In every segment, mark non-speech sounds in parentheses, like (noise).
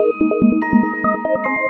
Thank you.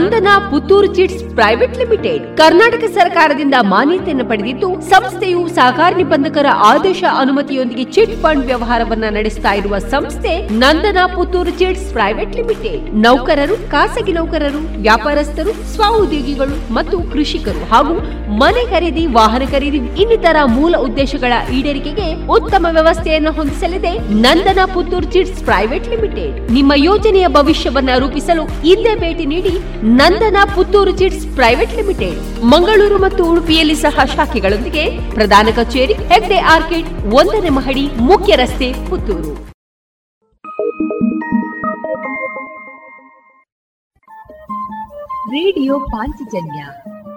Nandana Puttur chits private limited. Karnataka ಸರ್ಕಾರದಿಂದ ಮಾನ್ಯತೆಯನ್ನು ಪಡೆದಿದ್ದು, ಸಂಸ್ಥೆಯು ಸಹಕಾರ ನಿಬಂಧಕರ ಆದೇಶ ಅನುಮತಿಯೊಂದಿಗೆ ಚಿಟ್ ಫಂಡ್ ವ್ಯವಹಾರವನ್ನ ನಡೆಸ್ತಾ ಇರುವ ಸಂಸ್ಥೆ Nandana Puttur chits private limited. ನೌಕರರು, ಖಾಸಗಿ ನೌಕರರು, ವ್ಯಾಪಾರಸ್ಥರು, ಸ್ವಉದ್ಯೋಗಿಗಳು ಮತ್ತು ಕೃಷಿಕರು ಹಾಗೂ ಮನೆ ಖರೀದಿ, ವಾಹನ ಖರೀದಿ ಇನ್ನಿತರ ಮೂಲ ಉದ್ದೇಶಗಳ ಈಡೇರಿಕೆಗೆ ಉತ್ತಮ ವ್ಯವಸ್ಥೆಯನ್ನು ಹೊಂದಿಸಲಿದೆ Nandana Puttur chits private limited. ನಿಮ್ಮ ಯೋಜನೆಯ ಭವಿಷ್ಯವನ್ನ ರೂಪಿಸಲು ಇಲ್ಲೇ ಭೇಟಿ ನೀಡಿ Nandana Puttur chits private limited. Mangaluru ಮತ್ತು ಉಡುಪಿಯಲ್ಲಿ ಸಹ ಶಾಖೆಗಳೊಂದಿಗೆ ಪ್ರಧಾನ ಕಚೇರಿ, ಹೆಗ್ಡೆ ಆರ್ಕಿಡ್, ಒಂದನೇ ಮಹಡಿ, ಮುಖ್ಯ ರಸ್ತೆ, ಪುತ್ತೂರು. ರೇಡಿಯೋ ಪಾಂಚಜನ್ಯ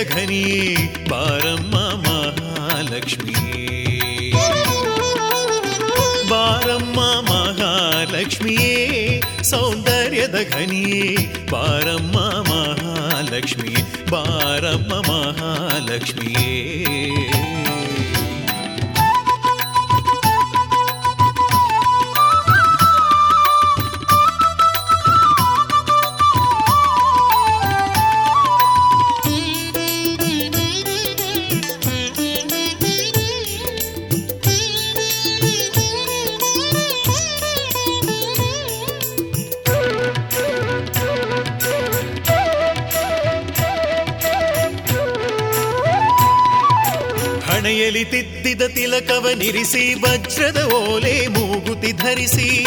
పదఘని బారమ్మ మహాలక్ష్మి బారమ్మ మహాలక్ష్మియే సౌందర్యద ఘని బారమ్మ మహాలక్ష్మి బారమ్మ మహాలక్ష్మియే ಮಹಾಲಕ್ಷ್ಮಿಯೇ ತಿದ್ದಿದ ತಿಲಕವ ತಿಲಕವನಿರಿಸಿ ವಜ್ರದ ಓಲೆ ಮೂಗುತಿ ಧರಿಸಿ.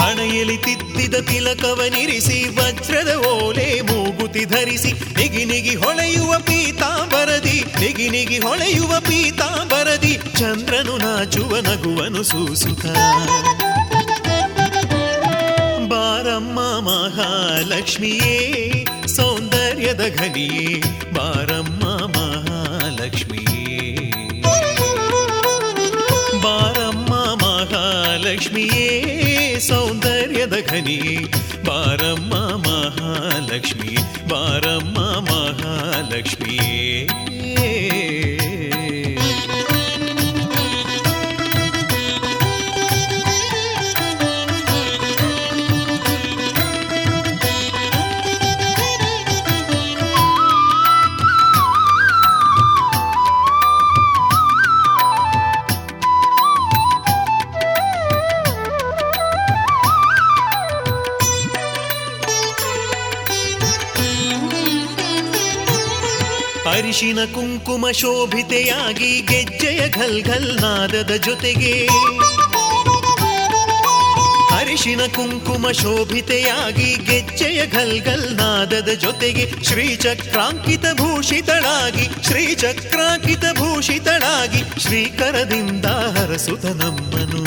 ಹಣೆಯಲ್ಲಿ ತಿದ್ದಿದ ತಿಲಕವನಿರಿಸಿ ವಜ್ರದ ಓಲೆ ಮೂಗುತಿ ಧರಿಸಿ. ನಿಗಿ ನಿಗಿ ಹೊಳೆಯುವ ಪೀತಾಂಬರದಿ, ನಿಗಿ ನಿಗಿ ಹೊಳೆಯುವ ಪೀತಾಂಬರದಿ, ಚಂದ್ರನು ನಾಚುವ ನಗುವನು ಸೂಸುತ ಬಾರಮ್ಮ ಮಹಾಲಕ್ಷ್ಮಿಯೇ, ಸೌಂದರ್ಯದ ಘನಿಯೇ बारं महालक्ष्मी बारं महालक्ष्मी। ಕುಂಕುಮ ಶೋಭಿತೆಯಾಗಿ ಗೆಜ್ಜೆಯ ಘಲ್ ಘಲ್ ನಾದದ ಜೊತೆಗೆ. ಅರಿಶಿನ ಕುಂಕುಮ ಶೋಭಿತೆಯಾಗಿ ಗೆಜ್ಜೆಯ ಘಲ್ಘಲ್ ಘಲ್ ನಾದದ ಜೊತೆಗೆ ಶ್ರೀಚಕ್ರಾಂಕಿತ ಭೂಷಿತಳಾಗಿ ಶ್ರೀಚಕ್ರಾಂಕಿತ ಭೂಷಿತಳಾಗಿ ಶ್ರೀಕರದಿಂದ ಹರಸುತ ನಮ್ಮನು.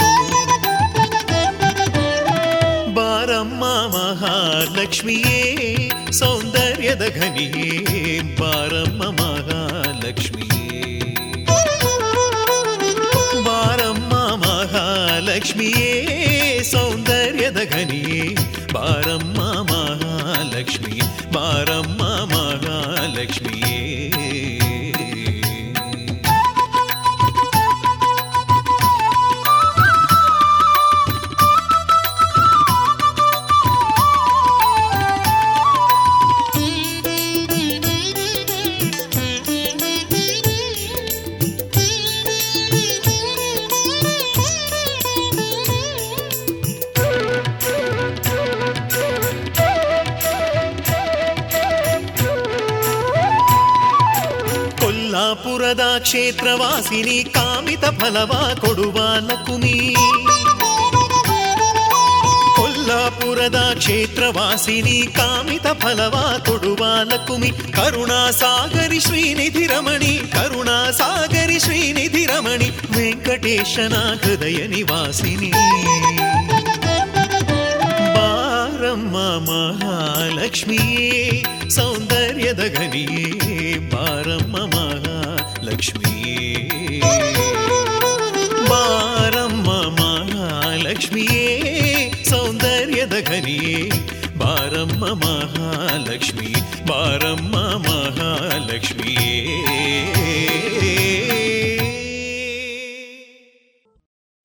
ಬಾರಮ್ಮ ಮಹಾಲಕ್ಷ್ಮಿಯೇ, ಸೌಂದರ್ಯದ ಘನಿಯೇ, ಬಾರಮ್ಮ ಮಹಾಲಕ್ಷ್ಮಿಯೇ ಸೌಂದರ್ಯದ ಘನಿಯೇ ಬಾರಮ್ಮ ಮಹಾಲಕ್ಷ್ಮಿ ಬಾರಮ್ಮ ಮಹಾಲಕ್ಷ್ಮಿಯೇ ಕೊಲ್ಲಾಪುರದ ಕ್ಷೇತ್ರವಾಸಿನಿ ಕಾಮಿತ ಫಲವ ಕೊಡುವ ನಕುಮಿ ಕೊಲ್ಲಾಪುರದ ಕ್ಷೇತ್ರವಾಸಿನಿ ಕಾಮಿತ ಫಲವ ಕೊಡುವ ನಕುಮಿ ಕರುಣಾ ಸಾಗರಿ ಶ್ರೀನಿಧಿ ರಮಣಿ ಕರುಣಾ ಸಾಗರಿ ಶ್ರೀನಿಧಿ ರಮಣಿ, ವೆಂಕಟೇಶನ ಹೃದಯ ನಿವಾಸಿನಿ. ಬಾರಮ್ಮ ಮಹಾಲಕ್ಷ್ಮಿಯೇ, ಸೌಂದರ್ಯದ ಘನಿಯೇ, ಬಾರಮ್ಮ ಮಹಾಲಕ್ಷ್ಮಿಯೇ ಬಾರಮ್ಮ ಮಹಾಲಕ್ಷ್ಮಿಯೇ ಸೌಂದರ್ಯದ ಘನಿಯೇ. ಬಾರಮ್ಮ ಮಹಾಲಕ್ಷ್ಮಿ ಬಾರಮ್ಮ ಮಹಾಲಕ್ಷ್ಮಿಯೇ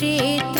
पुण्यक्षेत्र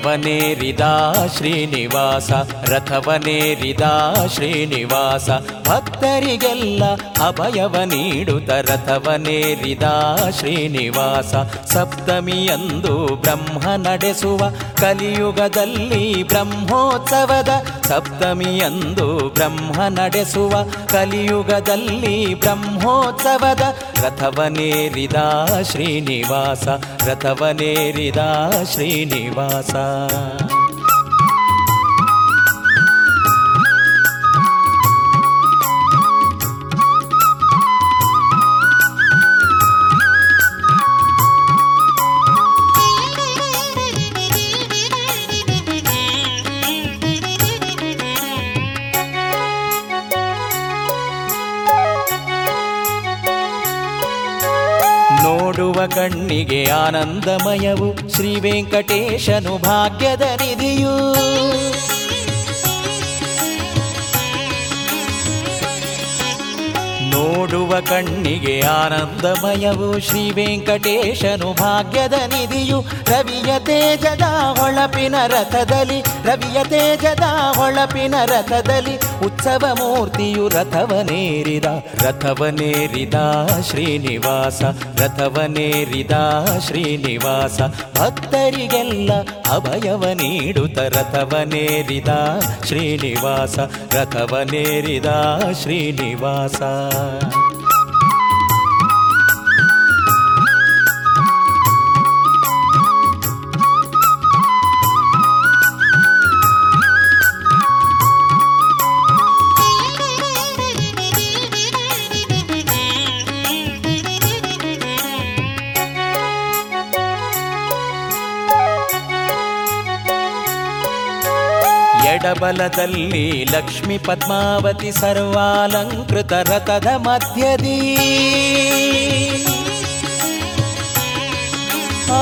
ರಥವನೇರಿದ ಶ್ರೀನಿವಾಸ ರಥವನೇರಿದ ಶ್ರೀನಿವಾಸ, ಭಕ್ತರಿಗೆಲ್ಲ ಅಭಯವ ನೀಡುತ್ತ ರಥವನೇರಿದ ಶ್ರೀನಿವಾಸ. ಸಪ್ತಮಿಯಂದು ಬ್ರಹ್ಮ ನಡೆಸುವ ಕಲಿಯುಗದಲ್ಲಿ ಬ್ರಹ್ಮೋತ್ಸವದ ಸಪ್ತಮಿಯಂದು ಬ್ರಹ್ಮ ನಡೆಸುವ ಕಲಿಯುಗದಲ್ಲಿ ಬ್ರಹ್ಮೋತ್ಸವದ ರಥವನೇರಿದ ಶ್ರೀನಿವಾಸ ರಥವನೇರಿದ ಶ್ರೀನಿವಾಸ. ನೋಡುವ ಕಣ್ಣಿಗೆ ಆನಂದಮಯವು ಶ್ರೀ ವೆಂಕಟೇಶನು ಭಾಗ್ಯದ ನಿಧಿಯು. ನೋಡುವ ಕಣ್ಣಿಗೆ ಆನಂದಮಯವು ಶ್ರೀ ವೆಂಕಟೇಶನು ಭಾಗ್ಯದ ನಿಧಿಯು. ರವಿಯ ತೇಜದ ಹೊಳಪಿನ ರಥದಲ್ಲಿ, ರವಿಯ ತೇಜದ ಹೊಳಪಿನ ರಥದಲ್ಲಿ ಉತ್ಸವ ಮೂರ್ತಿಯು ರಥವನೇರಿದ ರಥವನೇರಿದ ಶ್ರೀನಿವಾಸ ರಥವನೇರಿದ ಶ್ರೀನಿವಾಸ. ಭಕ್ತರಿಗೆಲ್ಲ ಅಭಯವ ನೀಡುತ್ತ ರಥವನೇರಿದ ಶ್ರೀನಿವಾಸ ರಥವನೇರಿದ ಶ್ರೀನಿವಾಸ. ಎಡಬಲದಲ್ಲಿ ಲಕ್ಷ್ಮಿ ಪದ್ಮಾವತಿ ಸರ್ವಾಲಂಕೃತ ರಥದ ಮಧ್ಯದಿ ಆ,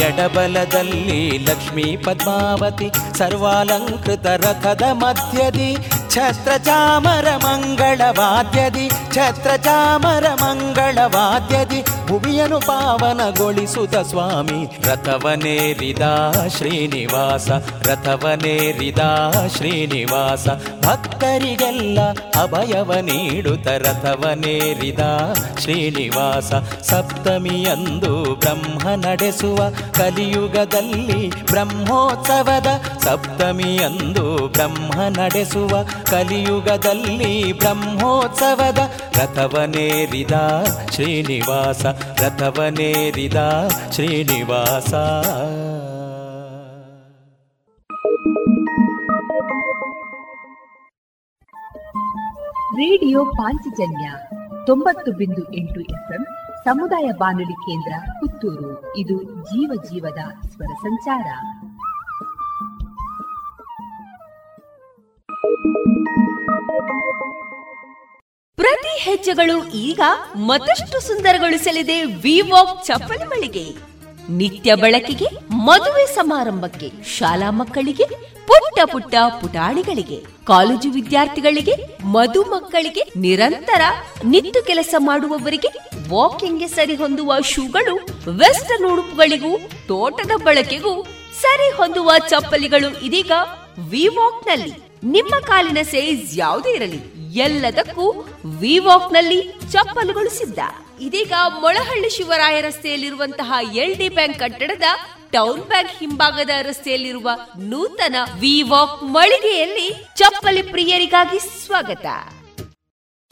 ಎಡಬಲದಲ್ಲಿ ಲಕ್ಷ್ಮೀ ಪದ್ಮಾವತಿ ಸರ್ವಾಲಂಕೃತ ರಥದ ಮಧ್ಯದಿ ಛತ್ರ ಚಾಮರ ಮಂಗಳ ವಾದ್ಯದಿ ಛತ್ರ ಚಾಮರ ಮಂಗಳ ವಾದ್ಯದಿ ಭುವಿಯನು ಪಾವನಗೊಳಿಸುತ್ತ ಸ್ವಾಮಿ. ರಥವನೇರಿದ ಶ್ರೀನಿವಾಸ ರಥವನೇರಿದ ಶ್ರೀನಿವಾಸ. ಭಕ್ತರಿಗೆಲ್ಲ ಅಭಯವ ನೀಡುತ್ತ ರಥವನೇರಿದ ಶ್ರೀನಿವಾಸ. ಸಪ್ತಮಿಯಂದು ಬ್ರಹ್ಮ ನಡೆಸುವ ಕಲಿಯುಗದಲ್ಲಿ ಬ್ರಹ್ಮೋತ್ಸವದ ಸಪ್ತಮಿಯಂದು ಬ್ರಹ್ಮ ನಡೆಸುವ ಕಲಿಯುಗದಲ್ಲಿ ಬ್ರಹ್ಮೋತ್ಸವದ ರಥವನೇರಿದ ಶ್ರೀನಿವಾಸ ರಥವನೇರಿದ ಶ್ರೀನಿವಾಸ. ರೇಡಿಯೋ ಪಾಂಚಜನ್ಯ ತೊಂಬತ್ತು ಬಿಂದು ಎಂಟು ಎಫ್ಎಂ ಸಮುದಾಯ ಬಾನುಲಿ ಕೇಂದ್ರ ಪುತ್ತೂರು. ಇದು ಜೀವ ಜೀವದ ಸ್ವರ ಸಂಚಾರ. ಪ್ರತಿ ಹೆಜ್ಜೆಗಳು ಈಗ ಮತ್ತಷ್ಟು ಸುಂದರಗೊಳಿಸಲಿದೆ ವಿವಾಕ್ ಚಪ್ಪಲಿ ಮಳಿಗೆ. ನಿತ್ಯ ಬಳಕೆಗೆ, ಮದುವೆ ಸಮಾರಂಭಕ್ಕೆ, ಶಾಲಾ ಮಕ್ಕಳಿಗೆ, ಪುಟ್ಟ ಪುಟ್ಟ ಪುಟಾಣಿಗಳಿಗೆ, ಕಾಲೇಜು ವಿದ್ಯಾರ್ಥಿಗಳಿಗೆ, ಮಧು ಮಕ್ಕಳಿಗೆ ನಿರಂತರ ನಿತ್ತು ಕೆಲಸ ಮಾಡುವವರಿಗೆ ವಾಕಿಂಗ್ಗೆ ಸರಿ ಹೊಂದುವ ಶೂಗಳು, ವೆಸ್ಟರ್ನ್ ಉಡುಪುಗಳಿಗೂ, ತೋಟದ ಬಳಕೆಗೂ ಸರಿ ಹೊಂದುವ ಚಪ್ಪಲಿಗಳು ಇದೀಗ ವಿವಾಕ್ನಲ್ಲಿ ನಿಮ್ಮ ಕಾಲಿನ ಸೈಜ್ ಯಾವುದೇ ಇರಲಿ ಎಲ್ಲದಕ್ಕೂ ವಿವಾಕ್ನಲ್ಲಿ ಚಪ್ಪಲುಗಳು ಸಿದ್ಧ ಇದೀಗ ಮೊಳಹಳ್ಳಿ ಶಿವರಾಯ ರಸ್ತೆಯಲ್ಲಿರುವಂತಹ ಎಲ್ ಡಿ ಬ್ಯಾಂಕ್ ಕಟ್ಟಡದ ಟೌನ್ ಬ್ಯಾಂಕ್ ಹಿಂಭಾಗದ ರಸ್ತೆಯಲ್ಲಿರುವ ನೂತನ ವಿವಾಕ್ ಮಳಿಗೆಯಲ್ಲಿ ಚಪ್ಪಲಿ ಪ್ರಿಯರಿಗಾಗಿ ಸ್ವಾಗತ.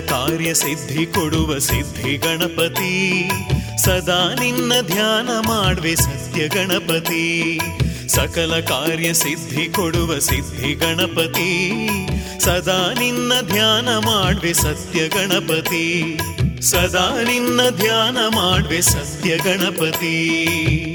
ಕಾರ್ಯ ಸಿದ್ಧಿ ಕೊಡುವ ಸಿದ್ಧಿ ಗಣಪತಿ. ಸದಾ ನಿನ್ನ ಧ್ಯಾನ ಮಾಡ್ವೆ ಸತ್ಯ ಗಣಪತಿ. ಸಕಲ ಕಾರ್ಯ ಸಿದ್ಧಿ ಕೊಡುವ ಸಿದ್ಧಿ ಗಣಪತಿ. ಸದಾ ನಿನ್ನ ಧ್ಯಾನ ಮಾಡ್ವೆ ಸತ್ಯ ಗಣಪತಿ. ಸದಾ ನಿನ್ನ ಧ್ಯಾನ ಮಾಡ್ವೆ ಸತ್ಯ ಗಣಪತಿ.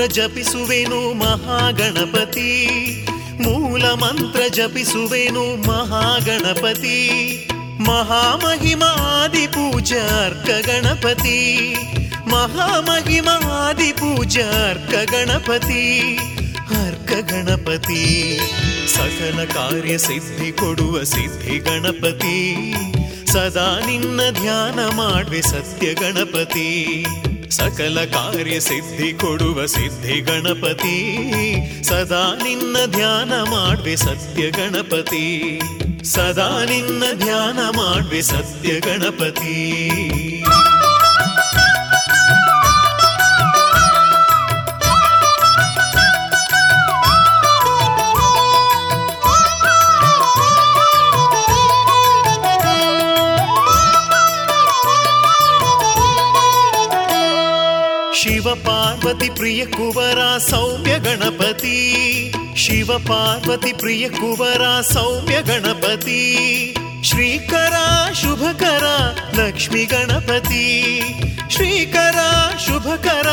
ಮಂತ್ರ ಜಪಿಸುವೆನು ಮಹಾಗಣಪತಿ. ಮೂಲ ಮಂತ್ರ ಜಪಿಸುವೆನು ಮಹಾಗಣಪತಿ. ಮಹಾಮಹಿಮಾದಿ ಪೂಜಾರ್ಕ ಗಣಪತಿ. ಮಹಾಮಹಿಮಾದಿ ಪೂಜಾರ್ಕ ಗಣಪತಿ. ಅರ್ಕ ಗಣಪತಿ. ಸಕಲ ಕಾರ್ಯ ಸಿದ್ಧಿ ಕೊಡುವ ಸಿದ್ಧಿ ಗಣಪತಿ. ಸದಾ ನಿನ್ನ ಧ್ಯಾನ ಮಾಡ್ವೆ ಸತ್ಯ ಗಣಪತಿ. ಸಕಲ ಕಾರ್ಯ ಸಿದ್ಧಿ ಕೊಡುವ ಸಿದ್ಧಿ ಗಣಪತಿ. ಸದಾ ನಿನ್ನ ಧ್ಯಾನ ಮಾಡ್ವೆ ಸತ್ಯ ಗಣಪತಿ. ಸದಾ ನಿನ್ನ ಧ್ಯಾನ ಮಾಡ್ವೆ ಸತ್ಯ ಗಣಪತಿ. ಶಿವ ಪಾರ್ವತಿ ಪ್ರಿಯ ಕುವರ ಸೌಮ್ಯ ಗಣಪತಿ ಶಿವ ಪಾರ್ವತಿ ಪ್ರಿಯ ಕುವರ ಸೌಮ್ಯ ಗಣಪತಿ ಶ್ರೀಕರ ಶುಭಕರ ಲಕ್ಷ್ಮಿ ಗಣಪತಿ ಶ್ರೀಕರ ಶುಭಕರ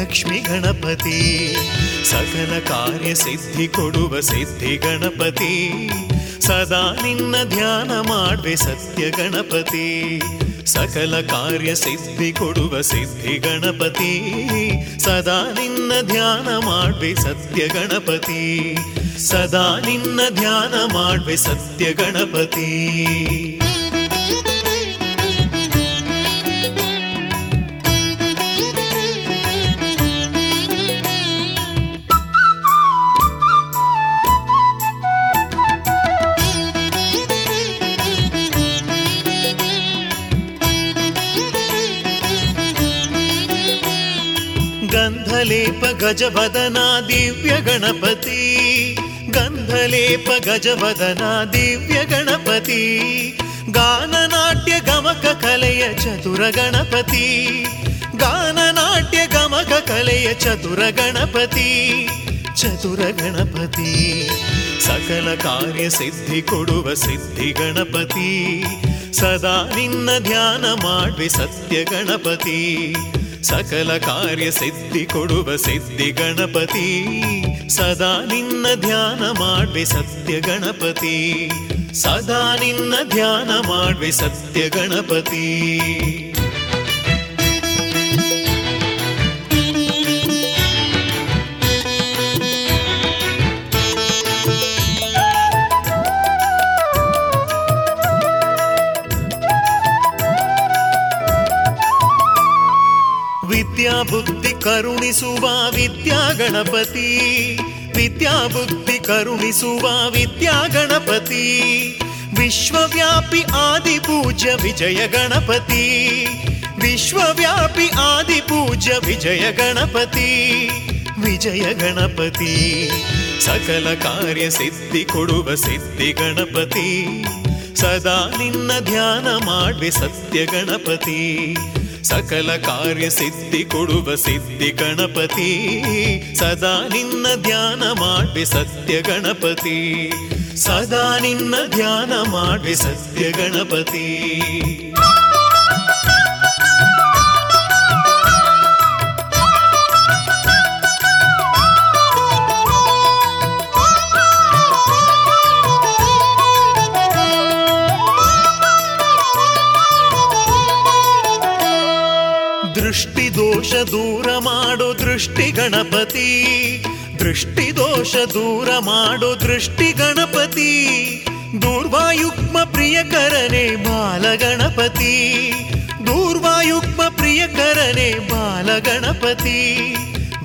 ಲಕ್ಷ್ಮಿ ಗಣಪತಿ. ಸಕಲ ಕಾರ್ಯ ಸಿದ್ಧಿ ಕೊಡುವ ಸಿದ್ಧಿ ಗಣಪತಿ. ಸದಾ ನಿನ್ನ ಧ್ಯಾನ ಮಾಡ್ವೆ ಸತ್ಯ ಗಣಪತಿ. ಸಕಲ ಕಾರ್ಯ ಸಿದ್ಧಿ ಕೊಡುವ ಸಿದ್ಧಿ ಗಣಪತಿ. ಸದಾ ನಿನ್ನ ಧ್ಯಾನ ಮಾಡ್ವೆ ಸತ್ಯ ಗಣಪತಿ. ಸದಾ ನಿನ್ನ ಧ್ಯಾನ ಮಾಡ್ವೆ ಸತ್ಯ ಗಣಪತಿ. ಗಂಧಲೇಪ ಗಜವದನ ದಿವ್ಯ ಗಣಪತಿ. ಗಂಧಲೇಪ ಗಜವದನ ದಿವ್ಯ ಗಣಪತಿ. ಗಾನನಾಟ್ಯ ಗಮಕ ಕಲೆಯ ಚತುರ ಗಣಪತಿ. ಗಾನನಾಟ್ಯ ಗಮಕ ಕಲೆಯ ಚತುರ ಗಣಪತಿ. ಚತುರ ಗಣಪತಿ. ಸಕಲ ಕಾರ್ಯ ಸಿದ್ಧಿ ಕೊಡುವ ಸಿದ್ಧಿ ಗಣಪತಿ. ಸದಾ ನಿನ್ನ ಧ್ಯಾನ ಮಾಡಿ ಸತ್ಯ ಗಣಪತಿ. ಸಕಲ ಕಾರ್ಯ ಸಿದ್ಧಿ ಕೊಡುವ ಸಿದ್ಧಿ ಗಣಪತಿ. ಸದಾ ನಿನ್ನ ಧ್ಯಾನ ಮಾಡ್ವೆ ಸತ್ಯ ಗಣಪತಿ. ಸದಾ ನಿನ್ನ ಧ್ಯಾನ ಮಾಡ್ವೆ ಸತ್ಯ ಗಣಪತಿ. ವಿದ್ಯಾ ಬುದ್ಧಿ ಕರುಣಿಸುವ ವಿದ್ಯಾ ಗಣಪತಿ ವಿದ್ಯಾ ಬುದ್ಧಿ ಕರುಣಿಸುವ ವಿದ್ಯಾ ಗಣಪತಿ ವಿಶ್ವವ್ಯಾಪಿ ಆದಿ ಪೂಜ್ಯ ವಿಜಯ ಗಣಪತಿ. ವಿಶ್ವವ್ಯಾಪಿ ಆದಿ ಪೂಜ್ಯ ವಿಜಯ ಗಣಪತಿ. ವಿಜಯ ಗಣಪತಿ. ಸಕಲ ಕಾರ್ಯ ಸಿದ್ಧಿ ಕೊಡುವ ಸಿದ್ಧಿ ಗಣಪತಿ. ಸದಾ ನಿನ್ನ ಧ್ಯಾನ ಮಾಡಿ ಸತ್ಯ ಗಣಪತಿ. ಸಕಲ ಕಾರ್ಯ ಸಿದ್ಧಿ ಕೊಡುವ ಸಿದ್ಧಿ ಗಣಪತಿ. ಸದಾ ನಿನ್ನ ಧ್ಯಾನ ಮಾಡಿ ಸತ್ಯ ಗಣಪತಿ. ಸದಾ ನಿನ್ನ ಧ್ಯಾನ ಮಾಡಿ ಸತ್ಯ ಗಣಪತಿ. ದೋಷ ದೂರ ಮಾಡೋ ದೃಷ್ಟಿ ಗಣಪತಿ. ದೃಷ್ಟಿ ದೋಷ ದೂರ ಮಾಡೋ ದೃಷ್ಟಿ ಗಣಪತಿ. ದೂರ್ವಾಯುಕ್ಮ ಪ್ರಿಯಕರನೆ ಬಾಲಗಣಪತಿ ಬಾಲ ಪ್ರಿಯಕರನೆ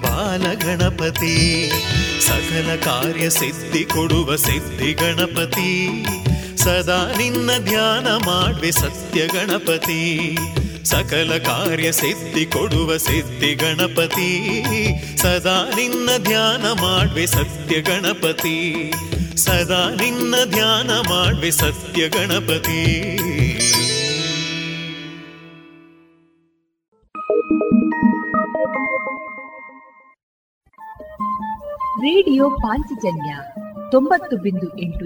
ಬಾಲ ಗಣಪತಿ, ಸಕಲ ಕಾರ್ಯ ಸಿದ್ಧಿ ಕೊಡುವ ಸಿದ್ಧಿ ಗಣಪತಿ. ಸದಾ ನಿನ್ನ ಧ್ಯಾನ ಮಾಡ್ವೆ ಸತ್ಯ ಗಣಪತಿ. ಸಕಲ ಕಾರ್ಯ ಸಿದ್ಧಿ ಕೊಡುವ ಸಿದ್ಧಿ ಗಣಪತಿ. ಸದಾ ನಿನ್ನ ಧ್ಯಾನ ಮಾಡುವೆ ಸತ್ಯ ಗಣಪತಿ. ಸದಾ ನಿನ್ನ ಧ್ಯಾನ ಮಾಡುವೆ ಸತ್ಯ ಗಣಪತಿ. ರೇಡಿಯೋ ಪಾಂಚಜನ್ಯ ತೊಂಬತ್ತು ಬಿಂದು ಎಂಟು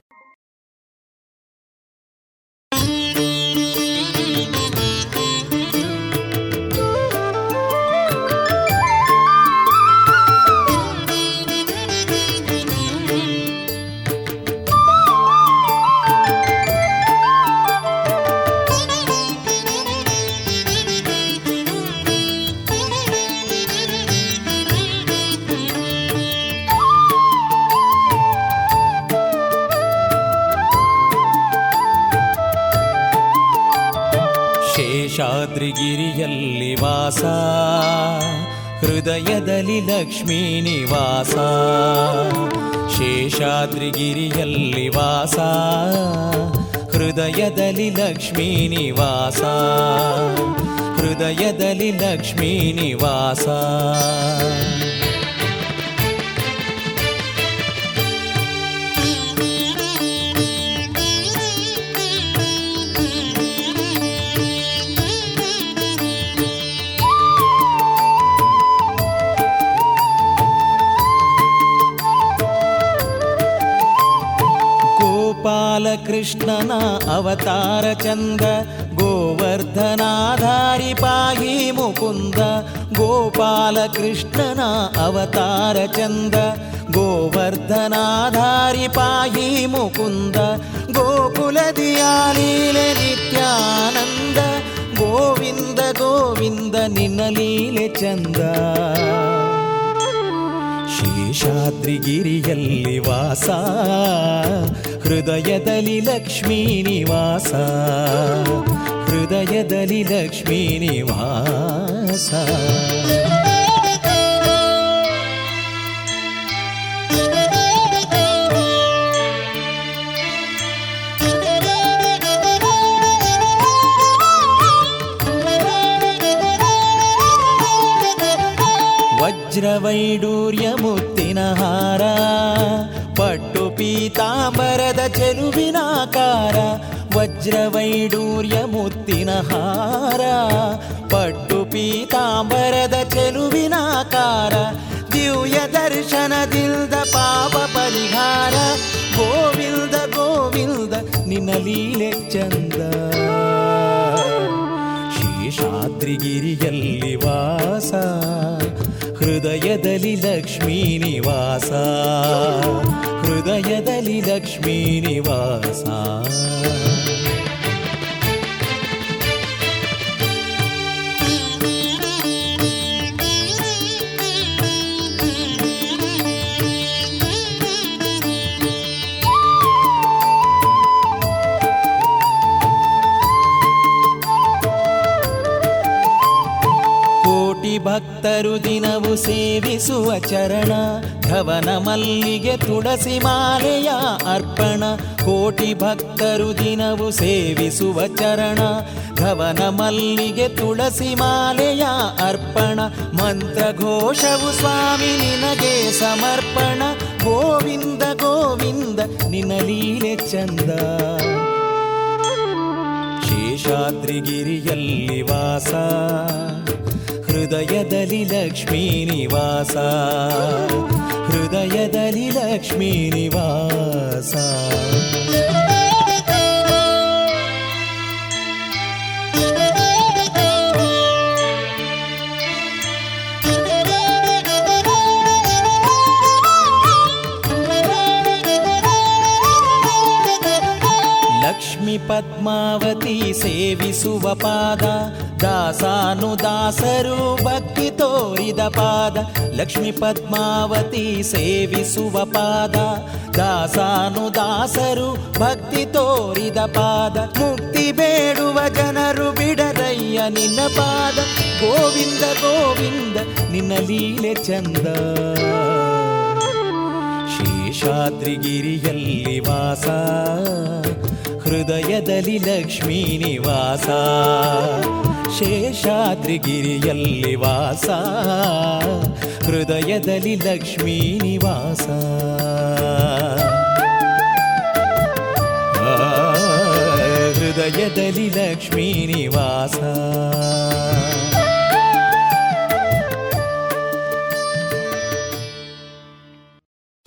ಹೃದಯದಲ್ಲಿ ಲಕ್ಷ್ಮೀ ನಿವಾಸ ಶೇಷಾದ್ರಿಗಿರಿಯಲ್ಲಿ ವಾಸ ಹೃದಯದಲ್ಲಿ ಲಕ್ಷ್ಮೀನಿವಾಸ ಹೃದಯದಲ್ಲಿ ಲಕ್ಷ್ಮೀ ಗೋಪಾಲಕೃಷ್ಣನ ಅವತಾರ ಚಂದ, ಗೋವರ್ಧನಾಧಾರಿ ಪಾಹಿ ಮುಕುಂದ ಗೋಪಾಲಕೃಷ್ಣನ ಅವತಾರ ಚಂದ, ಗೋವರ್ಧನಾಧಾರಿ ಪಾಹಿ ಮುಕುಂದ ಗೋಕುಲದಿಯಾಲೀಲೆ ನಿತ್ಯಾನಂದ, ಗೋವಿಂದ ಗೋವಿಂದ ನಿನ್ನ ಲೀಲೆ ಚಂದ. ಶೇಷಾದ್ರಿಗಿರಿಯಲ್ಲಿ ವಾಸ हृदयदलि लक्ष्मीनिवास हृदयदलि लक्ष्मीनिवास वज्रवैडूर्यमुत् ಪೀತಾಂಬರದ ಚೆಲುವಿನಾಕಾರ ವಜ್ರವೈಡೂರ್ಯ ಮುತ್ತಿನ ಹಾರ. ಪಟ್ಟು ಪೀತಾಂಬರದ ಚೆಲುವಿನಾಕಾರ ದಿವ್ಯ ದರ್ಶನದಿಲ್ದ ಪಾಪ ಪರಿಹಾರ. ಗೋವಿಲ್ದ ಗೋವಿಲ್ದ, ನಿನ್ನ ಲೀಲೆ ಚಂದ. ಶೇಷಾದ್ರಿಗಿರಿಯಲ್ಲಿ ವಾಸ. ಹೃದಯದಲ್ಲಿ ಲಕ್ಷ್ಮೀ ನಿವಾಸ ಹೃದಯದಲ್ಲಿ ಲಕ್ಷ್ಮೀ ನಿವಾಸ ಭಕ್ತರು ದಿನವು ಸೇವಿಸುವ ಚರಣ ಧವನ ಮಲ್ಲಿಗೆ ತುಳಸಿ ಮಾಲೆಯ ಅರ್ಪಣ, ಕೋಟಿ ಭಕ್ತರು ದಿನವು ಸೇವಿಸುವ ಚರಣ ಧವನ ಮಲ್ಲಿಗೆ ತುಳಸಿ ಮಾಲೆಯ ಅರ್ಪಣ, ಮಂತ್ರ ಘೋಷವು ಸ್ವಾಮಿ ನಿನಗೆ ಸಮರ್ಪಣ, ಗೋವಿಂದ ಗೋವಿಂದ ನಿನ್ನ ಲೀಲೆ ಚಂದ. ಶೇಷಾದ್ರಿಗಿರಿಯಲ್ಲಿ ವಾಸ. हृदयदलिलक्ष्मीनि वासा हृदयदलिलक्ष्मीनि वासा लक्ष्मीपद्मावती सेवि सुवपादा ದಾಸಾನು ದಾಸರು ಭಕ್ತಿ ತೋರಿದ ಪಾದ, ಲಕ್ಷ್ಮಿ ಪದ್ಮಾವತಿ ಸೇವಿಸುವ ಪಾದ. ದಾಸಾನು ದಾಸರು ಭಕ್ತಿ ತೋರಿದ ಪಾದ, ಮುಕ್ತಿ ಬೇಡುವ ಜನರು ಬಿಡರಯ್ಯ ನಿನ್ನ ಪಾದ. ಗೋವಿಂದ ಗೋವಿಂದ, ನಿನ್ನ ಲೀಲೆ ಚಂದ. ಶೇಷಾದ್ರಿಗಿರಿಯಲ್ಲಿ ವಾಸ, ಹೃದಯದಲ್ಲಿ ಲಕ್ಷ್ಮೀ ನಿವಾಸ. ಶೇಷಾದ್ರಿಗಿರಿಯಲ್ಲಿ ವಾಸ. ಹೃದಯದಲ್ಲಿ ಲಕ್ಷ್ಮೀ ನಿವಾಸ. ಹೃದಯದಲ್ಲಿ ಲಕ್ಷ್ಮೀ ನಿವಾಸ.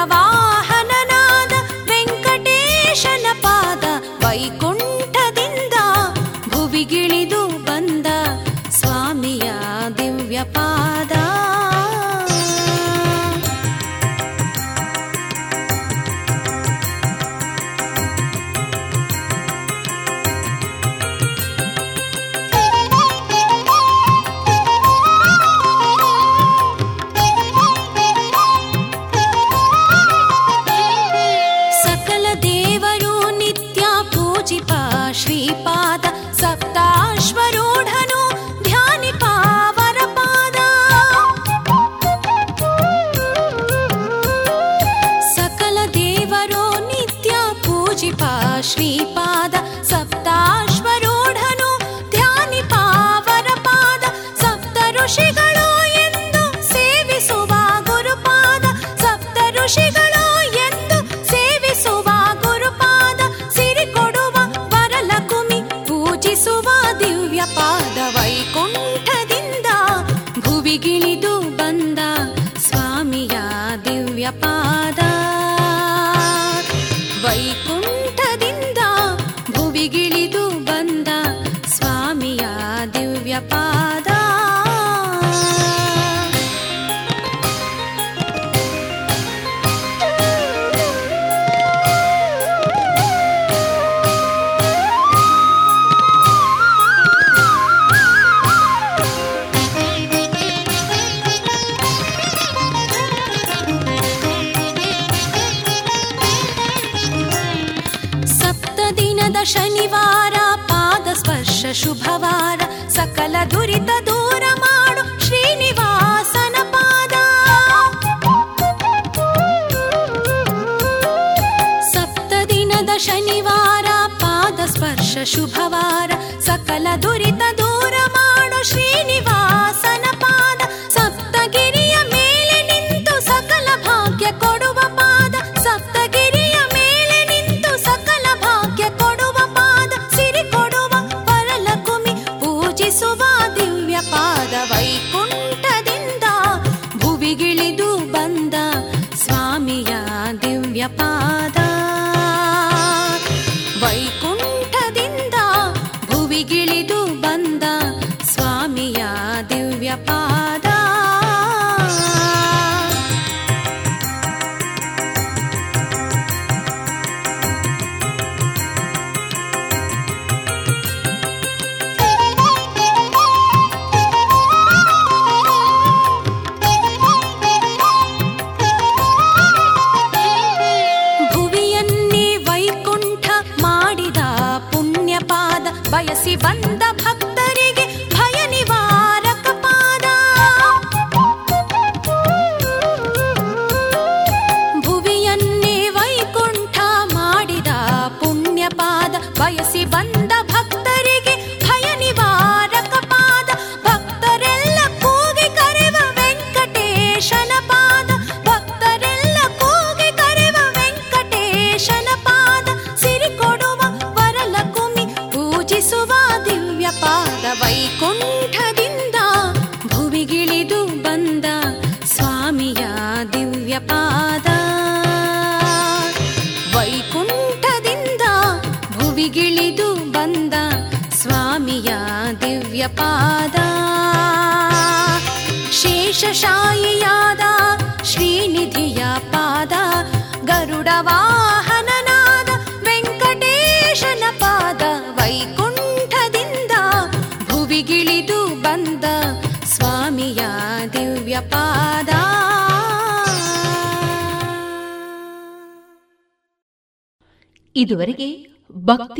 Of all. शुभवार सकल दुरित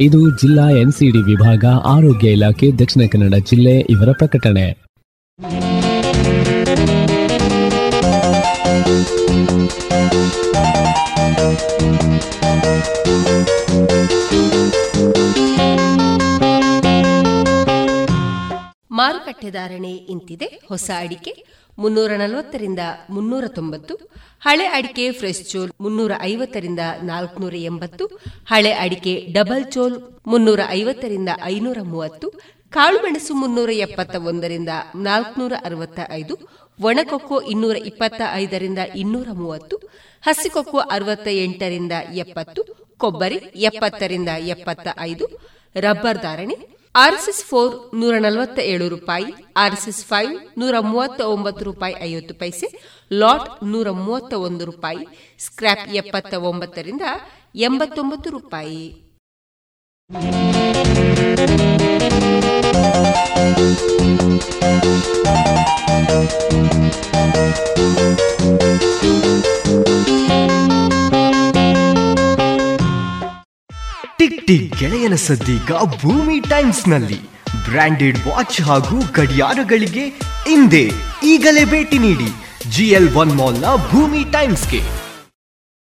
ಇದು ಜಿಲ್ಲಾ ಎನ್ಸಿಡಿ ವಿಭಾಗ, ಆರೋಗ್ಯ ಇಲಾಖೆ, ದಕ್ಷಿಣ ಕನ್ನಡ ಜಿಲ್ಲೆ ಇವರ ಪ್ರಕಟಣೆ. ಮಾರುಕಟ್ಟೆ ಧಾರಣೆ ಇಂತಿದೆ. ಹೊಸ ಅಡಿಕೆ ಮುನ್ನೂರ ನಲವತ್ತರಿಂದ ಮುನ್ನೂರ ತೊಂಬತ್ತು ಹಳೆ ಅಡಿಕೆ ಫ್ರೆಶ್ ಚೋಲ್ ಮುನ್ನೂರ ಐವತ್ತರಿಂದ ನಾಲ್ಕುನೂರ ಎಂಬತ್ತು ಹಳೆ ಅಡಿಕೆ ಡಬಲ್ ಚೋಲ್ ಮುನ್ನೂರ ಐವತ್ತರಿಂದ ಐನೂರ ಮೂವತ್ತು ಕಾಳುಮೆಣಸು ಮುನ್ನೂರ ಎಪ್ಪತ್ತ ಒಂದರಿಂದ ನಾಲ್ಕುನೂರ ಅರವತ್ತ ಐದು ಒಣಕೊಕ್ಕೋ ಇನ್ನೂರ ಇಪ್ಪತ್ತ ಐದರಿಂದ ಇನ್ನೂರ ಮೂವತ್ತು ಹಸಿಕೊಕ್ಕೋ ಅರವತ್ತ ಎಂಟರಿಂದ ಎಪ್ಪತ್ತು, ಕೊಬ್ಬರಿ ಎಪ್ಪತ್ತರಿಂದ ಎಪ್ಪತ್ತ ಐದು ರಬ್ಬರ್ ಧಾರಣೆ ಆರ್ಎಸ್ಎಸ್ ಫೋರ್ ನೂರ ನಲವತ್ತ ಏಳು ರೂಪಾಯಿ, ಆರ್ಎಸ್ಎಸ್ ಫೈವ್ ನೂರ ಮೂವತ್ತ ಒಂಬತ್ತು ರೂಪಾಯಿ ಐವತ್ತು ಪೈಸೆ, ಲಾಟ್ ನೂರ ಮೂವತ್ತ ಒಂದು ರೂಪಾಯಿ ಸ್ಕ್ರಾಪ್ ಎಪ್ಪತ್ತ ಒಂಬತ್ತರಿಂದ ಎಂಬತ್ತೊಂಬತ್ತು ರೂಪಾಯಿ. ಟಿಕ್ ಗೆಳೆಯನ ಸದ್ದೀಗ ಭೂಮಿ ಟೈಮ್ಸ್ನಲ್ಲಿ ಬ್ರಾಂಡೆಡ್ ವಾಚ್ ಹಾಗೂ ಗಡಿಯಾರಗಳಿಗೆ ಹಿಂದೆ ಈಗಲೇ ಭೇಟಿ ನೀಡಿ. ಜಿಎಲ್ ಒನ್ ಮಾಲ್ನ ಭೂಮಿ ಟೈಮ್ಸ್ಗೆ.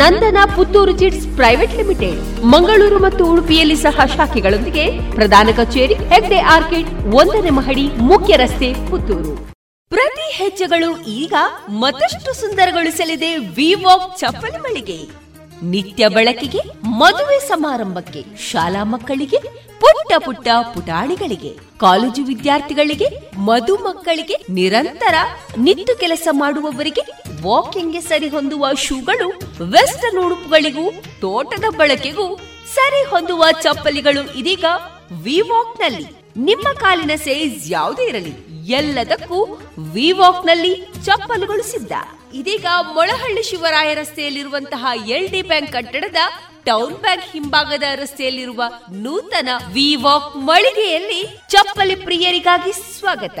Nandana Puttur chits private limited. Mangaluru ಮತ್ತು ಉಡುಪಿಯಲ್ಲಿ ಸಹ ಶಾಖೆಗಳೊಂದಿಗೆ ಪ್ರಧಾನ ಕಚೇರಿ, ಹೆಗ್ಡೆ ಆರ್ಕಿಡ್, ಒಂದನೇ ಮಹಡಿ, ಮುಖ್ಯ ರಸ್ತೆ, ಪುತ್ತೂರು. ಪ್ರತಿ ಹೆಜ್ಜೆಗಳು ಈಗ ಮತ್ತಷ್ಟು ಸುಂದರಗೊಳಿಸಲಿದೆ ವಿವಾಕ್ ಚಪ್ಪಲಿ ಮಳಿಗೆ. ನಿತ್ಯ ಬಳಕೆಗೆ, ಮದುವೆ ಸಮಾರಂಭಕ್ಕೆ, ಶಾಲಾ ಮಕ್ಕಳಿಗೆ, ಪುಟ್ಟ ಪುಟ್ಟ ಪುಟಾಣಿಗಳಿಗೆ, ಕಾಲೇಜು ವಿದ್ಯಾರ್ಥಿಗಳಿಗೆ, ಮಧು ಮಕ್ಕಳಿಗೆ ನಿರಂತರ ನಿತ್ತು ಕೆಲಸ ಮಾಡುವವರಿಗೆ ವಾಕಿಂಗ್ಗೆ ಸರಿ ಹೊಂದುವ ಶೂಗಳು, ವೆಸ್ಟರ್ನ್ ಉಡುಪುಗಳಿಗೂ, ತೋಟದ ಬಳಕೆಗೂ ಸರಿ ಹೊಂದುವ ಚಪ್ಪಲಿಗಳು ಇದೀಗ ವಿವಾಕ್ನಲ್ಲಿ ನಿಮ್ಮ ಕಾಲಿನ ಸೈಜ್ ಯಾವುದೇ ಇರಲಿ, ಎಲ್ಲದಕ್ಕೂ ವಿವಾಕ್ನಲ್ಲಿ ಚಪ್ಪಲುಗಳು ಸಿದ್ಧ. ಇದೀಗ ಮೊಳಹಳ್ಳಿ ಶಿವರಾಯ ರಸ್ತೆಯಲ್ಲಿರುವಂತಹ ಎಲ್ ಡಿ ಬ್ಯಾಂಕ್ ಕಟ್ಟಡದ ಟೌನ್ ಬ್ಯಾಂಕ್ ಹಿಂಭಾಗದ ರಸ್ತೆಯಲ್ಲಿರುವ ನೂತನ ವಿವಾಕ್ ಮಳಿಗೆಯಲ್ಲಿ ಚಪ್ಪಲಿ ಪ್ರಿಯರಿಗಾಗಿ ಸ್ವಾಗತ.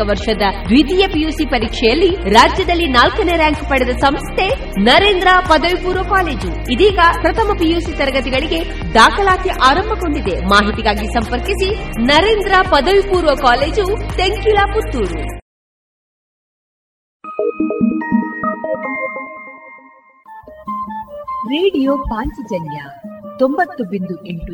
ವರ್ಷದ ದ್ವಿತೀಯ ಪಿಯುಸಿ ಪರೀಕ್ಷೆಯಲ್ಲಿ ರಾಜ್ಯದಲ್ಲಿ ನಾಲ್ಕನೇ ರ್ಯಾಂಕ್ ಪಡೆದ ಸಂಸ್ಥೆ ನರೇಂದ್ರ ಪದವಿ ಪೂರ್ವ ಕಾಲೇಜು. ಇದೀಗ ಪ್ರಥಮ ಪಿಯುಸಿ ತರಗತಿಗಳಿಗೆ ದಾಖಲಾತಿ ಆರಂಭಗೊಂಡಿದೆ. ಮಾಹಿತಿಗಾಗಿ ಸಂಪರ್ಕಿಸಿ ನರೇಂದ್ರ ಪದವಿ ಪೂರ್ವ ಕಾಲೇಜು, ತೆಂಕಿಲ ಪುತ್ತೂರು. ರೇಡಿಯೋ ಪಾಂಚಜನ್ಯ ತೊಂಬತ್ತು ಬಿಂದು ಎಂಟು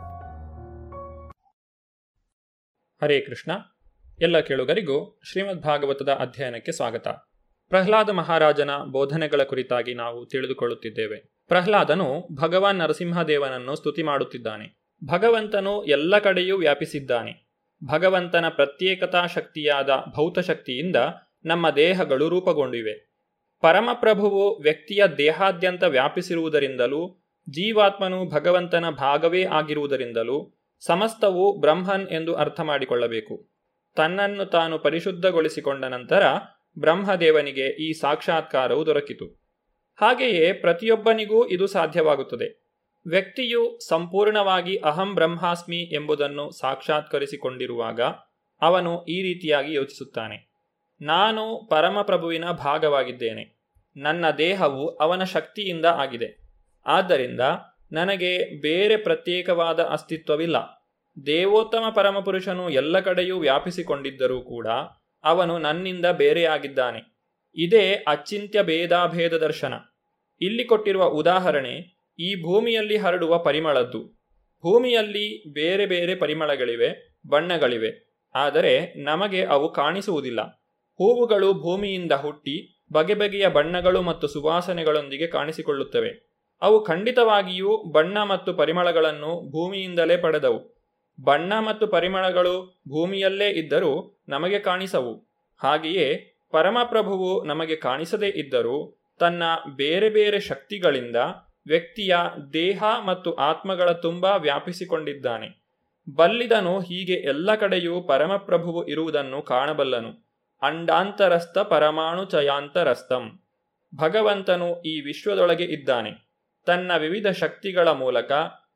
ಹರೇ ಕೃಷ್ಣ. ಎಲ್ಲ ಕೇಳುಗರಿಗೂ ಶ್ರೀಮದ್ ಭಾಗವತದ ಅಧ್ಯಯನಕ್ಕೆ ಸ್ವಾಗತ. ಪ್ರಹ್ಲಾದ ಮಹಾರಾಜನ ಬೋಧನೆಗಳ ಕುರಿತಾಗಿ ನಾವು ತಿಳಿದುಕೊಳ್ಳುತ್ತಿದ್ದೇವೆ. ಪ್ರಹ್ಲಾದನು ಭಗವಾನ್ ನರಸಿಂಹದೇವನನ್ನು ಸ್ತುತಿ ಮಾಡುತ್ತಿದ್ದಾನೆ. ಭಗವಂತನು ಎಲ್ಲ ಕಡೆಯೂ ವ್ಯಾಪಿಸಿದ್ದಾನೆ. ಭಗವಂತನ ಪ್ರತ್ಯೇಕತಾ ಶಕ್ತಿಯಾದ ಭೌತಶಕ್ತಿಯಿಂದ ನಮ್ಮ ದೇಹಗಳು ರೂಪುಗೊಂಡಿವೆ. ಪರಮಪ್ರಭುವು ವ್ಯಕ್ತಿಯ ದೇಹಾದ್ಯಂತ ವ್ಯಾಪಿಸಿರುವುದರಿಂದಲೂ, ಜೀವಾತ್ಮನು ಭಗವಂತನ ಭಾಗವೇ ಆಗಿರುವುದರಿಂದಲೂ ಸಮಸ್ತವು ಬ್ರಹ್ಮನ್ ಎಂದು ಅರ್ಥ ಮಾಡಿಕೊಳ್ಳಬೇಕು ತನ್ನನ್ನು ತಾನು ಪರಿಶುದ್ಧಗೊಳಿಸಿಕೊಂಡ ನಂತರ ಬ್ರಹ್ಮದೇವನಿಗೆ ಈ ಸಾಕ್ಷಾತ್ಕಾರವು ದೊರಕಿತು. ಹಾಗೆಯೇ ಪ್ರತಿಯೊಬ್ಬನಿಗೂ ಇದು ಸಾಧ್ಯವಾಗುತ್ತದೆ. ವ್ಯಕ್ತಿಯು ಸಂಪೂರ್ಣವಾಗಿ ಅಹಂ ಬ್ರಹ್ಮಾಸ್ಮಿ ಎಂಬುದನ್ನು ಸಾಕ್ಷಾತ್ಕರಿಸಿಕೊಂಡಿರುವಾಗ ಅವನು ಈ ರೀತಿಯಾಗಿ ಯೋಚಿಸುತ್ತಾನೆ. ನಾನು ಪರಮಪ್ರಭುವಿನ ಭಾಗವಾಗಿದ್ದೇನೆ. ನನ್ನ ದೇಹವು ಅವನ ಶಕ್ತಿಯಿಂದ ಆಗಿದೆ. ಆದ್ದರಿಂದ ನನಗೆ ಬೇರೆ ಪ್ರತ್ಯೇಕವಾದ ಅಸ್ತಿತ್ವವಿಲ್ಲ. ದೇವೋತ್ತಮ ಪರಮಪುರುಷನು ಎಲ್ಲ ಕಡೆಯೂ ವ್ಯಾಪಿಸಿಕೊಂಡಿದ್ದರೂ ಕೂಡ ಅವನು ನನ್ನಿಂದ ಬೇರೆಯಾಗಿದ್ದಾನೆ. ಇದೇ ಅಚಿಂತ್ಯ ಭೇದಾಭೇದ ದರ್ಶನ. ಇಲ್ಲಿ ಕೊಟ್ಟಿರುವ ಉದಾಹರಣೆ ಈ ಭೂಮಿಯಲ್ಲಿ ಹರಡುವ ಪರಿಮಳದ್ದು. ಭೂಮಿಯಲ್ಲಿ ಬೇರೆ ಬೇರೆ ಪರಿಮಳಗಳಿವೆ, ಬಣ್ಣಗಳಿವೆ. ಆದರೆ ನಮಗೆ ಅವು ಕಾಣಿಸುವುದಿಲ್ಲ. ಹೂವುಗಳು ಭೂಮಿಯಿಂದ ಹುಟ್ಟಿ ಬಗೆ ಬಗೆಯ ಬಣ್ಣಗಳು ಮತ್ತು ಸುವಾಸನೆಗಳೊಂದಿಗೆ ಕಾಣಿಸಿಕೊಳ್ಳುತ್ತವೆ. ಅವು ಖಂಡಿತವಾಗಿಯೂ ಬಣ್ಣ ಮತ್ತು ಪರಿಮಳಗಳನ್ನು ಭೂಮಿಯಿಂದಲೇ ಪಡೆದವು. ಬಣ್ಣ ಮತ್ತು ಪರಿಮಳಗಳು ಭೂಮಿಯಲ್ಲೇ ಇದ್ದರೂ ನಮಗೆ ಕಾಣಿಸವು. ಹಾಗೆಯೇ ಪರಮಪ್ರಭುವು ನಮಗೆ ಕಾಣಿಸದೇ ಇದ್ದರೂ ತನ್ನ ಬೇರೆ ಬೇರೆ ಶಕ್ತಿಗಳಿಂದ ವ್ಯಕ್ತಿಯ ದೇಹ ಮತ್ತು ಆತ್ಮಗಳ ತುಂಬ ವ್ಯಾಪಿಸಿಕೊಂಡಿದ್ದಾನೆ. ಬಲ್ಲಿದನು ಹೀಗೆ ಎಲ್ಲ ಕಡೆಯೂ ಪರಮಪ್ರಭುವು ಇರುವುದನ್ನು ಕಾಣಬಲ್ಲನು. ಅಂಡಾಂತರಸ್ಥ ಪರಮಾಣು ಚಯಾಂತರಸ್ಥಂ. ಭಗವಂತನು ಈ ವಿಶ್ವದೊಳಗೆ ಇದ್ದಾನೆ. ತನ್ನ ವಿವಿಧ ಶಕ್ತಿಗಳ ಮೂಲಕ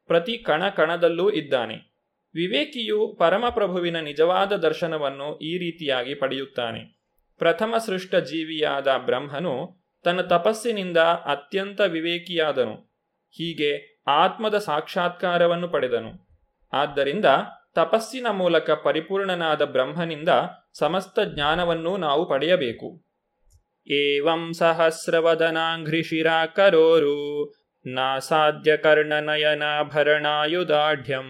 ಪ್ರತಿ ಕಣ ಕಣದಲ್ಲೂ ಇದ್ದಾನೆ. ವಿವೇಕಿಯು ಪರಮಪ್ರಭುವಿನ ನಿಜವಾದ ದರ್ಶನವನ್ನು ಈ ರೀತಿಯಾಗಿ ಪಡೆಯುತ್ತಾನೆ. ಪ್ರಥಮ ಸೃಷ್ಟ ಜೀವಿಯಾದ ಬ್ರಹ್ಮನು ತನ್ನ ತಪಸ್ಸಿನಿಂದ ಅತ್ಯಂತ ವಿವೇಕಿಯಾದನು. ಹೀಗೆ ಆತ್ಮದ ಸಾಕ್ಷಾತ್ಕಾರವನ್ನು ಪಡೆದನು. ಆದ್ದರಿಂದ ತಪಸ್ಸಿನ ಮೂಲಕ ಪರಿಪೂರ್ಣನಾದ ಬ್ರಹ್ಮನಿಂದ ಸಮಸ್ತ ಜ್ಞಾನವನ್ನು ನಾವು ಪಡೆಯಬೇಕು. ಏವಂ ಸಹಸ್ರವದನಾಂಘ್ರಿ ಕರೋರು ಕರ್ಣನಯನಾಭರಣಾಯುಧಾಢ್ಯಂ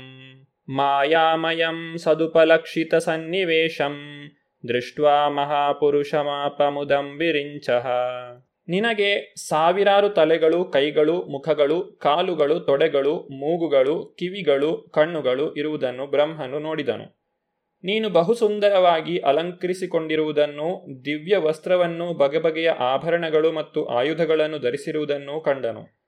ಮಾಯಾಮಯಂ ಸನ್ನಿವೇಶಂ ದೃಷ್ಟ್ವಾ ಮಹಾಪುರುಷಮಾಪಮುದಂ ವಿರಿಂಚಃ ನಿನಗೆ ಸಾವಿರಾರು ತಲೆಗಳು, ಕೈಗಳು, ಮುಖಗಳು, ಕಾಲುಗಳು, ತೊಡೆಗಳು, ಮೂಗುಗಳು, ಕಿವಿಗಳು, ಕಣ್ಣುಗಳು ಇರುವುದನ್ನು ಬ್ರಹ್ಮನು ನೋಡಿದನು. ನೀನು ಬಹು ಸುಂದರವಾಗಿ ಅಲಂಕರಿಸಿಕೊಂಡಿರುವುದನ್ನು ದಿವ್ಯ ವಸ್ತ್ರವನ್ನು ಬಗೆಬಗೆಯ ಆಭರಣಗಳು ಮತ್ತು ಆಯುಧಗಳನ್ನು ಧರಿಸಿರುವುದನ್ನು ಕಂಡನು.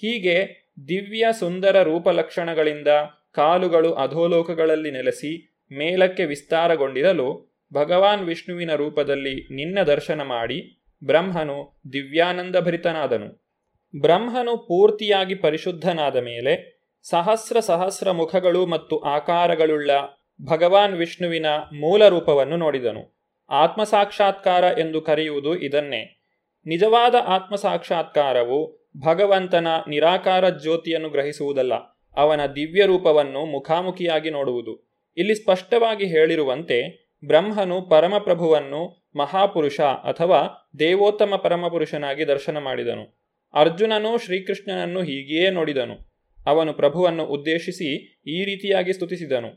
ಹೀಗೆ ದಿವ್ಯ ಸುಂದರ ರೂಪಲಕ್ಷಣಗಳಿಂದ ಕಾಲುಗಳು ಅಧೋಲೋಕಗಳಲ್ಲಿ ನೆಲೆಸಿ ಮೇಲಕ್ಕೆ ವಿಸ್ತಾರಗೊಂಡಿರಲು ಭಗವಾನ್ ವಿಷ್ಣುವಿನ ರೂಪದಲ್ಲಿ ನಿನ್ನ ದರ್ಶನ ಮಾಡಿ ಬ್ರಹ್ಮನು ದಿವ್ಯಾನಂದ ಭರಿತನಾದನು ಬ್ರಹ್ಮನು ಪೂರ್ತಿಯಾಗಿ ಪರಿಶುದ್ಧನಾದ ಮೇಲೆ ಸಹಸ್ರ ಸಹಸ್ರ ಮುಖಗಳು ಮತ್ತು ಆಕಾರಗಳುಳ್ಳ ಭಗವಾನ್ ವಿಷ್ಣುವಿನ ಮೂಲ ರೂಪವನ್ನು ನೋಡಿದನು. ಆತ್ಮಸಾಕ್ಷಾತ್ಕಾರ ಎಂದು ಕರೆಯುವುದು ಇದನ್ನೇ. ನಿಜವಾದ ಆತ್ಮಸಾಕ್ಷಾತ್ಕಾರವು ಭಗವಂತನ ನಿರಾಕಾರ ಜ್ಯೋತಿಯನ್ನು ಗ್ರಹಿಸುವುದಲ್ಲ, ಅವನ ದಿವ್ಯ ರೂಪವನ್ನು ಮುಖಾಮುಖಿಯಾಗಿ ನೋಡುವುದು. ಇಲ್ಲಿ ಸ್ಪಷ್ಟವಾಗಿ ಹೇಳಿರುವಂತೆ, ಬ್ರಹ್ಮನು ಪರಮಪ್ರಭುವನ್ನು ಮಹಾಪುರುಷ ಅಥವಾ ದೇವೋತ್ತಮ ಪರಮಪುರುಷನಾಗಿ ದರ್ಶನ ಮಾಡಿದನು. ಅರ್ಜುನನು ಶ್ರೀಕೃಷ್ಣನನ್ನು ಹೀಗೆಯೇ ನೋಡಿದನು. ಅವನು ಪ್ರಭುವನ್ನು ಉದ್ದೇಶಿಸಿ ಈ ರೀತಿಯಾಗಿ ಸ್ತುತಿಸಿದನು.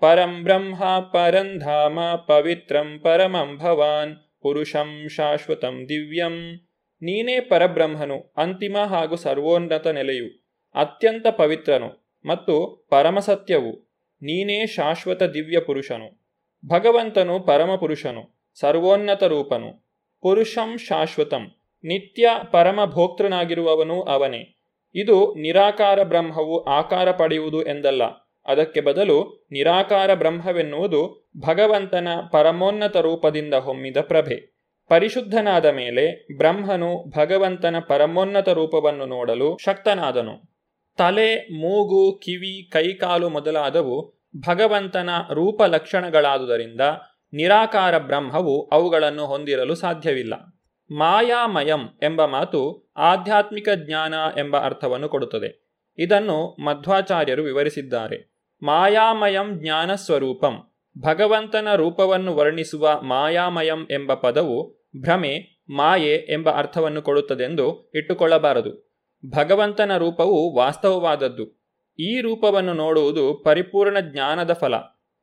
ಪರಂ ಬ್ರಹ್ಮ ಪರಂಧಾಮ ಪವಿತ್ರಂ ಪರಮಂ ಭವಾನ್, ಪುರುಷಂ ಶಾಶ್ವತಂ ದಿವ್ಯಂ. ನೀನೇ ಪರಬ್ರಹ್ಮನು, ಅಂತಿಮ ಹಾಗೂ ಸರ್ವೋನ್ನತ ನೆಲೆಯು, ಅತ್ಯಂತ ಪವಿತ್ರನು ಮತ್ತು ಪರಮಸತ್ಯವು, ನೀನೇ ಶಾಶ್ವತ ದಿವ್ಯ ಪುರುಷನು. ಭಗವಂತನು ಪರಮಪುರುಷನು ಸರ್ವೋನ್ನತ ರೂಪನು. ಪುರುಷಂ ಶಾಶ್ವತಂ, ನಿತ್ಯ ಪರಮ ಭೋಕ್ತೃನಾಗಿರುವವನು ಅವನೇ. ಇದು ನಿರಾಕಾರ ಬ್ರಹ್ಮವು ಆಕಾರ ಪಡೆಯುವುದು ಎಂದಲ್ಲ, ಅದಕ್ಕೆ ಬದಲು ನಿರಾಕಾರ ಬ್ರಹ್ಮವೆನ್ನುವುದು ಭಗವಂತನ ಪರಮೋನ್ನತ ರೂಪದಿಂದ ಹೊಮ್ಮಿದ ಪ್ರಭೆ. ಪರಿಶುದ್ಧನಾದ ಮೇಲೆ ಬ್ರಹ್ಮನು ಭಗವಂತನ ಪರಮೋನ್ನತ ರೂಪವನ್ನು ನೋಡಲು ಶಕ್ತನಾದನು. ತಲೆ, ಮೂಗು, ಕಿವಿ, ಕೈಕಾಲು ಮೊದಲಾದವು ಭಗವಂತನ ರೂಪ ಲಕ್ಷಣಗಳಾದುದರಿಂದ ನಿರಾಕಾರ ಬ್ರಹ್ಮವು ಅವುಗಳನ್ನು ಹೊಂದಿರಲು ಸಾಧ್ಯವಿಲ್ಲ. ಮಾಯಾಮಯಂ ಎಂಬ ಮಾತು ಆಧ್ಯಾತ್ಮಿಕ ಜ್ಞಾನ ಎಂಬ ಅರ್ಥವನ್ನು ಕೊಡುತ್ತದೆ. ಇದನ್ನು ಮಧ್ವಾಚಾರ್ಯರು ವಿವರಿಸಿದ್ದಾರೆ. ಮಾಯಾಮಯಂ ಜ್ಞಾನ ಸ್ವರೂಪಂ ಭಗವಂತನ ರೂಪವನ್ನು ವರ್ಣಿಸುವ ಮಾಯಾಮಯಂ ಎಂಬ ಪದವು ಭ್ರಮೆ, ಮಾಯೆ ಎಂಬ ಅರ್ಥವನ್ನು ಕೊಡುತ್ತದೆಂದು ಇಟ್ಟುಕೊಳ್ಳಬಾರದು. ಭಗವಂತನ ರೂಪವು ವಾಸ್ತವವಾದದ್ದು. ಈ ರೂಪವನ್ನು ನೋಡುವುದು ಪರಿಪೂರ್ಣ ಜ್ಞಾನದ ಫಲ.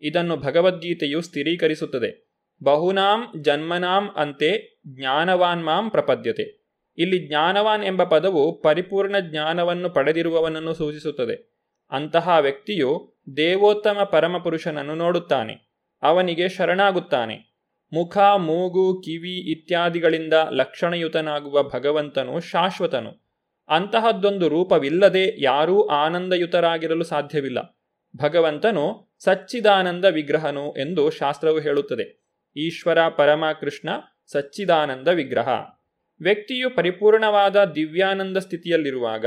ಇದನ್ನು ಭಗವದ್ಗೀತೆಯು ಸ್ಥಿರೀಕರಿಸುತ್ತದೆ. ಬಹುನಾಂ ಜನ್ಮನಾಂ ಅಂತೆ ಜ್ಞಾನವಾನ್ ಮಾಂ ಪ್ರಪದ್ಯತೆ. ಇಲ್ಲಿ ಜ್ಞಾನವಾನ್ ಎಂಬ ಪದವು ಪರಿಪೂರ್ಣ ಜ್ಞಾನವನ್ನು ಪಡೆದಿರುವವನನ್ನು ಸೂಚಿಸುತ್ತದೆ. ಅಂತಹ ವ್ಯಕ್ತಿಯು ದೇವೋತ್ತಮ ಪರಮಪುರುಷನನ್ನು ನೋಡುತ್ತಾನೆ. ಅವನಿಗೆ ಶರಣಾಗುತ್ತಾನೆ. ಮುಖ, ಮೂಗು, ಕಿವಿ ಇತ್ಯಾದಿಗಳಿಂದ ಲಕ್ಷಣಯುತನಾಗುವ ಭಗವಂತನು ಶಾಶ್ವತನು. ಅಂತಹದ್ದೊಂದು ರೂಪವಿಲ್ಲದೆ ಯಾರೂ ಆನಂದಯುತರಾಗಿರಲು ಸಾಧ್ಯವಿಲ್ಲ. ಭಗವಂತನು ಸಚ್ಚಿದಾನಂದ ವಿಗ್ರಹನು ಎಂದು ಶಾಸ್ತ್ರವು ಹೇಳುತ್ತದೆ. ಈಶ್ವರ ಪರಮಕೃಷ್ಣ ಸಚ್ಚಿದಾನಂದ ವಿಗ್ರಹ. ವ್ಯಕ್ತಿಯು ಪರಿಪೂರ್ಣವಾದ ದಿವ್ಯಾನಂದ ಸ್ಥಿತಿಯಲ್ಲಿರುವಾಗ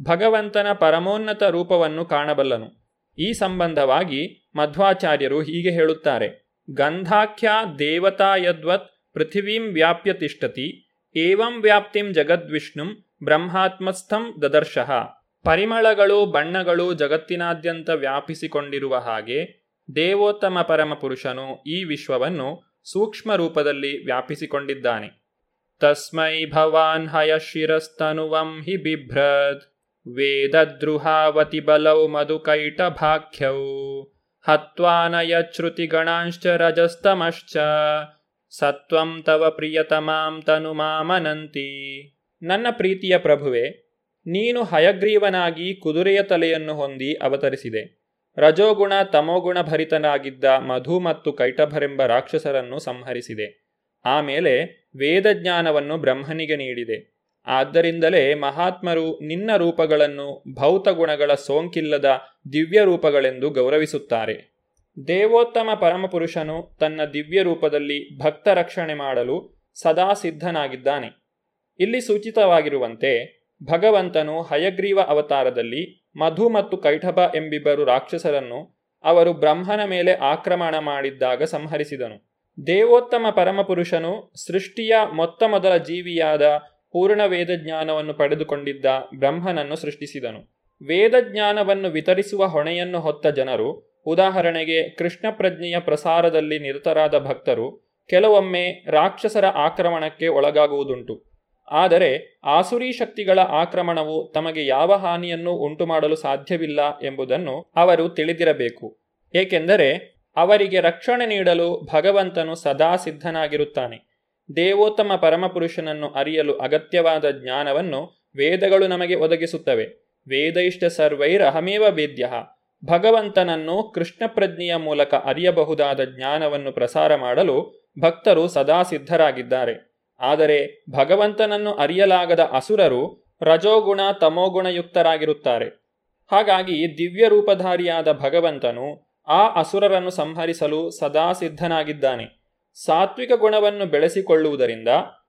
ಭಗವಂತನ ಪರಮೋನ್ನತ ರೂಪವನ್ನು ಕಾಣಬಲ್ಲನು. ಈ ಸಂಬಂಧವಾಗಿ ಮಧ್ವಾಚಾರ್ಯರು ಹೀಗೆ ಹೇಳುತ್ತಾರೆ. ಗಂಧಾಖ್ಯ ದೇವತಾ ಯದ್ವತ್ ಪೃಥಿವೀಂ ವ್ಯಾಪ್ಯ ತಿಷ್ಟತಿ, ಏವಂ ವ್ಯಾಪ್ತಿಂ ಜಗದ್ವಿಷ್ಣುಂ ಬ್ರಹ್ಮಾತ್ಮಸ್ಥಂ ದದರ್ಶಃ. ಪರಿಮಳಗಳು ಬಣ್ಣಗಳು ಜಗತ್ತಿನಾದ್ಯಂತ ವ್ಯಾಪಿಸಿಕೊಂಡಿರುವ ಹಾಗೆ ದೇವೋತ್ತಮ ಪರಮಪುರುಷನು ಈ ವಿಶ್ವವನ್ನು ಸೂಕ್ಷ್ಮ ರೂಪದಲ್ಲಿ ವ್ಯಾಪಿಸಿಕೊಂಡಿದ್ದಾನೆ. ತಸ್ಮೈ ಭವಾನ್ ಹಯಶಿರಸ್ತನುವಂ ಹಿ ಬಿಭ್ರದ್ ವೇದದ್ರುಹಾವತಿ ಬಲೌ ಮಧುಕೈಟಭಾಖ್ಯೌ. ಹತ್ವಾನಯಚ್ರುತಿಗಣಾಂಶ್ಚ ರಜಸ್ತಮಶ್ಚ. ಸತ್ವಂ ತವ ಪ್ರಿಯತಮಾಂ ತನು ಮಾಮನಂತಿ. ನನ್ನ ಪ್ರೀತಿಯ ಪ್ರಭುವೆ, ನೀನು ಹಯಗ್ರೀವನಾಗಿ ಕುದುರೆಯ ತಲೆಯನ್ನು ಹೊಂದಿ ಅವತರಿಸಿದೆ. ರಜೋಗುಣ ತಮೋಗುಣ ಭರಿತನಾಗಿದ್ದ ಮಧು ಮತ್ತು ಕೈಟಭರೆಂಬ ರಾಕ್ಷಸರನ್ನು ಸಂಹರಿಸಿದೆ. ಆಮೇಲೆ ವೇದಜ್ಞಾನವನ್ನು ಬ್ರಹ್ಮನಿಗೆ ನೀಡಿದೆ. ಆದ್ದರಿಂದಲೇ ಮಹಾತ್ಮರು ನಿನ್ನ ರೂಪಗಳನ್ನು ಭೌತ ಗುಣಗಳ ಸೋಂಕಿಲ್ಲದ ದಿವ್ಯ ರೂಪಗಳೆಂದು ಗೌರವಿಸುತ್ತಾರೆ. ದೇವೋತ್ತಮ ಪರಮಪುರುಷನು ತನ್ನ ದಿವ್ಯ ರೂಪದಲ್ಲಿ ಭಕ್ತ ರಕ್ಷಣೆ ಮಾಡಲು ಸದಾ ಸಿದ್ಧನಾಗಿದ್ದಾನೆ. ಇಲ್ಲಿ ಸೂಚಿತವಾಗಿರುವಂತೆ ಭಗವಂತನು ಹಯಗ್ರೀವ ಅವತಾರದಲ್ಲಿ ಮಧು ಮತ್ತು ಕೈಠಬ ಎಂಬಿಬ್ಬರು ರಾಕ್ಷಸರನ್ನು ಅವರು ಬ್ರಹ್ಮನ ಮೇಲೆ ಆಕ್ರಮಣ ಮಾಡಿದ್ದಾಗ ಸಂಹರಿಸಿದನು. ದೇವೋತ್ತಮ ಪರಮಪುರುಷನು ಸೃಷ್ಟಿಯ ಮೊತ್ತ ಮೊದಲ ಜೀವಿಯಾದ ಪೂರ್ಣ ವೇದಜ್ಞಾನವನ್ನು ಪಡೆದುಕೊಂಡಿದ್ದ ಬ್ರಹ್ಮನನ್ನು ಸೃಷ್ಟಿಸಿದನು. ವೇದಜ್ಞಾನವನ್ನು ವಿತರಿಸುವ ಹೊಣೆಯನ್ನು ಹೊತ್ತ ಜನರು, ಉದಾಹರಣೆಗೆ ಕೃಷ್ಣ ಪ್ರಜ್ಞೆಯ ಪ್ರಸಾರದಲ್ಲಿ ನಿರತರಾದ ಭಕ್ತರು, ಕೆಲವೊಮ್ಮೆ ರಾಕ್ಷಸರ ಆಕ್ರಮಣಕ್ಕೆ ಒಳಗಾಗುವುದುಂಟು. ಆದರೆ ಆಸುರಿ ಶಕ್ತಿಗಳ ಆಕ್ರಮಣವು ತಮಗೆ ಯಾವ ಹಾನಿಯನ್ನು ಉಂಟುಮಾಡಲು ಸಾಧ್ಯವಿಲ್ಲ ಎಂಬುದನ್ನು ಅವರು ತಿಳಿದಿರಬೇಕು. ಏಕೆಂದರೆ ಅವರಿಗೆ ರಕ್ಷಣೆ ನೀಡಲು ಭಗವಂತನು ಸದಾ ಸಿದ್ಧನಾಗಿರುತ್ತಾನೆ. ದೇವೋತ್ತಮ ಪರಮಪುರುಷನನ್ನು ಅರಿಯಲು ಅಗತ್ಯವಾದ ಜ್ಞಾನವನ್ನು ವೇದಗಳು ನಮಗೆ ಒದಗಿಸುತ್ತವೆ. ವೇದೈಷ್ಟ ಸರ್ವೈರಹಮೇವ ವೇದ್ಯ. ಭಗವಂತನನ್ನು ಕೃಷ್ಣ ಪ್ರಜ್ಞೆಯ ಮೂಲಕ ಅರಿಯಬಹುದಾದ ಜ್ಞಾನವನ್ನು ಪ್ರಸಾರ ಮಾಡಲು ಭಕ್ತರು ಸದಾ ಸಿದ್ಧರಾಗಿದ್ದಾರೆ. ಆದರೆ ಭಗವಂತನನ್ನು ಅರಿಯಲಾಗದ ಅಸುರರು ರಜೋಗುಣ ತಮೋಗುಣಯುಕ್ತರಾಗಿರುತ್ತಾರೆ. ಹಾಗಾಗಿ ದಿವ್ಯ ರೂಪಧಾರಿಯಾದ ಭಗವಂತನು ಆ ಅಸುರರನ್ನು ಸಂಹರಿಸಲು ಸದಾ ಸಿದ್ಧನಾಗಿದ್ದಾನೆ. ಸಾತ್ವಿಕ ಗುಣವನ್ನು ಬೆಳೆಸಿಕೊಳ್ಳುವುದರಿಂದ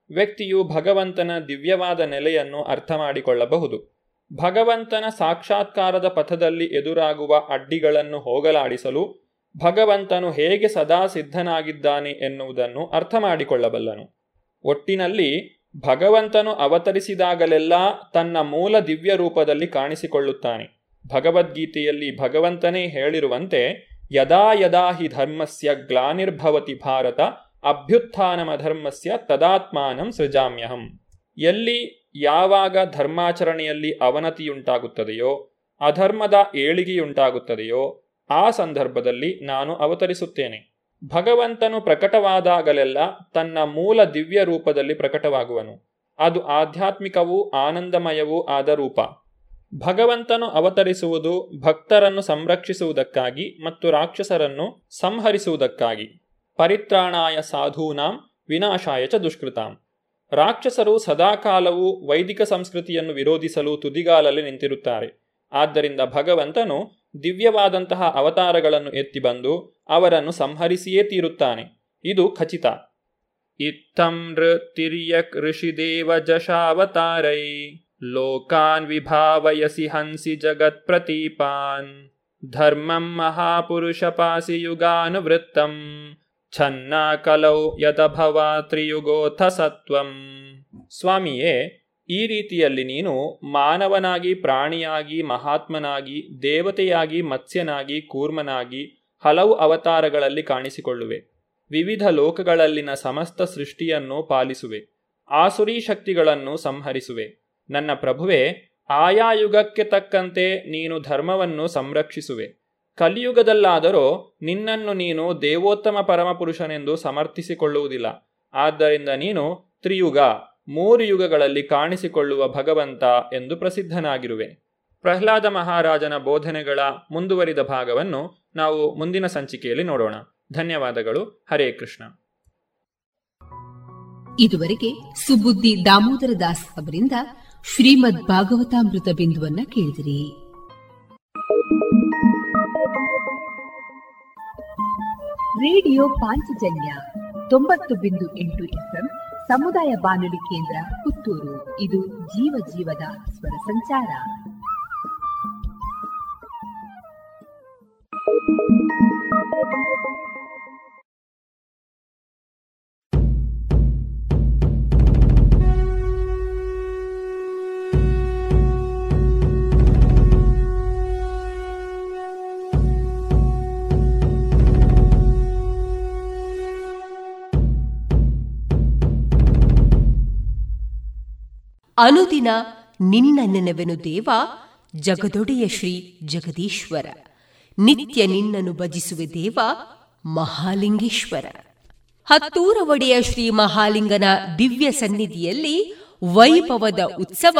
ವ್ಯಕ್ತಿಯು ಭಗವಂತನ ದಿವ್ಯವಾದ ನೆಲೆಯನ್ನು ಅರ್ಥ ಮಾಡಿಕೊಳ್ಳಬಹುದು ಭಗವಂತನ ಸಾಕ್ಷಾತ್ಕಾರದ ಪಥದಲ್ಲಿ ಎದುರಾಗುವ ಅಡ್ಡಿಗಳನ್ನು ಹೋಗಲಾಡಿಸಲು ಭಗವಂತನು ಹೇಗೆ ಸದಾ ಸಿದ್ಧನಾಗಿದ್ದಾನೆ ಎನ್ನುವುದನ್ನು ಅರ್ಥ ಮಾಡಿಕೊಳ್ಳಬಲ್ಲನು ಒಟ್ಟಿನಲ್ಲಿ ಭಗವಂತನು ಅವತರಿಸಿದಾಗಲೆಲ್ಲ ತನ್ನ ಮೂಲ ದಿವ್ಯ ರೂಪದಲ್ಲಿ ಕಾಣಿಸಿಕೊಳ್ಳುತ್ತಾನೆ. ಭಗವದ್ಗೀತೆಯಲ್ಲಿ ಭಗವಂತನೇ ಹೇಳಿರುವಂತೆ ಯದಾ ಯದಾ ಹಿ ಧರ್ಮಸ್ಯ ಗ್ಲಾನಿರ್ಭವತಿ ಭಾರತ ಅಭ್ಯುತ್ಥಾನಮಧರ್ಮಸ್ಯ ತದಾತ್ಮಾನಂ ಸೃಜಾಮ್ಯಹಂ ಎಲ್ಲಿ ಯಾವಾಗ ಧರ್ಮಾಚರಣೆಯಲ್ಲಿ ಅವನತಿಯುಂಟಾಗುತ್ತದೆಯೋ ಅಧರ್ಮದ ಏಳಿಗೆಯುಂಟಾಗುತ್ತದೆಯೋ ಆ ಸಂದರ್ಭದಲ್ಲಿ ನಾನು ಅವತರಿಸುತ್ತೇನೆ ಭಗವಂತನು ಪ್ರಕಟವಾದಾಗಲೆಲ್ಲ ತನ್ನ ಮೂಲ ದಿವ್ಯ ರೂಪದಲ್ಲಿ ಪ್ರಕಟವಾಗುವನು ಅದು ಆಧ್ಯಾತ್ಮಿಕವೂ ಆನಂದಮಯವೂ ಆದ ರೂಪ ಭಗವಂತನು ಅವತರಿಸುವುದು ಭಕ್ತರನ್ನು ಸಂರಕ್ಷಿಸುವುದಕ್ಕಾಗಿ ಮತ್ತು ರಾಕ್ಷಸರನ್ನು ಸಂಹರಿಸುವುದಕ್ಕಾಗಿ. ಪರಿತ್ರಾಣಾಯ ಸಾಧೂನಾಂ ವಿನಾಶಾಯ ಚ ದುಷ್ಕೃತಾಂ. ರಾಕ್ಷಸರು ಸದಾಕಾಲವೂ ವೈದಿಕ ಸಂಸ್ಕೃತಿಯನ್ನು ವಿರೋಧಿಸಲು ತುದಿಗಾಲಲ್ಲಿ ನಿಂತಿರುತ್ತಾರೆ. ಆದ್ದರಿಂದ ಭಗವಂತನು ದಿವ್ಯವಾದಂತಹ ಅವತಾರಗಳನ್ನು ಎತ್ತಿ ಬಂದು ಅವರನ್ನು ಸಂಹರಿಸಿಯೇ ತೀರುತ್ತಾನೆ. ಇದು ಖಚಿತ. ಇತ್ತಂ ನೃತಿರ್ಯಕ್ ಋಷಿದೇವ ಜಶಾವತಾರೈ. ಲೋಕಾನ್ ವಿಭಾವಯಸಿ ಹಂಸಿ ಪ್ರತೀಪಾನ್ ಧರ್ಮಂ ಮಹಾಪುರುಷಪಾಸಿ ಯುಗಾನುವೃತ್ತಂ ಛನ್ನ ಕಲೌ ತ್ರಿಯುಗೋಥ ಸತ್ವಂ ಸ್ವಾಮಿಯೇ ಈ ರೀತಿಯಲ್ಲಿ ನೀನು ಮಾನವನಾಗಿ, ಪ್ರಾಣಿಯಾಗಿ, ಮಹಾತ್ಮನಾಗಿ, ದೇವತೆಯಾಗಿ, ಮತ್ಸ್ಯನಾಗಿ, ಕೂರ್ಮನಾಗಿ ಹಲವು ಅವತಾರಗಳಲ್ಲಿ ಕಾಣಿಸಿಕೊಳ್ಳುವೆ. ವಿವಿಧ ಲೋಕಗಳಲ್ಲಿನ ಸಮಸ್ತ ಸೃಷ್ಟಿಯನ್ನು ಪಾಲಿಸುವೆ. ಆಸುರಿ ಶಕ್ತಿಗಳನ್ನು ಸಂಹರಿಸುವೆ. ನನ್ನ ಪ್ರಭುವೆ, ಆಯಾ ಯುಗಕ್ಕೆ ತಕ್ಕಂತೆ ನೀನು ಧರ್ಮವನ್ನು ಸಂರಕ್ಷಿಸುವೆ. ಕಲಿಯುಗದಲ್ಲಾದರೂ ನಿನ್ನನ್ನು ನೀನು ದೇವೋತ್ತಮ ಪರಮಪುರುಷನೆಂದು ಸಮರ್ಥಿಸಿಕೊಳ್ಳುವುದಿಲ್ಲ. ಆದ್ದರಿಂದ ನೀನು ತ್ರಿಯುಗ, ಮೂರು ಯುಗಗಳಲ್ಲಿ ಕಾಣಿಸಿಕೊಳ್ಳುವ ಭಗವಂತ ಎಂದು ಪ್ರಸಿದ್ಧನಾಗಿರುವೆ. ಪ್ರಹ್ಲಾದ ಮಹಾರಾಜನ ಬೋಧನೆಗಳ ಮುಂದುವರಿದ ಭಾಗವನ್ನು ನಾವು ಮುಂದಿನ ಸಂಚಿಕೆಯಲ್ಲಿ ನೋಡೋಣ. ಧನ್ಯವಾದಗಳು. ಹರೇ ಕೃಷ್ಣ. ಇದುವರೆಗೆ ಸುಬುದ್ದಿ ದಾಮೋದರ ದಾಸ್ ಅವರಿಂದ ಶ್ರೀಮದ್ ಭಾಗವತಾಮೃತ ಬಿಂದುವನ್ನ ಕೇಳಿದಿರಿ. ರೇಡಿಯೋ ಪಾಂಚಜನ್ಯ ತೊಂಬತ್ತು ಬಿಂದು ಎಂಟು ಎಫ್ಎಂ ಸಮುದಾಯ ಬಾನುಲಿ ಕೇಂದ್ರ ಪುತ್ತೂರು. ಇದು ಜೀವ ಜೀವದ ಸ್ವರ ಸಂಚಾರ. ಅನುದಿನ ನಿನ್ನ ನೆನವೆನು ದೇವ, ಜಗದೊಡೆಯ ಶ್ರೀ ಜಗದೀಶ್ವರ. ನಿತ್ಯ ನಿನ್ನನ್ನು ಭಜಿಸುವೆ ದೇವ, ಮಹಾಲಿಂಗೇಶ್ವರ. ಹತ್ತೂರ ಒಡೆಯ ಶ್ರೀ ಮಹಾಲಿಂಗನ ದಿವ್ಯ ಸನ್ನಿಧಿಯಲ್ಲಿ ವೈಭವದ ಉತ್ಸವ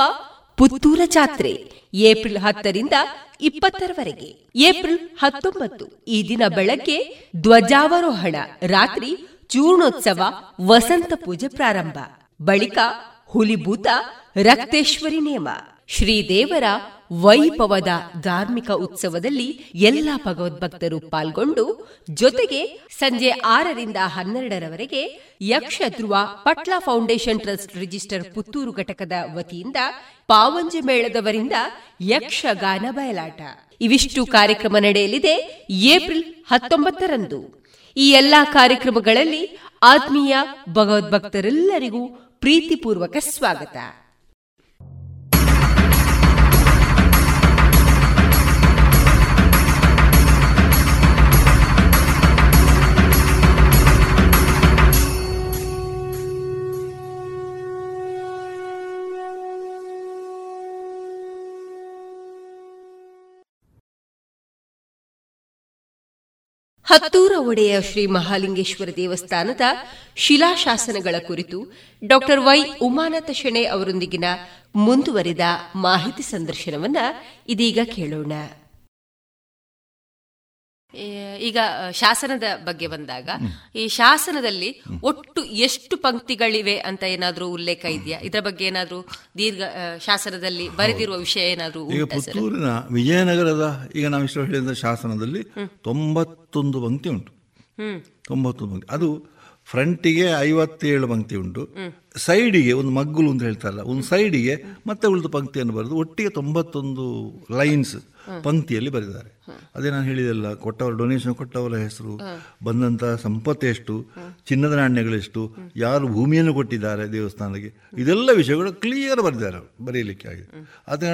ಪುತ್ತೂರ ಜಾತ್ರೆ, ಏಪ್ರಿಲ್ ಹತ್ತರಿಂದ ಇಪ್ಪತ್ತರವರೆಗೆ. ಏಪ್ರಿಲ್ ಹತ್ತೊಂಬತ್ತು, ಈ ದಿನ ಬೆಳಗ್ಗೆ ಧ್ವಜಾವರೋಹಣ ರಾತ್ರಿ ಚೂರ್ಣೋತ್ಸವ, ವಸಂತ ಪೂಜೆ ಪ್ರಾರಂಭ. ಬಳಿಕ ಹುಲಿಭೂತ ರಕ್ತೇಶ್ವರಿ ನೇಮ. ಶ್ರೀದೇವರ ವೈಭವದ ಧಾರ್ಮಿಕ ಉತ್ಸವದಲ್ಲಿ ಎಲ್ಲ ಭಗವದ್ಭಕ್ತರು ಪಾಲ್ಗೊಂಡು ಜೊತೆಗೆ ಸಂಜೆ ಆರರಿಂದ ಹನ್ನೆರಡರವರೆಗೆ Yaksha Dhruva Patla foundation trust register Puttur ಘಟಕದ ವತಿಯಿಂದ ಪಾವಂಜೆ ಮೇಳದವರಿಂದ ಯಕ್ಷಗಾನ ಬಯಲಾಟ. ಇವಿಷ್ಟು ಕಾರ್ಯಕ್ರಮ ನಡೆಯಲಿದೆ ಏಪ್ರಿಲ್ ಹತ್ತೊಂಬತ್ತರಂದು. ಈ ಎಲ್ಲಾ ಕಾರ್ಯಕ್ರಮಗಳಲ್ಲಿ ಆತ್ಮೀಯ ಭಗವದ್ಭಕ್ತರೆಲ್ಲರಿಗೂ ಪ್ರೀತಿಪೂರ್ವಕ ಸ್ವಾಗತ. ಹತ್ತೂರ ಒಡೆಯ ಶ್ರೀ ಮಹಾಲಿಂಗೇಶ್ವರ ದೇವಸ್ಥಾನದ ಶಿಲಾಶಾಸನಗಳ ಕುರಿತು ಡಾಕ್ಟರ್ ವೈ ಉಮಾನಾಥ ಶೆಣೆ ಅವರೊಂದಿಗಿನ ಮುಂದುವರಿದ ಮಾಹಿತಿ ಸಂದರ್ಶನವನ್ನ ಇದೀಗ ಕೇಳೋಣ. ಈಗ ಶಾಸನದ ಬಗ್ಗೆ ಬಂದಾಗ ಈ ಶಾಸನದಲ್ಲಿ ಒಟ್ಟು ಎಷ್ಟು ಪಂಕ್ತಿಗಳಿವೆ ಅಂತ ಏನಾದ್ರೂ ಉಲ್ಲೇಖ ಇದೆಯಾ? ಇದರ ಬಗ್ಗೆ ಏನಾದ್ರೂ ದೀರ್ಘ ಶಾಸನದಲ್ಲಿ ಬರೆದಿರುವ ವಿಷಯ ಏನಾದ್ರೂ ಈಗ ಪುತ್ತೂರಿನ ವಿಜಯನಗರದ ಈಗ ನಾವು ಇಷ್ಟು ಹೇಳಿದ ಶಾಸನದಲ್ಲಿ ತೊಂಬತ್ತೊಂದು ಪಂಕ್ತಿ ಉಂಟು. ತೊಂಬತ್ತೊಂದು ಪಂಕ್ತಿ. ಅದು ಫ್ರಂಟಿಗೆ ಐವತ್ತೇಳು ಪಂಕ್ತಿ ಉಂಟು. ಸೈಡಿಗೆ ಒಂದು ಮಗ್ಗುಲು ಅಂತ ಹೇಳ್ತಾರಲ್ಲ, ಒಂದು ಸೈಡಿಗೆ ಮತ್ತೆ ಉಳಿದ ಪಂಕ್ತಿಯನ್ನು ಬರೆದು ಒಟ್ಟಿಗೆ ತೊಂಬತ್ತೊಂದು ಲೈನ್ಸ್ ಪಂಕ್ತಿಯಲ್ಲಿ ಬರೆದಿದ್ದಾರೆ. ಅದೇ ನಾನು ಹೇಳಿದೆಲ್ಲ, ಕೊಟ್ಟವರ ಡೊನೇಷನ್ ಕೊಟ್ಟವರ ಹೆಸರು ಬಂದಂತಹ ಸಂಪತ್ತು ಎಷ್ಟು, ಚಿನ್ನದ ನಾಣ್ಯಗಳೆಷ್ಟು ಯಾರು ಭೂಮಿಯನ್ನು ಕೊಟ್ಟಿದ್ದಾರೆ ದೇವಸ್ಥಾನಕ್ಕೆ, ಇದೆಲ್ಲ ವಿಷಯಗಳು ಕ್ಲಿಯರ್ ಬರೆದಿದ್ದಾರೆ ಬರೆಯಲಿಕ್ಕೆ ಆಗಿದೆ. ಅದೇ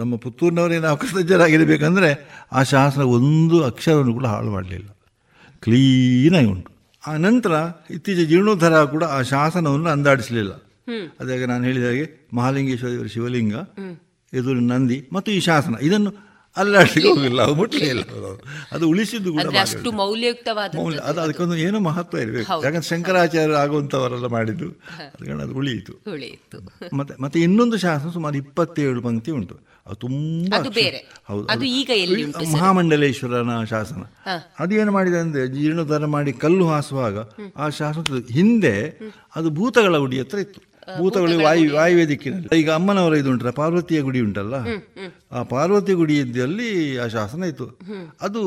ನಮ್ಮ ಪುತ್ತೂರಿನವರೇನು ನಾವು ಕೃತಜ್ಞರಾಗಿರಬೇಕಂದ್ರೆ ಆ ಶಾಸನ ಒಂದು ಅಕ್ಷರವನ್ನು ಕೂಡ ಹಾಳು ಮಾಡಲಿಲ್ಲ. ಕ್ಲೀನಾಗಿ ಉಂಟು. ಆ ನಂತರ ಇತ್ತೀಚೆಗೆ ಜೀರ್ಣೋದ್ಧಾರ ಕೂಡ ಆ ಶಾಸನವನ್ನು ಅಂದಾಡಿಸಲಿಲ್ಲ. ಅದಾಗ ನಾನು ಹೇಳಿದ ಹಾಗೆ ಮಹಾಲಿಂಗೇಶ್ವರ ಶಿವಲಿಂಗ ಎದುರು ನಂದಿ ಮತ್ತು ಈ ಶಾಸನ. ಇದನ್ನು ಅಲ್ಲಾಡ್ಲಿಕ್ಕೆ ಹೋಗಿಲ್ಲ ಮುಟ್ಲೇ ಇಲ್ಲ. ಅದು ಉಳಿಸಿದ್ದು ಕೂಡ ಅಷ್ಟು ಮೌಲ್ಯಯುಕ್ತವಾದ ಮೌಲ್ಯ ಅದು ಅದಕ್ಕೊಂದು ಏನೋ ಮಹತ್ವ ಇರಬೇಕು. ಯಾಕಂದ್ರೆ ಶಂಕರಾಚಾರ್ಯ ಆಗುವಂಥವರೆಲ್ಲ ಮಾಡಿದ್ದು ಅದಕ್ಕೆ ಅದು ಉಳಿಯಿತು. ಮತ್ತೆ ಮತ್ತೆ ಇನ್ನೊಂದು ಶಾಸನ ಸುಮಾರು ಇಪ್ಪತ್ತೇಳು ಪಂಕ್ತಿ ಉಂಟು. ಅದು ತುಂಬಾ ಹೌದು ಈಗ ಎಲ್ಲಿ ಮಹಾಮಂಡಲೇಶ್ವರನ ಶಾಸನ. ಅದೇನು ಮಾಡಿದೆ ಅಂದ್ರೆ ಜೀರ್ಣೋದ್ಧಾರ ಮಾಡಿ ಕಲ್ಲು ಹಾಸುವಾಗ ಆ ಶಾಸನದ ಹಿಂದೆ ಅದು ಭೂತಗಳ ಗುಡಿ ಹತ್ರ ಇತ್ತು. ಭೂತಗಳು ವಾಯು ವಾಯುವ್ಯ ದಿಕ್ಕಿನಲ್ಲಿ ಈಗ ಅಮ್ಮನವರ ಇದು ಉಂಟಲ್ಲ ಪಾರ್ವತಿಯ ಗುಡಿ ಉಂಟಲ್ಲ? ಆ ಪಾರ್ವತಿ ಗುಡಿ ಇದ್ದಲ್ಲಿ ಆ ಶಾಸನ ಇತ್ತು. ಅದು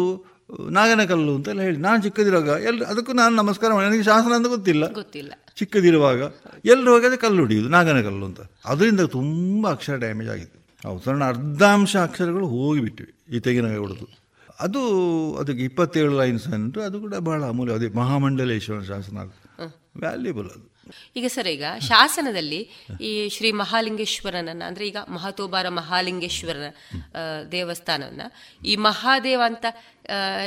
ನಾಗನಕಲ್ಲು ಅಂತೆಲ್ಲ ಹೇಳಿ. ನಾನು ಚಿಕ್ಕದಿರುವಾಗ ಎಲ್ರು ಅದಕ್ಕೂ ನಾನು ನಮಸ್ಕಾರ ಮಾಡಿ. ನನಗೆ ಶಾಸನ ಅಂತ ಗೊತ್ತಿಲ್ಲ. ಗೊತ್ತಿಲ್ಲ. ಚಿಕ್ಕದಿರುವಾಗ ಎಲ್ಲರೂ ಹೋಗಿ ಕಲ್ಲು ಹೊಡಿಯುದು ನಾಗನಕಲ್ಲು ಅಂತ. ಅದರಿಂದ ತುಂಬ ಅಕ್ಷರ ಡ್ಯಾಮೇಜ್ ಆಗಿದೆ ಹೌದು. ಅರ್ಧಾಂಶ ಅಕ್ಷರಗಳು ಹೋಗಿಬಿಟ್ಟಿವೆ ಈ ತೆಗಿನ ಹೊಡೆದು. ಅದು ಅದಕ್ಕೆ ಇಪ್ಪತ್ತೇಳು ಲೈನ್ಸ್ ಅಂದರೆ ಅದು ಕೂಡ ಬಹಳ ಅಮೂಲ್ಯ. ಅದೇ ಮಹಾಮಂಡಲೇಶ್ವರ ಶಾಸನ ವ್ಯಾಲ್ಯೂಬಲ್ ಅದು. ಈಗ ಸರ್ ಈಗ ಶಾಸನದಲ್ಲಿ ಈ ಶ್ರೀ ಮಹಾಲಿಂಗೇಶ್ವರನನ್ನ ಅಂದ್ರೆ ಈಗ ಮಹತೋಬಾರ ಮಹಾಲಿಂಗೇಶ್ವರನ ಆ, ದೇವಸ್ಥಾನವನ್ನ ಈ ಮಹಾದೇವ ಅಂತ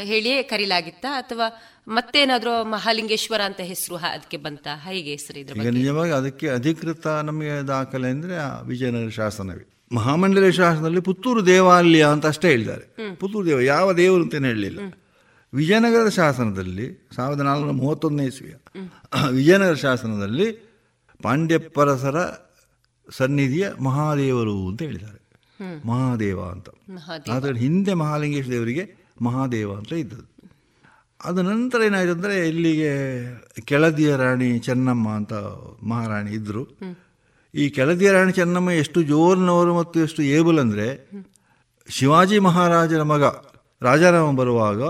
ಹೇಳಿಯೇ ಕರೀಲಾಗಿತ್ತಾ? ಅಥವಾ ಮತ್ತೇನಾದ್ರೂ ಮಹಾಲಿಂಗೇಶ್ವರ ಅಂತ ಹೆಸರು ಅದಕ್ಕೆ ಬಂತ? ಹೇಗೆ ಹೆಸರು ನಿಜವಾಗಿ ಅದಕ್ಕೆ ಅಧಿಕೃತ ನಮಗೆ ದಾಖಲೆ ಅಂದರೆ ವಿಜಯನಗರ ಶಾಸನವೇ. ಮಹಾಮಂಡಲ ಶಾಸನದಲ್ಲಿ ಪುತ್ತೂರು ದೇವಾಲಯ ಅಂತ ಅಷ್ಟೇ ಹೇಳಿದ್ದಾರೆ ಪುತ್ತೂರು ದೇವ ಯಾವ ದೇವರು ಅಂತ ಹೇಳಲಿಲ್ಲ. ವಿಜಯನಗರದ ಶಾಸನದಲ್ಲಿ ಸಾವಿರದ ನಾಲ್ನೂರ ಮೂವತ್ತೊಂದನೇ ಇಸ್ವಿಯ. ವಿಜಯನಗರ ಶಾಸನದಲ್ಲಿ ಪಾಂಡ್ಯಪರಸರ ಸನ್ನಿಧಿಯ ಮಹಾದೇವರು ಅಂತ ಹೇಳಿದ್ದಾರೆ. ಮಹಾದೇವ ಅಂತ. ಆದರೆ ಹಿಂದೆ ಮಹಾಲಿಂಗೇಶ್ವರ ದೇವರಿಗೆ ಮಹಾದೇವ ಅಂತ ಇದ್ದದ್ದು. ಅದ ನಂತರ ಏನಾಯ್ತು ಅಂದರೆ ಇಲ್ಲಿಗೆ ಕೆಳದಿಯ ರಾಣಿ ಚೆನ್ನಮ್ಮ ಅಂತ ಮಹಾರಾಣಿ ಇದ್ದರು ಈ ಕೆಳದಿಯ ರಾಣಿ ಚೆನ್ನಮ್ಮ ಎಷ್ಟು ಜೋರಿನವರು ಮತ್ತು ಎಷ್ಟು ಏಬಲ್ ಅಂದರೆ ಶಿವಾಜಿ ಮಹಾರಾಜರ ಮಗ ರಾಜಾರಾಮ ಬರುವಾಗ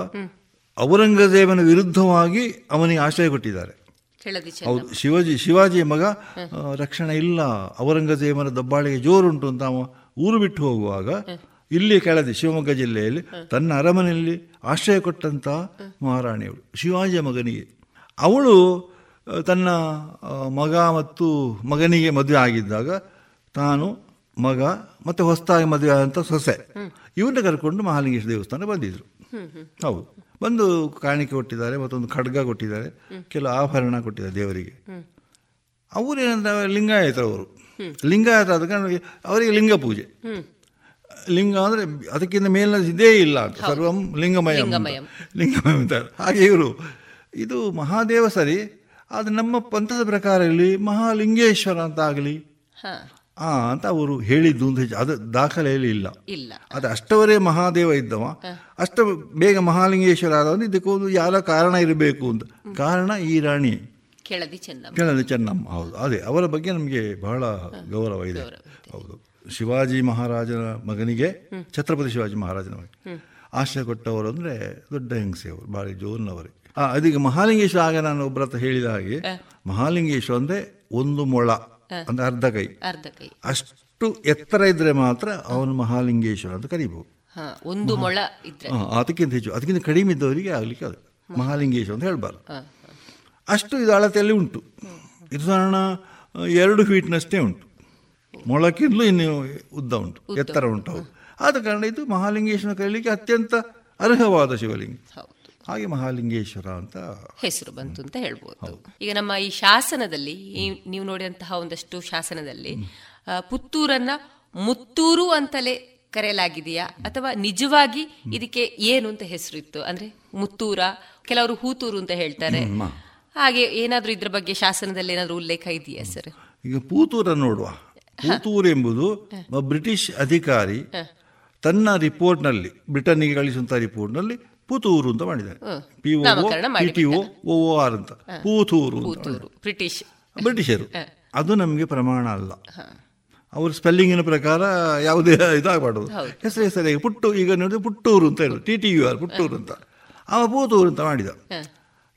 ಔರಂಗಜೇಬನ ವಿರುದ್ಧವಾಗಿ ಅವನಿಗೆ ಆಶ್ರಯ ಕೊಟ್ಟಿದ್ದಾರೆ. ಹೌದು ಶಿವಾಜಿ ಶಿವಾಜಿಯ ಮಗ ರಕ್ಷಣೆ ಇಲ್ಲ ಔರಂಗಜೇಬನ ದಬ್ಬಾಳಿಗೆ ಜೋರುಂಟು ಅಂತ ಅವ ಊರು ಬಿಟ್ಟು ಹೋಗುವಾಗ ಇಲ್ಲಿ ಕೆಳದಿ ಶಿವಮೊಗ್ಗ ಜಿಲ್ಲೆಯಲ್ಲಿ ತನ್ನ ಅರಮನೆಯಲ್ಲಿ ಆಶ್ರಯ ಕೊಟ್ಟಂತಹ ಮಹಾರಾಣಿಯವಳು ಶಿವಾಜಿಯ ಮಗನಿಗೆ. ಅವಳು ತನ್ನ ಮಗ ಮತ್ತು ಮಗನಿಗೆ ಮದುವೆ ಆಗಿದ್ದಾಗ ತಾನು ಮಗ ಮತ್ತು ಹೊಸದಾಗಿ ಮದುವೆ ಆದಂಥ ಸೊಸೆ. ಇವನ್ನ ಕರ್ಕೊಂಡು ಮಹಾಲಿಂಗೇಶ್ವರ ದೇವಸ್ಥಾನ ಬಂದಿದ್ರು. ಹೌದು. ಬಂದು ಕಾಣಿಕೆ ಕೊಟ್ಟಿದ್ದಾರೆ ಮತ್ತೊಂದು ಖಡ್ಗ ಕೊಟ್ಟಿದ್ದಾರೆ ಕೆಲವು ಆಭರಣ ಕೊಟ್ಟಿದ್ದಾರೆ ದೇವರಿಗೆ. ಅವರೇನಂದ್ರೆ ಲಿಂಗಾಯತರವರು ಲಿಂಗಾಯತ ಆದ ಕಾರಣ ಅವರಿಗೆ ಲಿಂಗ ಪೂಜೆ. ಲಿಂಗ ಅಂದರೆ ಅದಕ್ಕಿಂತ ಮೇಲಿನ ಇದೇ ಇಲ್ಲ ಅಂತ. ಸರ್ವಂ ಲಿಂಗಮಯ ಲಿಂಗಮಯಂ. ಲಿಂಗಮಯ ಅಂತ. ಹಾಗೆ ಇವರು ಇದು ಮಹಾದೇವ ಸರಿ ಆದರೆ ನಮ್ಮ ಪಂಥದ ಪ್ರಕಾರ ಇಲ್ಲಿ ಮಹಾಲಿಂಗೇಶ್ವರ ಅಂತ ಆಗಲಿ ಹಾ. ಆ ಅಂತ ಅವರು ಹೇಳಿದ್ದು ಅಂತ ಅದು ದಾಖಲೆಯಲ್ಲಿ ಇಲ್ಲ. ಇಲ್ಲ. ಅದು ಅಷ್ಟವರೇ ಮಹಾದೇವ ಇದ್ದವ. ಅಷ್ಟ ಬೇಗ ಮಹಾಲಿಂಗೇಶ್ವರ ಆದವನು ಇದಕ್ಕೊಂದು ಯಾರ ಕಾರಣ ಇರಬೇಕು ಅಂತ. ಕಾರಣ ಈ ರಾಣಿ. ಕೆಳದಿ ಚೆನ್ನಮ್ಮ. ಕೆಳದಿ ಚೆನ್ನಮ್ಮ ಹೌದು. ಅದೇ ಅವರ ಬಗ್ಗೆ ನಮಗೆ ಬಹಳ ಗೌರವ ಇದೆ. ಹೌದು. ಶಿವಾಜಿ ಮಹಾರಾಜನ ಮಗನಿಗೆ ಛತ್ರಪತಿ ಶಿವಾಜಿ ಮಹಾರಾಜನ ಮಗ. ಆಶ್ರಯ ಕೊಟ್ಟವರು ಅಂದರೆ ದೊಡ್ಡ ಹೆಂಗಸೆ ಅವರು ಭಾಳ ಜೋರಿನವರೇ. ಅದೀಗ ಮಹಾಲಿಂಗೇಶ್ವರ ಆಗ ನಾನು ಒಬ್ಬರ ಹತ್ರ ಹೇಳಿದ ಹಾಗೆ ಮಹಾಲಿಂಗೇಶ್ವರ ಅಂದ್ರೆ ಒಂದು ಮೊಳ ಅಂದ್ರೆ ಅರ್ಧ ಕೈ. ಅರ್ಧ ಕೈ. ಅಷ್ಟು ಎತ್ತರ ಇದ್ರೆ ಮಾತ್ರ ಅವನು ಮಹಾಲಿಂಗೇಶ್ವರ ಅಂತ ಕರಿಬಹುದು. ಒಂದು ಮೊಳ ಅದಕ್ಕಿಂತ ಹೆಚ್ಚು ಅದಕ್ಕಿಂತ ಕಡಿಮೆ ಇದ್ದವರಿಗೆ ಆಗಲಿಕ್ಕೆ ಅದು. ಮಹಾಲಿಂಗೇಶ್ವರ ಅಂತ ಹೇಳ್ಬಾರ್ದು. ಅಷ್ಟು ಇದು ಅಳತೆಯಲ್ಲಿ ಉಂಟು. ಇದು ಸಾಧಾರಣ ಎರಡು ಫೀಟ್ನಷ್ಟೇ ಉಂಟು. ಮೊಳಕ್ಕಿಂತಲೂ ಇನ್ನು ಉದ್ದ ಉಂಟು ಎತ್ತರ ಉಂಟು. ಆದ ಕಾರಣ ಇದು ಮಹಾಲಿಂಗೇಶ್ವರ ಕರೀಲಿಕ್ಕೆ ಅತ್ಯಂತ ಅರ್ಹವಾದ ಶಿವಲಿಂಗ. ಹಾಗೆ ಮಹಾಲಿಂಗೇಶ್ವರ ಅಂತ ಹೆಸರು ಬಂತು ಅಂತ ಹೇಳ್ಬೋದು. ಈಗ ನಮ್ಮ ಈ ಶಾಸನದಲ್ಲಿ ನೀವು ನೋಡಿದಂತಹ ಒಂದಷ್ಟು ಶಾಸನದಲ್ಲಿ ಪುತ್ತೂರನ್ನ ಮುತ್ತೂರು ಅಂತಲೇ ಕರೆಯಲಾಗಿದೆಯಾ? ಅಥವಾ ನಿಜವಾಗಿ ಇದಕ್ಕೆ ಏನು ಅಂತ ಹೆಸರು ಇತ್ತು? ಅಂದ್ರೆ ಮುತ್ತೂರ ಕೆಲವರು ಹೂತೂರು ಅಂತ ಹೇಳ್ತಾರೆ. ಹಾಗೆ ಏನಾದ್ರೂ ಇದ್ರ ಬಗ್ಗೆ ಶಾಸನದಲ್ಲಿ ಏನಾದ್ರೂ ಉಲ್ಲೇಖ ಇದೆಯಾ ಸರ್? ಈಗ ಪೂತೂರ ನೋಡುವ. ಪೂತೂರು ಎಂಬುದು ಬ್ರಿಟಿಷ್ ಅಧಿಕಾರಿ ತನ್ನ ರಿಪೋರ್ಟ್ನಲ್ಲಿ ಬ್ರಿಟನ್ನಿಗೆ ಕಳಿಸುವಂತಹ ರಿಪೋರ್ಟ್ನಲ್ಲಿ ಪೂತೂರು ಅಂತ ಮಾಡಿದ್ದಾರೆ. ಪಿ ಒ ಒ ಆರ್ ಅಂತ. ಪೂತೂರು ಬ್ರಿಟಿಷ್. ಬ್ರಿಟಿಷರು. ಅದು ನಮಗೆ ಪ್ರಮಾಣ ಅಲ್ಲ. ಅವ್ರ ಸ್ಪೆಲ್ಲಿಂಗಿನ ಪ್ರಕಾರ ಯಾವುದೇ ಇದಾಗಬಾರ್ದು. ಹೆಸರು ಹೆಸರಿಗೆ ಪುಟ್ಟು ಈಗ ನೋಡಿದ್ರೆ ಪುಟ್ಟೂರು ಅಂತ ಹೇಳಿ T T U R Puttur ಅಂತ. ಅವ ಪೂತೂರು ಅಂತ ಮಾಡಿದ.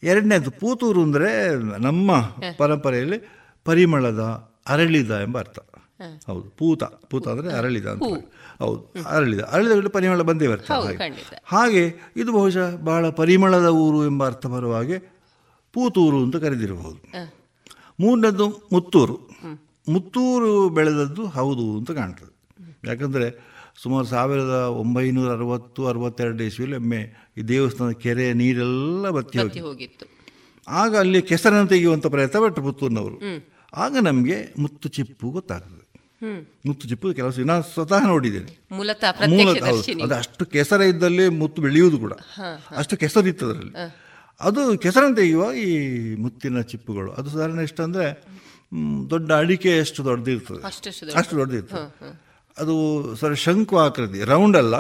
ಎರಡನೇದು ಪೂತೂರು ಅಂದರೆ ನಮ್ಮ ಪರಂಪರೆಯಲ್ಲಿ ಪರಿಮಳದ ಅರಳಿದ ಎಂಬ ಅರ್ಥ. ಹೌದು ಪೂತ. ಪೂತ ಅಂದರೆ ಅರಳಿದ ಅಂತ ಹೌದು ಅರಳಿದ ಅರಳಿದ ಪರಿಮಳ ಬಂದೇ ಬರ್ತದೆ ಹಾಗೆ. ಇದು ಬಹುಶಃ ಬಹಳ ಪರಿಮಳದ ಊರು ಎಂಬ ಅರ್ಥ ಬರುವ ಹಾಗೆ ಪೂತೂರು ಅಂತ ಕರೆದಿರಬಹುದು. ಮೂರನೇದು ಮುತ್ತೂರು. ಮುತ್ತೂರು ಬೆಳೆದದ್ದು ಹೌದು ಅಂತ ಕಾಣ್ತದೆ. ಯಾಕಂದರೆ ಸುಮಾರು ಸಾವಿರದ ಒಂಬೈನೂರ ಅರವತ್ತು ಅರವತ್ತೆರಡು ಇಸ್ವಿಯಲ್ಲಿ ಒಮ್ಮೆ ಈ ದೇವಸ್ಥಾನದ ಕೆರೆ ನೀರೆಲ್ಲ ಬತ್ತಿ ಹೋಗಿ ಹೋಗಿತ್ತು. ಆಗ ಅಲ್ಲಿ ಕೆಸರನ್ನು ತೆಗೆಯುವಂಥ ಪ್ರಯತ್ನ ಪಟ್ಟರು ಪುತ್ತೂರಿನವರು ಆಗ ನಮಗೆ ಮುತ್ತು ಚಿಪ್ಪು ಗೊತ್ತಾಗ್ತದೆ. ಮುತ್ತು ಚಿಪ್ಪು ಕೆಲಸ ನಾನು ಸ್ವತಃ ನೋಡಿದ್ದೇನೆ. ಮೂಲತಃ ಅದು ಅಷ್ಟು ಕೆಸರ ಇದ್ದಲ್ಲಿ ಮುತ್ತು ಬೆಳೆಯುವುದು ಕೂಡ. ಅಷ್ಟು ಕೆಸರಿತ್ತು ಅದರಲ್ಲಿ ಅದು ಕೆಸರನ್ನು ತೆಗೆಯುವ ಈ ಮುತ್ತಿನ ಚಿಪ್ಪುಗಳು. ಅದು ಸಾಧಾರಣ ಎಷ್ಟಂದ್ರೆ ಅಂದರೆ ದೊಡ್ಡ ಅಡಿಕೆ ಎಷ್ಟು ದೊಡ್ಡದಿರ್ತದೆ. ಅಷ್ಟು ದೊಡ್ಡದಿರ್ತದೆ. ಅದು ಸರಿ ಶಂಕು ಆಕೃತಿ ರೌಂಡ್ ಅಲ್ಲ.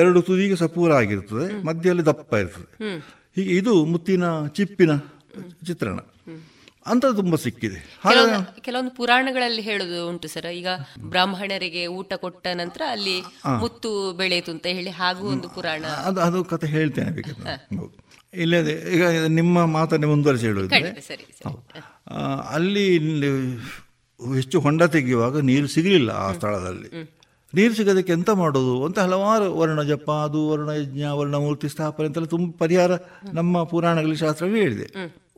ಎರಡು ತುದಿಗೆ ಸಪೂರ ಆಗಿರ್ತದೆ ಮಧ್ಯದಲ್ಲಿ ದಪ್ಪ ಇರ್ತದೆ. ಹೀಗೆ ಇದು ಮುತ್ತಿನ ಚಿಪ್ಪಿನ ಚಿತ್ರಣ. ಅಂತ ತುಂಬ ಸಿಕ್ಕಿದೆ. ಕೆಲವೊಂದು ಪುರಾಣಗಳಲ್ಲಿ ಹೇಳುದು ಉಂಟು ಸರ್. ಈಗ ಬ್ರಾಹ್ಮಣರಿಗೆ ಊಟ ಕೊಟ್ಟ ನಂತರ ಅಲ್ಲಿ ಮುತ್ತು ಬೆಳೆಯಿತು ಅಂತ ಹೇಳಿ ಹಾಗೂ ಒಂದು ಪುರಾಣ. ಅದು ಅದು ಕತೆ ಹೇಳ್ತೇನೆ ಇಲ್ಲದೆ ಈಗ ನಿಮ್ಮ ಮಾತನ್ನೇ ಮುಂದುವರಿಸಿ. ಆ, ಅಲ್ಲಿ ಹೆಚ್ಚು ಹೊಂಡ ತೆಗೆಯುವಾಗ ನೀರು ಸಿಗಲಿಲ್ಲ ಆ ಸ್ಥಳದಲ್ಲಿ. ನೀರು ಸಿಗೋದಕ್ಕೆ ಎಂತ ಮಾಡೋದು ಅಂತ ಹಲವಾರು ವರ್ಣ ಜಪ ಅದು ವರ್ಣ ಯಜ್ಞ ವರ್ಣ ಮೂರ್ತಿ ಸ್ಥಾಪನೆ ಅಂತೆಲ್ಲ ತುಂಬ ಪರಿಹಾರ ನಮ್ಮ ಪುರಾಣಗಳಲ್ಲಿ ಶಾಸ್ತ್ರವೇ ಹೇಳಿದೆ.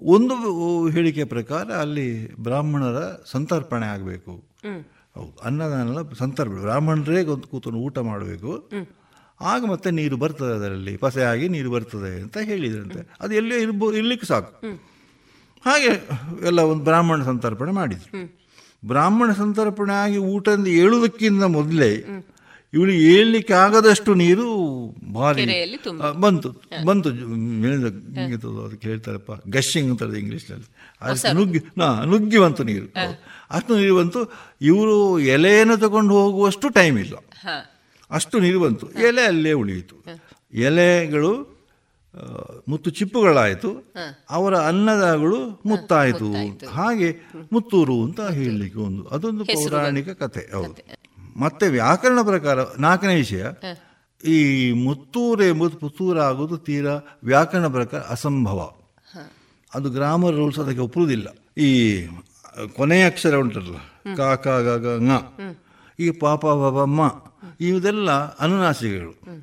ಒಂದು ಹೇಳಿಕೆ ಪ್ರಕಾರ ಅಲ್ಲಿ ಬ್ರಾಹ್ಮಣರ ಸಂತರ್ಪಣೆ ಆಗಬೇಕು. ಹೌದು ಅನ್ನದಾನ ಸಂತರ್ಪಣೆ. ಬ್ರಾಹ್ಮಣರೇ ಒಂದು ಕೂತು ಊಟ ಮಾಡಬೇಕು. ಆಗ ಮತ್ತೆ ನೀರು ಬರ್ತದೆ ಅದರಲ್ಲಿ ಪಸೆಯಾಗಿ ನೀರು ಬರ್ತದೆ ಅಂತ ಹೇಳಿದ್ರಂತೆ. ಅದು ಎಲ್ಲೇ ಇರ್ಬೋ ಇರ್ಲಿಕ್ಕೆ ಸಾಕು. ಹಾಗೆ ಎಲ್ಲ ಒಂದು ಬ್ರಾಹ್ಮಣ ಸಂತರ್ಪಣೆ ಮಾಡಿದ್ರು. ಬ್ರಾಹ್ಮಣ ಸಂತರ್ಪಣೆ ಆಗಿ ಊಟದಿಂದ ಏಳುವುದಕ್ಕಿಂತ ಮೊದಲೇ ಇವಳಿಗೆ ಹೇಳಲಿಕ್ಕೆ ಆಗದಷ್ಟು ನೀರು ಭಾರಿ ಬಂತು ಬಂತು. ಅದಕ್ಕೆ ಹೇಳ್ತಾರಪ್ಪ ಗಶ್ಶಿಂಗ್ ಅಂತಾರೆ ಇಂಗ್ಲೀಷ್ನಲ್ಲಿ. ಅದು ನುಗ್ಗಿ ನಾ ನುಗ್ಗಿ ಬಂತು ನೀರು ಅಷ್ಟು ನೀರು ಬಂತು. ಇವರು ಎಲೆಯನ್ನು ತಗೊಂಡು ಹೋಗುವಷ್ಟು ಟೈಮ್ ಇಲ್ಲ. ಅಷ್ಟು ನೀರು ಬಂತು. ಎಲೆ ಅಲ್ಲೇ ಉಳಿಯಿತು. ಎಲೆಗಳು ಮುತ್ತು ಚಿಪ್ಪುಗಳಾಯಿತು. ಅವರ ಅನ್ನದಗಳು ಮುತ್ತಾಯಿತು. ಹಾಗೆ ಮುತ್ತೂರು ಅಂತ ಹೇಳಲಿಕ್ಕೆ ಒಂದು ಅದೊಂದು ಪೌರಾಣಿಕ ಕಥೆ ಹೌದು. ಮತ್ತೆ ವ್ಯಾಕರಣ ಪ್ರಕಾರ ನಾಲ್ಕನೇ ವಿಷಯ ಈ ಮುತ್ತೂರು ಎಂಬುದು ಪುತ್ತೂರು ಆಗೋದು ತೀರಾ ವ್ಯಾಕರಣ ಪ್ರಕಾರ ಅಸಂಭವ. ಅದು ಗ್ರಾಮರ್ ರೂಲ್ಸ್ ಅದಕ್ಕೆ ಒಪ್ಪುವುದಿಲ್ಲ. ಈ ಕೊನೆಯ ಅಕ್ಷರ ಉಂಟಲ್ಲ ಕ ಕ ಗ ಗ ಈ ಪಾಪ ಮ ಇವುದೆಲ್ಲ ಅನುನಾಸಿಗಳು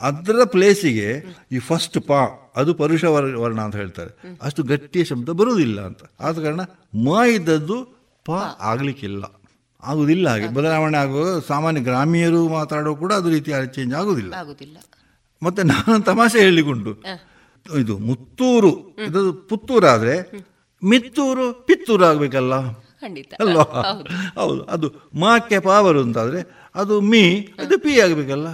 ಅದರ ಪ್ಲೇಸಿಗೆ ಈ ಫಸ್ಟ್ ಪಾ ಅದು ಪರುಷ ವರ್- ವರ್ಣ ಅಂತ ಹೇಳ್ತಾರೆ. ಅಷ್ಟು ಗಟ್ಟಿಯ ಶಬ್ದ ಬರುವುದಿಲ್ಲ ಅಂತ. ಆದ ಕಾರಣ ಮ ಇದ್ದದ್ದು ಪ. ಆಗ್ಲಿಕ್ಕಿಲ್ಲ. ಆಗುದಿಲ್ಲ ಹಾಗೆ. ಬದಲಾವಣೆ ಆಗುವ ಸಾಮಾನ್ಯ ಗ್ರಾಮೀಯರು ಮಾತಾಡೋ ಕೂಡ ಅದು ರೀತಿ ಚೇಂಜ್ ಆಗುದಿಲ್ಲ. ಆಗುದಿಲ್ಲ. ಮತ್ತೆ ನಾನು ತಮಾಷೆ ಹೇಳಿಕೊಂಡು ಇದು ಮುತ್ತೂರು ಇದು ಪುತ್ತೂರು ಆದ್ರೆ ಮಿತ್ತೂರು ಪಿತ್ತೂರು ಆಗ್ಬೇಕಲ್ಲ? ಖಂಡಿತ. ಅಲ್ವಾ? ಹೌದು. ಅದು ಮಾಕ್ಕೆ ಪಾವರು ಅಂತಾದ್ರೆ ಅದು ಮೀ ಅದು ಪಿ ಆಗ್ಬೇಕಲ್ಲ?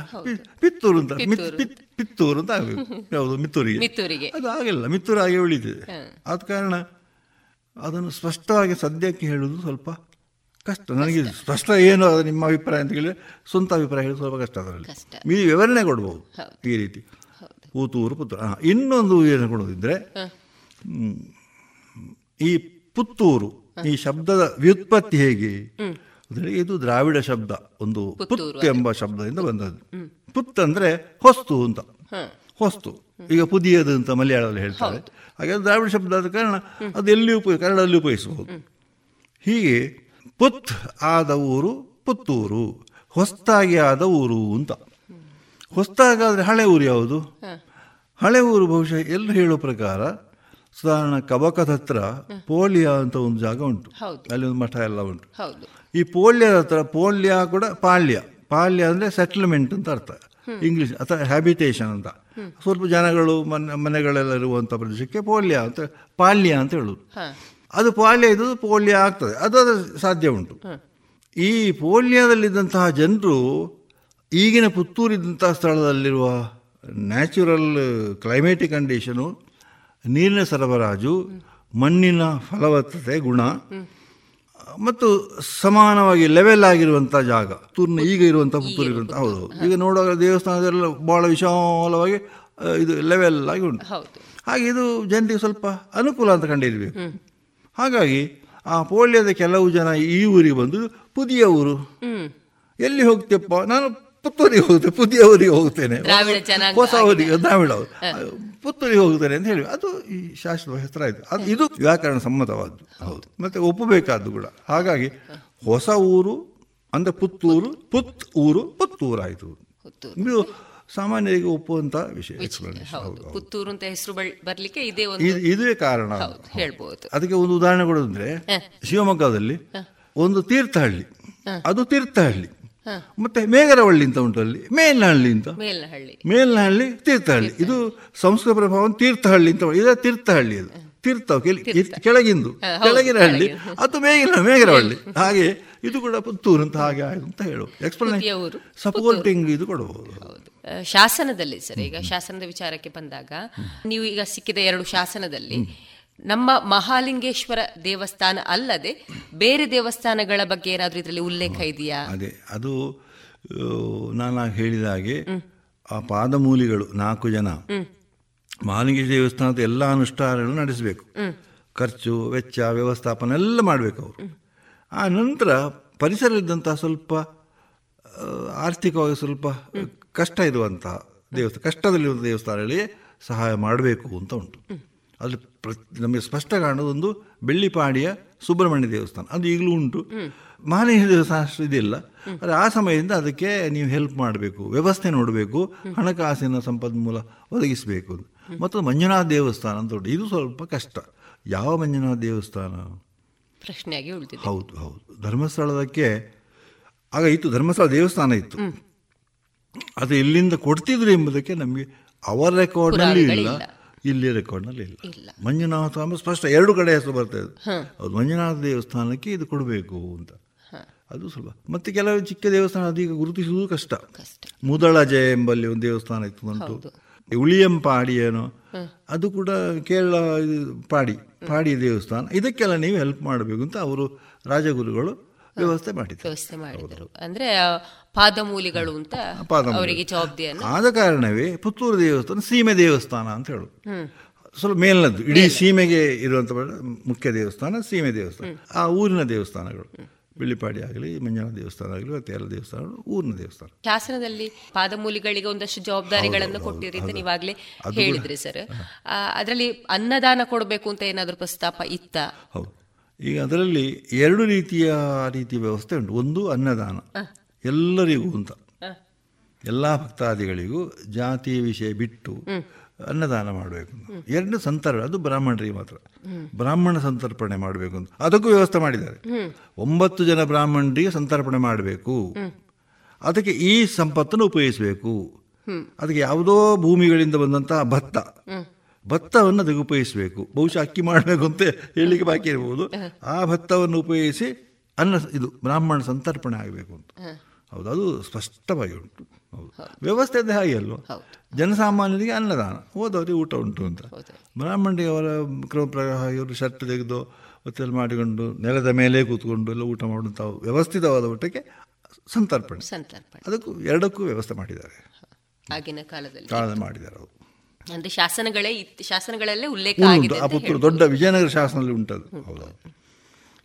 ಪಿತ್ತೂರು ಅಂತ ಪಿತ್ತೂರು. ಅಂತ ಆಗ್ಬೇಕು. ಯಾವುದು ಮಿತ್ತೂರಿಗೆ. ಮಿತ್ತೂರಿಗೆ. ಅದು ಆಗಿಲ್ಲ ಮಿತ್ತೂರು ಆಗಿ ಉಳಿದಿದೆ ಆದ ಕಾರಣ ಅದನ್ನು ಸ್ಪಷ್ಟವಾಗಿ ಸದ್ಯಕ್ಕೆ ಹೇಳುವುದು ಸ್ವಲ್ಪ ಕಷ್ಟ. ನನಗೆ ಸ್ಪಷ್ಟ ಏನು ಅದು ನಿಮ್ಮ ಅಭಿಪ್ರಾಯ ಅಂತ ಕೇಳಿದ್ರೆ ಸ್ವಂತ ಅಭಿಪ್ರಾಯ ಹೇಳಿ ಸ್ವಲ್ಪ ಕಷ್ಟ ಅದರಲ್ಲಿ. ಮೀ ವಿವರಣೆ ಕೊಡ್ಬೋದು ಈ ರೀತಿ. ಪೂತೂರು ಪುತ್ತೂರು. ಹಾಂ ಇನ್ನೊಂದು ಏನು ಕೊಡೋದಿದ್ರೆ ಈ ಪುತ್ತೂರು ಈ ಶಬ್ದದ ವ್ಯುತ್ಪತ್ತಿ ಹೇಗೆ? ಅಂದರೆ ಇದು ದ್ರಾವಿಡ ಶಬ್ದ ಒಂದು ಪುತ್ ಎಂಬ ಶಬ್ದದಿಂದ ಬಂದದ್ದು. ಪುತ್ ಅಂದರೆ ಹೊಸ್ತು ಅಂತ. ಹೊಸ್ತು. ಈಗ ಪುದಿಯದು ಅಂತ ಮಲಯಾಳದಲ್ಲಿ ಹೇಳ್ತಾರೆ. ಹಾಗೆ ದ್ರಾವಿಡ ಶಬ್ದ ಆದ ಕಾರಣ ಅದು ಎಲ್ಲಿ ಉಪಯೋಗ ಕನ್ನಡದಲ್ಲಿ ಉಪಯೋಗಿಸಬಹುದು ಹೀಗೆ ಪುತ್ ಆದ ಊರು ಪುತ್ತೂರು ಹೊಸ್ತಾಗಿ ಆದ ಊರು ಅಂತ. ಹೊಸ್ತಾಗಾದ್ರೆ ಹಳೆ ಊರು ಯಾವುದು? ಹಳೆ ಊರು ಬಹುಶಃ ಎಲ್ಲರೂ ಹೇಳೋ ಪ್ರಕಾರ ಸಾಧಾರಣ ಕಬಕದ ಹತ್ರ ಪೋಲಿಯಾ ಅಂತ ಒಂದು ಜಾಗ ಉಂಟು. ಅಲ್ಲಿ ಒಂದು ಮಠ ಎಲ್ಲ ಉಂಟು. ಈ ಪೋಳ್ಯದ ಹತ್ರ ಪೋಳ್ಯ ಕೂಡ ಪಾಳ್ಯ. ಪಾಳ್ಯ ಅಂದ್ರೆ ಸೆಟ್ಲ್ಮೆಂಟ್ ಅಂತ ಅರ್ಥ. ಇಂಗ್ಲಿಷ್ ಅಥವಾ ಹ್ಯಾಬಿಟೇಷನ್ ಅಂತ. ಸ್ವಲ್ಪ ಜನಗಳು ಮನೆ ಮನೆಗಳೆಲ್ಲ ಇರುವಂಥ ಪ್ರದೇಶಕ್ಕೆ ಪೋಳ್ಯ ಅಂತ ಪಾಳ್ಯ ಅಂತ ಹೇಳುದು. ಅದು ಪಾಳ್ಯ ಇದ್ದದ್ದು ಪೋಲ್ಯ ಆಗ್ತದೆ. ಅದು ಅದು ಸಾಧ್ಯ ಉಂಟು. ಈ ಪೋಲ್ಯದಲ್ಲಿದ್ದಂತಹ ಜನರು ಈಗಿನ ಪುತ್ತೂರಿದ್ದಂತಹ ಸ್ಥಳದಲ್ಲಿರುವ ನ್ಯಾಚುರಲ್ ಕ್ಲೈಮೇಟಿಕ್ ಕಂಡೀಷನು ನೀರಿನ ಸರಬರಾಜು ಮಣ್ಣಿನ ಫಲವತ್ತತೆ ಗುಣ ಮತ್ತು ಸಮಾನವಾಗಿ ಲೆವೆಲ್ ಆಗಿರುವಂಥ ಜಾಗ. ತುರ್ನ ಈಗ ಇರುವಂಥ ಪುತ್ತೂರು ಇರುವಂಥ ಹೌದು. ಈಗ ನೋಡುವಾಗ ದೇವಸ್ಥಾನದಲ್ಲ ಭಾಳ ವಿಶಾಲವಾಗಿ ಇದು ಲೆವೆಲ್ ಆಗಿ ಉಂಟು. ಹಾಗೆ ಇದು ಜನರಿಗೆ ಸ್ವಲ್ಪ ಅನುಕೂಲ ಅಂತ ಕಂಡಿರಬೇಕು. ಹಾಗಾಗಿ ಆ ಪೋಳ್ಯದ ಕೆಲವು ಜನ ಈ ಊರಿಗೆ ಬಂದು ಪುದಿಯ ಊರು. ಎಲ್ಲಿ ಹೋಗ್ತೀಯಪ್ಪ? ನಾನು ಪುತ್ತೂರಿಗೆ ಹೋಗ್ತೇನೆ ಪುದಿಯ ಊರಿಗೆ ಹೋಗ್ತೇನೆ. ಹೊಸ ಊರಿಗೆ ದ್ರಾವಿಡ ಅವರು ಪುತ್ತೂರಿಗೆ ಹೋಗ್ತೇನೆ ಅಂತ ಹೇಳಿ. ಅದು ಈ ಶಾಶ್ವತ ಹೆಸರಾಯಿತು ಅದು ಇದು ವ್ಯಾಕರಣ ಸಮ್ಮತವಾದ್ದು. ಹೌದು. ಮತ್ತೆ ಒಪ್ಪಬೇಕಾದ್ದು ಕೂಡ. ಹಾಗಾಗಿ ಹೊಸ ಊರು ಅಂದ್ರೆ ಪುತ್ತೂರು ಪುತ್ ಊರು ಪುತ್ತೂರಾಯಿತು. ಇದು ಸಾಮಾನ್ಯರಿಗೆ ಒಪ್ಪುವಂತ ವಿಷಯ ಎಕ್ಸ್ಪ್ಲನೇಷನ್. ಪುತ್ತೂರು ಅಂತ ಹೆಸರು ಬರ್ಲಿಕ್ಕೆ ಇದೇ ಒಂದು ಇದು ಕಾರಣ. ಹೇಳ್ಬೋದು. ಅದಕ್ಕೆ ಒಂದು ಉದಾಹರಣೆ ಕೊಡೋದಂದ್ರೆ ಶಿವಮೊಗ್ಗದಲ್ಲಿ ಒಂದು ತೀರ್ಥಹಳ್ಳಿ. ಅದು ತೀರ್ಥಹಳ್ಳಿ. ಮತ್ತೆ ಮೇಘರವಳ್ಳಿ ಅಂತ ಉಂಟು ಅಲ್ಲಿ. ಮೇಲ್ನಹಳ್ಳಿ ಅಂತ. ಮೇಲ್ನಹಳ್ಳಿ. ಮೇಲ್ನಹಳ್ಳಿ ತೀರ್ಥಹಳ್ಳಿ. ಇದು ಸಂಸ್ಕೃತ ಪ್ರಭಾವ ತೀರ್ಥಹಳ್ಳಿ ಅಂತ ಇದೆ ತೀರ್ಥಹಳ್ಳಿ ಅದು. ತೀರ್ಥ. ಕೆಳಗಿಂದು. ಕೆಳಗಿನ ಹಳ್ಳಿ ಅದು ಮೇಗಿನ ಮೇಗರವಳ್ಳಿ ಹಾಗೆ ಇದು ಕೂಡ ಪುತ್ತೂರು ಅಂತ ಹಾಗೆ ಆಯ್ತು ಅಂತ ಹೇಳುವ. ಎಕ್ಸ್ಪ್ಲನೇಷನ್ ಸಪೋರ್ಟಿಂಗ್ ಇದು ಕೊಡಬಹುದು. ಶಾಸನದಲ್ಲಿ ಸರ್ ಈಗ ಶಾಸನದ ವಿಚಾರಕ್ಕೆ ಬಂದಾಗ ನೀವು ಈಗ ಸಿಕ್ಕಿದ ಎರಡು ಶಾಸನದಲ್ಲಿ ನಮ್ಮ ಮಹಾಲಿಂಗೇಶ್ವರ ದೇವಸ್ಥಾನ ಅಲ್ಲದೆ ಬೇರೆ ದೇವಸ್ಥಾನಗಳ ಬಗ್ಗೆ ಏನಾದರೂ ಇದರಲ್ಲಿ ಉಲ್ಲೇಖ ಇದೆಯಾ? ಅದೇ ಅದು ನಾನು ಹೇಳಿದ ಹಾಗೆ ಆ ಪಾದಮೂಲಿಗಳು ನಾಲ್ಕು ಜನ ಮಹಾಲಿಂಗೇಶ್ವರ ದೇವಸ್ಥಾನದ ಎಲ್ಲ ಅನುಷ್ಠಾನಗಳು ನಡೆಸಬೇಕು. ಖರ್ಚು ವೆಚ್ಚ ವ್ಯವಸ್ಥಾಪನ ಎಲ್ಲ ಮಾಡಬೇಕು ಅವರು. ಆ ನಂತರ ಪರಿಸರದಂತಹ ಸ್ವಲ್ಪ ಆರ್ಥಿಕವಾಗಿ ಸ್ವಲ್ಪ ಕಷ್ಟ ಇರುವಂತಹ ದೇವಸ್ಥಾನ ಕಷ್ಟದಲ್ಲಿರುವ ದೇವಸ್ಥಾನಗಳಿಗೆ ಸಹಾಯ ಮಾಡಬೇಕು ಅಂತ ಉಂಟು. ಅಲ್ಲಿ ಪ್ರ- ನಮಗೆ ಸ್ಪಷ್ಟ ಕಾಣೋದು ಒಂದು ಬೆಳ್ಳಿಪಾಡಿಯ ಸುಬ್ರಹ್ಮಣ್ಯ ದೇವಸ್ಥಾನ. ಅದು ಈಗಲೂ ಉಂಟು. ಮಹಾಲಿಂಗೇಶ್ವರ ದೇವಸ್ಥಾನ ಅಷ್ಟು ಇದಿಲ್ಲ ಆದರೆ ಆ ಸಮಯದಿಂದ ಅದಕ್ಕೆ ನೀವು ಹೆಲ್ಪ್ ಮಾಡಬೇಕು ವ್ಯವಸ್ಥೆ ನೋಡಬೇಕು ಹಣಕಾಸಿನ ಸಂಪನ್ಮೂಲ ಒದಗಿಸಬೇಕು ಮತ್ತು ಮಂಜುನಾಥ ದೇವಸ್ಥಾನ ಅಂತ ಉಂಟು. ಇದು ಸ್ವಲ್ಪ ಕಷ್ಟ. ಯಾವ ಮಂಜುನಾಥ ದೇವಸ್ಥಾನ? ಪ್ರಶ್ನೆಯಾಗಿ ಹೌದು ಹೌದು. ಧರ್ಮಸ್ಥಳದಕ್ಕೆ ಆಗ ಇತ್ತು ಧರ್ಮಸ್ಥಳ ದೇವಸ್ಥಾನ ಇತ್ತು. ಅದು ಎಲ್ಲಿಂದ ಕೊಡ್ತಿದ್ರು ಎಂಬುದಕ್ಕೆ ನಮಗೆ ಅವರ ರೆಕಾರ್ಡ್ನಲ್ಲಿ ಇಲ್ಲ ಇಲ್ಲಿ ರೆಕಾರ್ಡ್ನಲ್ಲಿ ಇಲ್ಲ. ಮಂಜುನಾಥ ಎಂಬ ಸ್ಪಷ್ಟ ಎರಡು ಕಡೆ ಹೆಸರು ಬರ್ತಾ ಇದೆ ಅದು ಮಂಜುನಾಥ ದೇವಸ್ಥಾನಕ್ಕೆ ಇದು ಕೊಡಬೇಕು ಅಂತ. ಅದು ಸ್ವಲ್ಪ ಮತ್ತೆ ಕೆಲವು ಚಿಕ್ಕ ದೇವಸ್ಥಾನ ಅದೀಗ ಗುರುತಿಸುವುದು ಕಷ್ಟ. ಮುದಳಜೆ ಎಂಬಲ್ಲಿ ಒಂದು ದೇವಸ್ಥಾನ ಇತ್ತು ಉಂಟು ಉಳಿಯಂಪಾಡಿ ಏನೋ. ಅದು ಕೂಡ ಕೇರಳ ಪಾಡಿ ಪಾಡಿ ದೇವಸ್ಥಾನ. ಇದಕ್ಕೆಲ್ಲ ನೀವು ಹೆಲ್ಪ್ ಮಾಡಬೇಕು ಅಂತ ಅವರು ರಾಜಗುರುಗಳು ವ್ಯವಸ್ಥೆ ಮಾಡಿದ್ರು. ವ್ಯವಸ್ಥೆ ಮಾಡಿದರು. ಅಂದ್ರೆ ಪಾದಮೂಲಿಗಳು ಅಂತ. ಅವರಿಗೆ ಜವಾಬ್ದಾರಿ ಆದ ಕಾರಣವೇ ಪುತ್ತೂರು ದೇವಸ್ಥಾನ ಸೀಮೆ ದೇವಸ್ಥಾನ ಅಂತ ಹೇಳು ಸ್ವಲ್ಪ ಮೇಲಿನದ್ದು ಇಡೀ ಸೀಮೆಗೆ ಇರುವಂತ ಮುಖ್ಯ ದೇವಸ್ಥಾನ ಸೀಮೆ ದೇವಸ್ಥಾನ. ಆ ಊರಿನ ದೇವಸ್ಥಾನಗಳು. ಬಿಳಿಪಾಡಿ ಆಗಲಿ ಮಂಜನ ದೇವಸ್ಥಾನ ಆಗಲಿ ಮತ್ತೆ ಎಲ್ಲ ದೇವಸ್ಥಾನಗಳು ಊರಿನ ದೇವಸ್ಥಾನ. ಶಾಸನದಲ್ಲಿ ಪಾದಮೂಲಿಗಳಿಗೆ ಒಂದಷ್ಟು ಜವಾಬ್ದಾರಿಗಳನ್ನು ಕೊಟ್ಟಿರಿ ಅಂತ ನೀವಾಗಲೇ ಹೇಳಿದ್ರಿ ಸರ್ ಅದರಲ್ಲಿ ಅನ್ನದಾನ ಕೊಡಬೇಕು ಅಂತ ಏನಾದರೂ ಪ್ರಸ್ತಾಪ ಇತ್ತ? ಹೌದು. ಈಗ ಅದರಲ್ಲಿ ಎರಡು ರೀತಿಯ ರೀತಿಯ ವ್ಯವಸ್ಥೆ ಉಂಟು. ಒಂದು ಅನ್ನದಾನ. ಎಲ್ಲರಿಗೂ ಅಂತ. ಎಲ್ಲ ಭಕ್ತಾದಿಗಳಿಗೂ ಜಾತಿ ವಿಷಯ ಬಿಟ್ಟು ಅನ್ನದಾನ ಮಾಡಬೇಕು ಎರಡು ಸಂತರ್ಪಣೆ ಅದು ಬ್ರಾಹ್ಮಣರಿಗೆ ಮಾತ್ರ. ಬ್ರಾಹ್ಮಣ ಸಂತರ್ಪಣೆ ಮಾಡಬೇಕು ಅಂತ. ಅದಕ್ಕೂ ವ್ಯವಸ್ಥೆ ಮಾಡಿದ್ದಾರೆ. ಒಂಬತ್ತು ಜನ ಬ್ರಾಹ್ಮಣರಿಗೆ ಸಂತರ್ಪಣೆ ಮಾಡಬೇಕು. ಅದಕ್ಕೆ ಈ ಸಂಪತ್ತನ್ನು ಉಪಯೋಗಿಸಬೇಕು. ಅದಕ್ಕೆ ಯಾವುದೋ ಭೂಮಿಗಳಿಂದ ಬಂದಂತಹ ಭತ್ತ. ಭತ್ತವನ್ನು ಅದಕ್ಕೆ ಉಪಯೋಗಿಸಬೇಕು. ಬಹುಶಃ ಅಕ್ಕಿ ಮಾಡಬೇಕು ಅಂತ ಹೇಳಲಿಕ್ಕೆ ಬಾಕಿ ಇರಬಹುದು ಆ ಭತ್ತವನ್ನು ಉಪಯೋಗಿಸಿ ಅನ್ನ ಇದು ಬ್ರಾಹ್ಮಣ ಸಂತರ್ಪಣೆ ಆಗಬೇಕು ಅಂತ. ಹೌದು ಅದು ಸ್ಪಷ್ಟವಾಗಿ ಉಂಟು. ಹೌದು. ವ್ಯವಸ್ಥೆ ಅಂದರೆ ಹಾಗೆ ಅಲ್ವಾ? ಜನಸಾಮಾನ್ಯರಿಗೆ ಅನ್ನದಾನ. ಹೋದವರಿಗೆ ಊಟ ಉಂಟು ಅಂತ. ಬ್ರಾಹ್ಮಣರಿಗೆ ಅವರ ಕ್ರಮ ಪ್ರಕಾರ ಇವರು ಶರ್ಟ್ ತೆಗೆದು ಹೊತ್ತಲ್ಲಿ ಮಾಡಿಕೊಂಡು ನೆಲದ ಮೇಲೆ ಕೂತ್ಕೊಂಡು ಎಲ್ಲ ಊಟ ಮಾಡುವಂಥ ವ್ಯವಸ್ಥಿತವಾದ ಊಟಕ್ಕೆ ಸಂತರ್ಪಣೆ. ಸಂತರ್ಪಣೆ. ಅದಕ್ಕೂ ಎರಡಕ್ಕೂ ವ್ಯವಸ್ಥೆ ಮಾಡಿದ್ದಾರೆ. ಆಗಿನ ಕಾಲದಲ್ಲಿ. ಕಾಲ ಮಾಡಿದ್ದಾರೆ ಅವರು. ಅಂದರೆ ಶಾಸನಗಳೇ ಶಾಸನಗಳಲ್ಲೇ ಉಲ್ಲೇಖ ದೊಡ್ಡ ವಿಜಯನಗರ ಶಾಸನದಲ್ಲಿ ಉಂಟದು. ಹೌದು.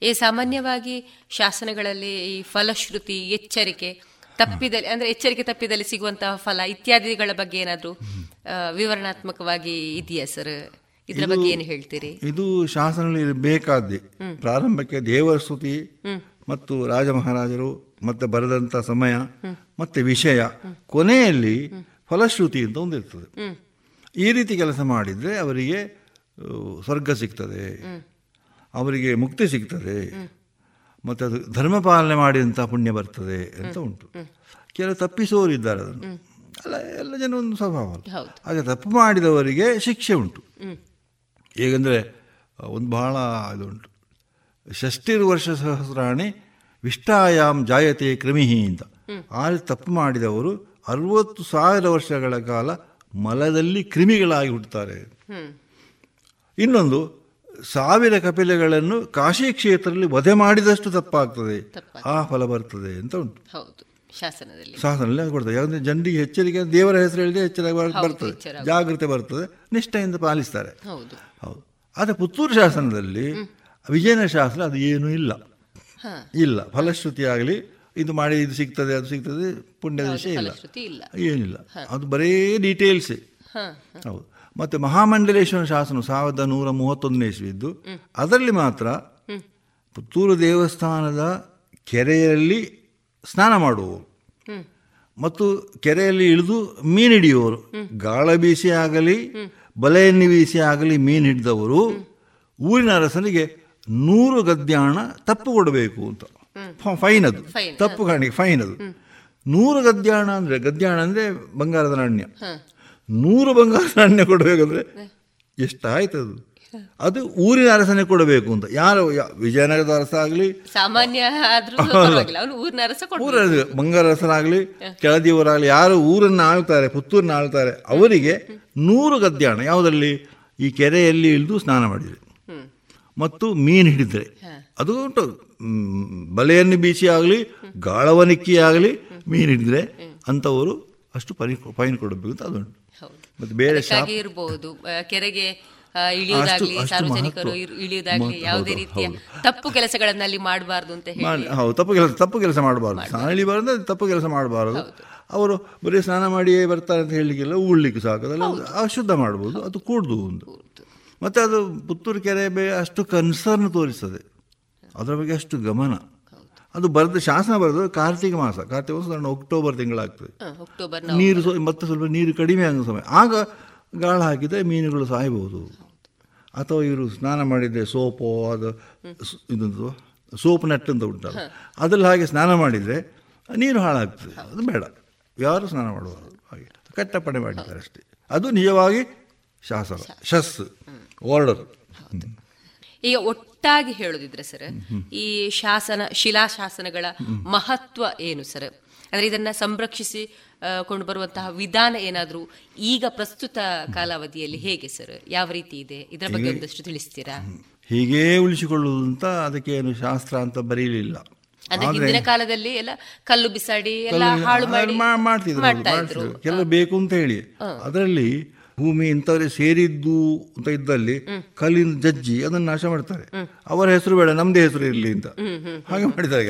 ಈ ಸಾಮಾನ್ಯವಾಗಿ ಶಾಸನಗಳಲ್ಲಿ ಈ ಫಲಶ್ರುತಿ ಎಚ್ಚರಿಕೆ ತಪ್ಪಿದಲ್ಲಿ ಅಂದ್ರೆ ಎಚ್ಚರಿಕೆ ತಪ್ಪಿದಲ್ಲಿ ಸಿಗುವಂತಹ ಫಲ ಇತ್ಯಾದಿಗಳ ಬಗ್ಗೆ ಏನಾದರೂ ವಿವರಣಾತ್ಮಕವಾಗಿ ಇದೆಯಾ ಸರ್? ಇದರ ಬಗ್ಗೆ ಏನು ಹೇಳ್ತೀರಿ? ಇದು ಶಾಸನದಲ್ಲಿ ಬೇಕಾದ್ದೆ. ಪ್ರಾರಂಭಕ್ಕೆ ದೇವರ ಸ್ತುತಿ ಮತ್ತು ರಾಜ ಮಹಾರಾಜರು ಮತ್ತೆ ಬರೆದಂಥ ಸಮಯ ಮತ್ತೆ ವಿಷಯ ಕೊನೆಯಲ್ಲಿ ಫಲಶ್ರುತಿ ಅಂತ ಒಂದಿರ್ತದೆ ಈ ರೀತಿ ಕೆಲಸ ಮಾಡಿದರೆ ಅವರಿಗೆ ಸ್ವರ್ಗ ಸಿಗ್ತದೆ. ಅವರಿಗೆ ಮುಕ್ತಿ ಸಿಗ್ತದೆ. ಮತ್ತು ಅದು ಧರ್ಮ ಪಾಲನೆ ಮಾಡಿದಂಥ ಪುಣ್ಯ ಬರ್ತದೆ ಅಂತ ಉಂಟು. ಕೆಲವು ತಪ್ಪಿಸುವವರು ಇದ್ದಾರೆ ಅದನ್ನು. ಅಲ್ಲ ಎಲ್ಲ ಜನ ಒಂದು ಸ್ವಭಾವ. ಹಾಗೆ ತಪ್ಪು ಮಾಡಿದವರಿಗೆ ಶಿಕ್ಷೆ ಉಂಟು. ಹೇಗೆಂದರೆ ಒಂದು ಬಹಳ ಇದು ಉಂಟು ಷಷ್ಟಿರ್ ವರ್ಷ ಸಹಸ್ರಾಣಿ ವಿಷ್ಟಾಯಾಮ್ ಜಾಯತೆ ಕ್ರಮಿಹಿ ಅಂತ. ಆ ತಪ್ಪು ಮಾಡಿದವರು ಅರವತ್ತು ಸಾವಿರ ವರ್ಷಗಳ ಕಾಲ ಮಲದಲ್ಲಿ ಕ್ರಿಮಿಗಳಾಗಿ ಹುಟ್ಟುತ್ತಾರೆ ಇನ್ನೊಂದು ಸಾವಿರ ಕಪಿಲೆಗಳನ್ನು ಕಾಶಿ ಕ್ಷೇತ್ರದಲ್ಲಿ ವಧೆ ಮಾಡಿದಷ್ಟು ತಪ್ಪಾಗ್ತದೆ. ಆ ಫಲ ಬರ್ತದೆ ಅಂತ ಉಂಟು. ಶಾಸನದಲ್ಲಿ. ಶಾಸನದಲ್ಲಿ ಕೊಡ್ತದೆ ಯಾಕಂದ್ರೆ ಜನರಿಗೆ ಎಚ್ಚರಿಕೆ ದೇವರ ಹೆಸರು ಹೇಳಿದ್ರೆ ಎಚ್ಚರ ಬರ್ತದೆ. ಜಾಗ್ರತೆ ಜಾಗೃತೆ ಬರ್ತದೆ. ನಿಷ್ಠೆಯಿಂದ ಪಾಲಿಸ್ತಾರೆ. ಹೌದು. ಆದರೆ ಪುತ್ತೂರು ಶಾಸನದಲ್ಲಿ ವಿಜಯನಗರ ಶಾಸನ ಅದು ಏನೂ ಇಲ್ಲ. ಇಲ್ಲ. ಫಲಶ್ರುತಿ ಆಗಲಿ ಇದು ಮಾಡಿ ಇದು ಸಿಗ್ತದೆ ಅದು ಸಿಗ್ತದೆ ಪುಣ್ಯದ ವಿಷಯ ಇಲ್ಲ. ಏನಿಲ್ಲ ಅದು ಬರೀ ಡೀಟೇಲ್ಸೇ ಹಾ. ಹೌದು. ಮತ್ತು ಮಹಾಮಂಡಲೇಶ್ವರ ಶಾಸನ ಸಾವಿರದ ನೂರ ಮೂವತ್ತೊಂದನೇ ಇಸ್ವಿದ್ದು ಅದರಲ್ಲಿ ಮಾತ್ರ ಪುತ್ತೂರು ದೇವಸ್ಥಾನದ ಕೆರೆಯಲ್ಲಿ ಸ್ನಾನ ಮಾಡುವವರು. ಮತ್ತು ಕೆರೆಯಲ್ಲಿ ಇಳಿದು ಮೀನು ಹಿಡಿಯುವವರು. ಗಾಳ ಬೀಸಿ ಆಗಲಿ ಬಲೆಯನ್ನು ಬೀಸಿ ಆಗಲಿ ಮೀನು ಹಿಡಿದವರು. ಊರಿನ ಅರಸನಿಗೆ ನೂರು ಗದ್ಯಾಣ ತಪ್ಪು ಕೊಡಬೇಕು ಅಂತ. ಫೈನ್ ಅದು ತಪ್ಪು ಕಾಣಿಕೆ ಫೈನ್ ಅದು ನೂರು ಗದ್ಯಾಣ ಅಂದರೆ ಗದ್ಯಾಣ ಅಂದರೆ ಬಂಗಾರದ ನಾಣ್ಯ. ನೂರು ಬಂಗಾರ ನಾಣ್ಯ ಕೊಡಬೇಕಂದ್ರೆ ಎಷ್ಟಾಯ್ತು ಅದು? ಅದು ಊರಿನ ಅರಸನೇ ಕೊಡಬೇಕು ಅಂತ. ಯಾರು ವಿಜಯನಗರದ ಅರಸ ಆಗಲಿ ಸಾಮಾನ್ಯ. ಊರ ಬಂಗಾರ ಅರಸನಾಗಲಿ ಕೆಳದಿಯವರಾಗಲಿ ಯಾರು ಊರನ್ನು ಆಳ್ತಾರೆ ಪುತ್ತೂರನ್ನ ಆಳ್ತಾರೆ ಅವರಿಗೆ ನೂರು ಗದ್ಯಾಣ ಯಾವುದರಲ್ಲಿ? ಈ ಕೆರೆಯಲ್ಲಿ ಇಳಿದು ಸ್ನಾನ ಮಾಡಿದರೆ. ಮತ್ತು ಮೀನು ಹಿಡಿದರೆ. ಅದು ಉಂಟು. ಬಲೆಯನ್ನು ಬೀಸಿ ಆಗಲಿ ಗಾಳವನಿಕ್ಕಿ ಆಗಲಿ ಮೀನು ಹಿಡಿದರೆ ಅಂಥವರು ಅಷ್ಟು ಪರಿ ಫೈನ್ ಕೊಡಬೇಕು ಅಂತ ಅದುಂಟು. ಮತ್ತು ಬೇರೆ ಇರಬಹುದು ಕೆರೆಗೆ ಇಳಿಯುದಾಗ್ಲಿ ಸಾರ್ವಜನಿಕರು ಮಹತ್ವ, ಯಾವುದೇ ರೀತಿಯ ತಪ್ಪು ಕೆಲಸಗಳನ್ನ ಅಲ್ಲಿ ಮಾಡಬಾರ್ದು ಅಂತ ಹೇಳಿ. ಹೌದು ತಪ್ಪು ಕೆಲಸ ತಪ್ಪು ಕೆಲಸ ಮಾಡಬಾರ್ದು. ಸ್ನಾನ ಇಳಿಬಾರ್ದು ತಪ್ಪು ಕೆಲಸ ಮಾಡಬಾರ್ದು. ಅವರು ಬರೀ ಸ್ನಾನ ಮಾಡಿಯೇ ಬರ್ತಾರೆ ಅಂತ ಹೇಳಲಿಕ್ಕಿಲ್ಲ ಉಳ್ಳಿಕ್ಕೆ ಸಾಕದಲ್ಲ ಅಶುದ್ಧ ಮಾಡ್ಬೋದು. ಅದು ಕೂಡ್ದು ಒಂದು. ಮತ್ತೆ ಅದು ಪುತ್ತೂರು ಕೆರೆ ಬೇ ಅಷ್ಟು ಕನ್ಸರ್ನ್ ತೋರಿಸ್ತದೆ. ಅದರ ಬಗ್ಗೆ ಅಷ್ಟು ಗಮನ. ಅದು ಬರೆದ ಶಾಸನ ಬರೆದು ಕಾರ್ತಿಕ ಮಾಸ. ಕಾರ್ತಿಕ ಮಾಸ ಸಾಧಾರಣ ಅಕ್ಟೋಬರ್ ತಿಂಗಳಾಗ್ತದೆ. ನೀರು ಮತ್ತೆ ಸ್ವಲ್ಪ ನೀರು ಕಡಿಮೆ ಆಗೋ ಸಮಯ. ಆಗ ಗಾಳ ಹಾಕಿದರೆ ಮೀನುಗಳು ಸಾಯಬಹುದು ಅಥವಾ ಇವರು ಸ್ನಾನ ಮಾಡಿದರೆ ಸೋಪೋ ಅದು ಇದೊಂದು ಸೋಪ್ ನೆಟ್ ಅಂತ ಉಂಟಲ್ಲ. ಅದ್ರಲ್ಲಿ ಹಾಗೆ ಸ್ನಾನ ಮಾಡಿದರೆ ನೀರು ಹಾಳಾಗ್ತದೆ. ಅದು ಬೇಡ. ಯಾರು ಸ್ನಾನ ಮಾಡುವಾಗ ಹಾಗೆ. ಕಟ್ಟಪ್ಪಣೆ ಮಾಡಿದ್ದಾರೆ ಅಷ್ಟೇ. ಅದು ನಿಜವಾಗಿ ಶಾಸನ. ಶಸ್ ಆರ್ಡರ್ ಈಗ ಒಟ್ಟಾಗಿ ಹೇಳುದಿದ್ರೆ ಸರ್ ಈ ಶಾಸನ ಶಿಲಾಶಾಸನಗಳ ಮಹತ್ವ ಏನು ಸರ್? ಅಂದ್ರೆ ಇದನ್ನ ಸಂರಕ್ಷಿಸಿ ಕೊಂಡು ಬರುವಂತಹ ವಿಧಾನ ಏನಾದರೂ ಈಗ ಪ್ರಸ್ತುತ ಕಾಲಾವಧಿಯಲ್ಲಿ ಹೇಗೆ ಸರ್? ಯಾವ ರೀತಿ ಇದೆ? ಇದರ ಬಗ್ಗೆ ಒಂದಷ್ಟು ತಿಳಿಸ್ತೀರಾ? ಹೀಗೇ ಉಳಿಸಿಕೊಳ್ಳುವುದು ಅಂತ ಅದಕ್ಕೆ ಏನು ಶಾಸ್ತ್ರ ಅಂತ ಬರೀಲಿಲ್ಲ. ಅಂದ್ರೆ ಹಿಂದಿನ ಕಾಲದಲ್ಲಿ ಎಲ್ಲ ಕಲ್ಲು ಬಿಸಾಡಿ ಎಲ್ಲ ಹಾಳು ಮಾಡಿ ಮಾಡ್ತಿದ್ರು ಮಾಡ್ತಾ ಮಾಡ್ತಿದ್ರು. ಕೆಲವು ಬೇಕು ಅಂತ ಹೇಳಿ. ಅದರಲ್ಲಿ ಭೂಮಿ ಇಂಥವ್ರೆ ಸೇರಿದ್ದು ಅಂತ ಇದ್ದಲ್ಲಿ ಕಲ್ಲಿನ ಜಜ್ಜಿ ಅದನ್ನು ನಾಶ ಮಾಡ್ತಾರೆ. ಅವರ ಹೆಸರು ಬೇಡ ನಮ್ಮದೇ ಹೆಸರು ಇರಲಿ ಅಂತ. ಹಾಗೆ ಮಾಡಿದ್ದಾರೆ.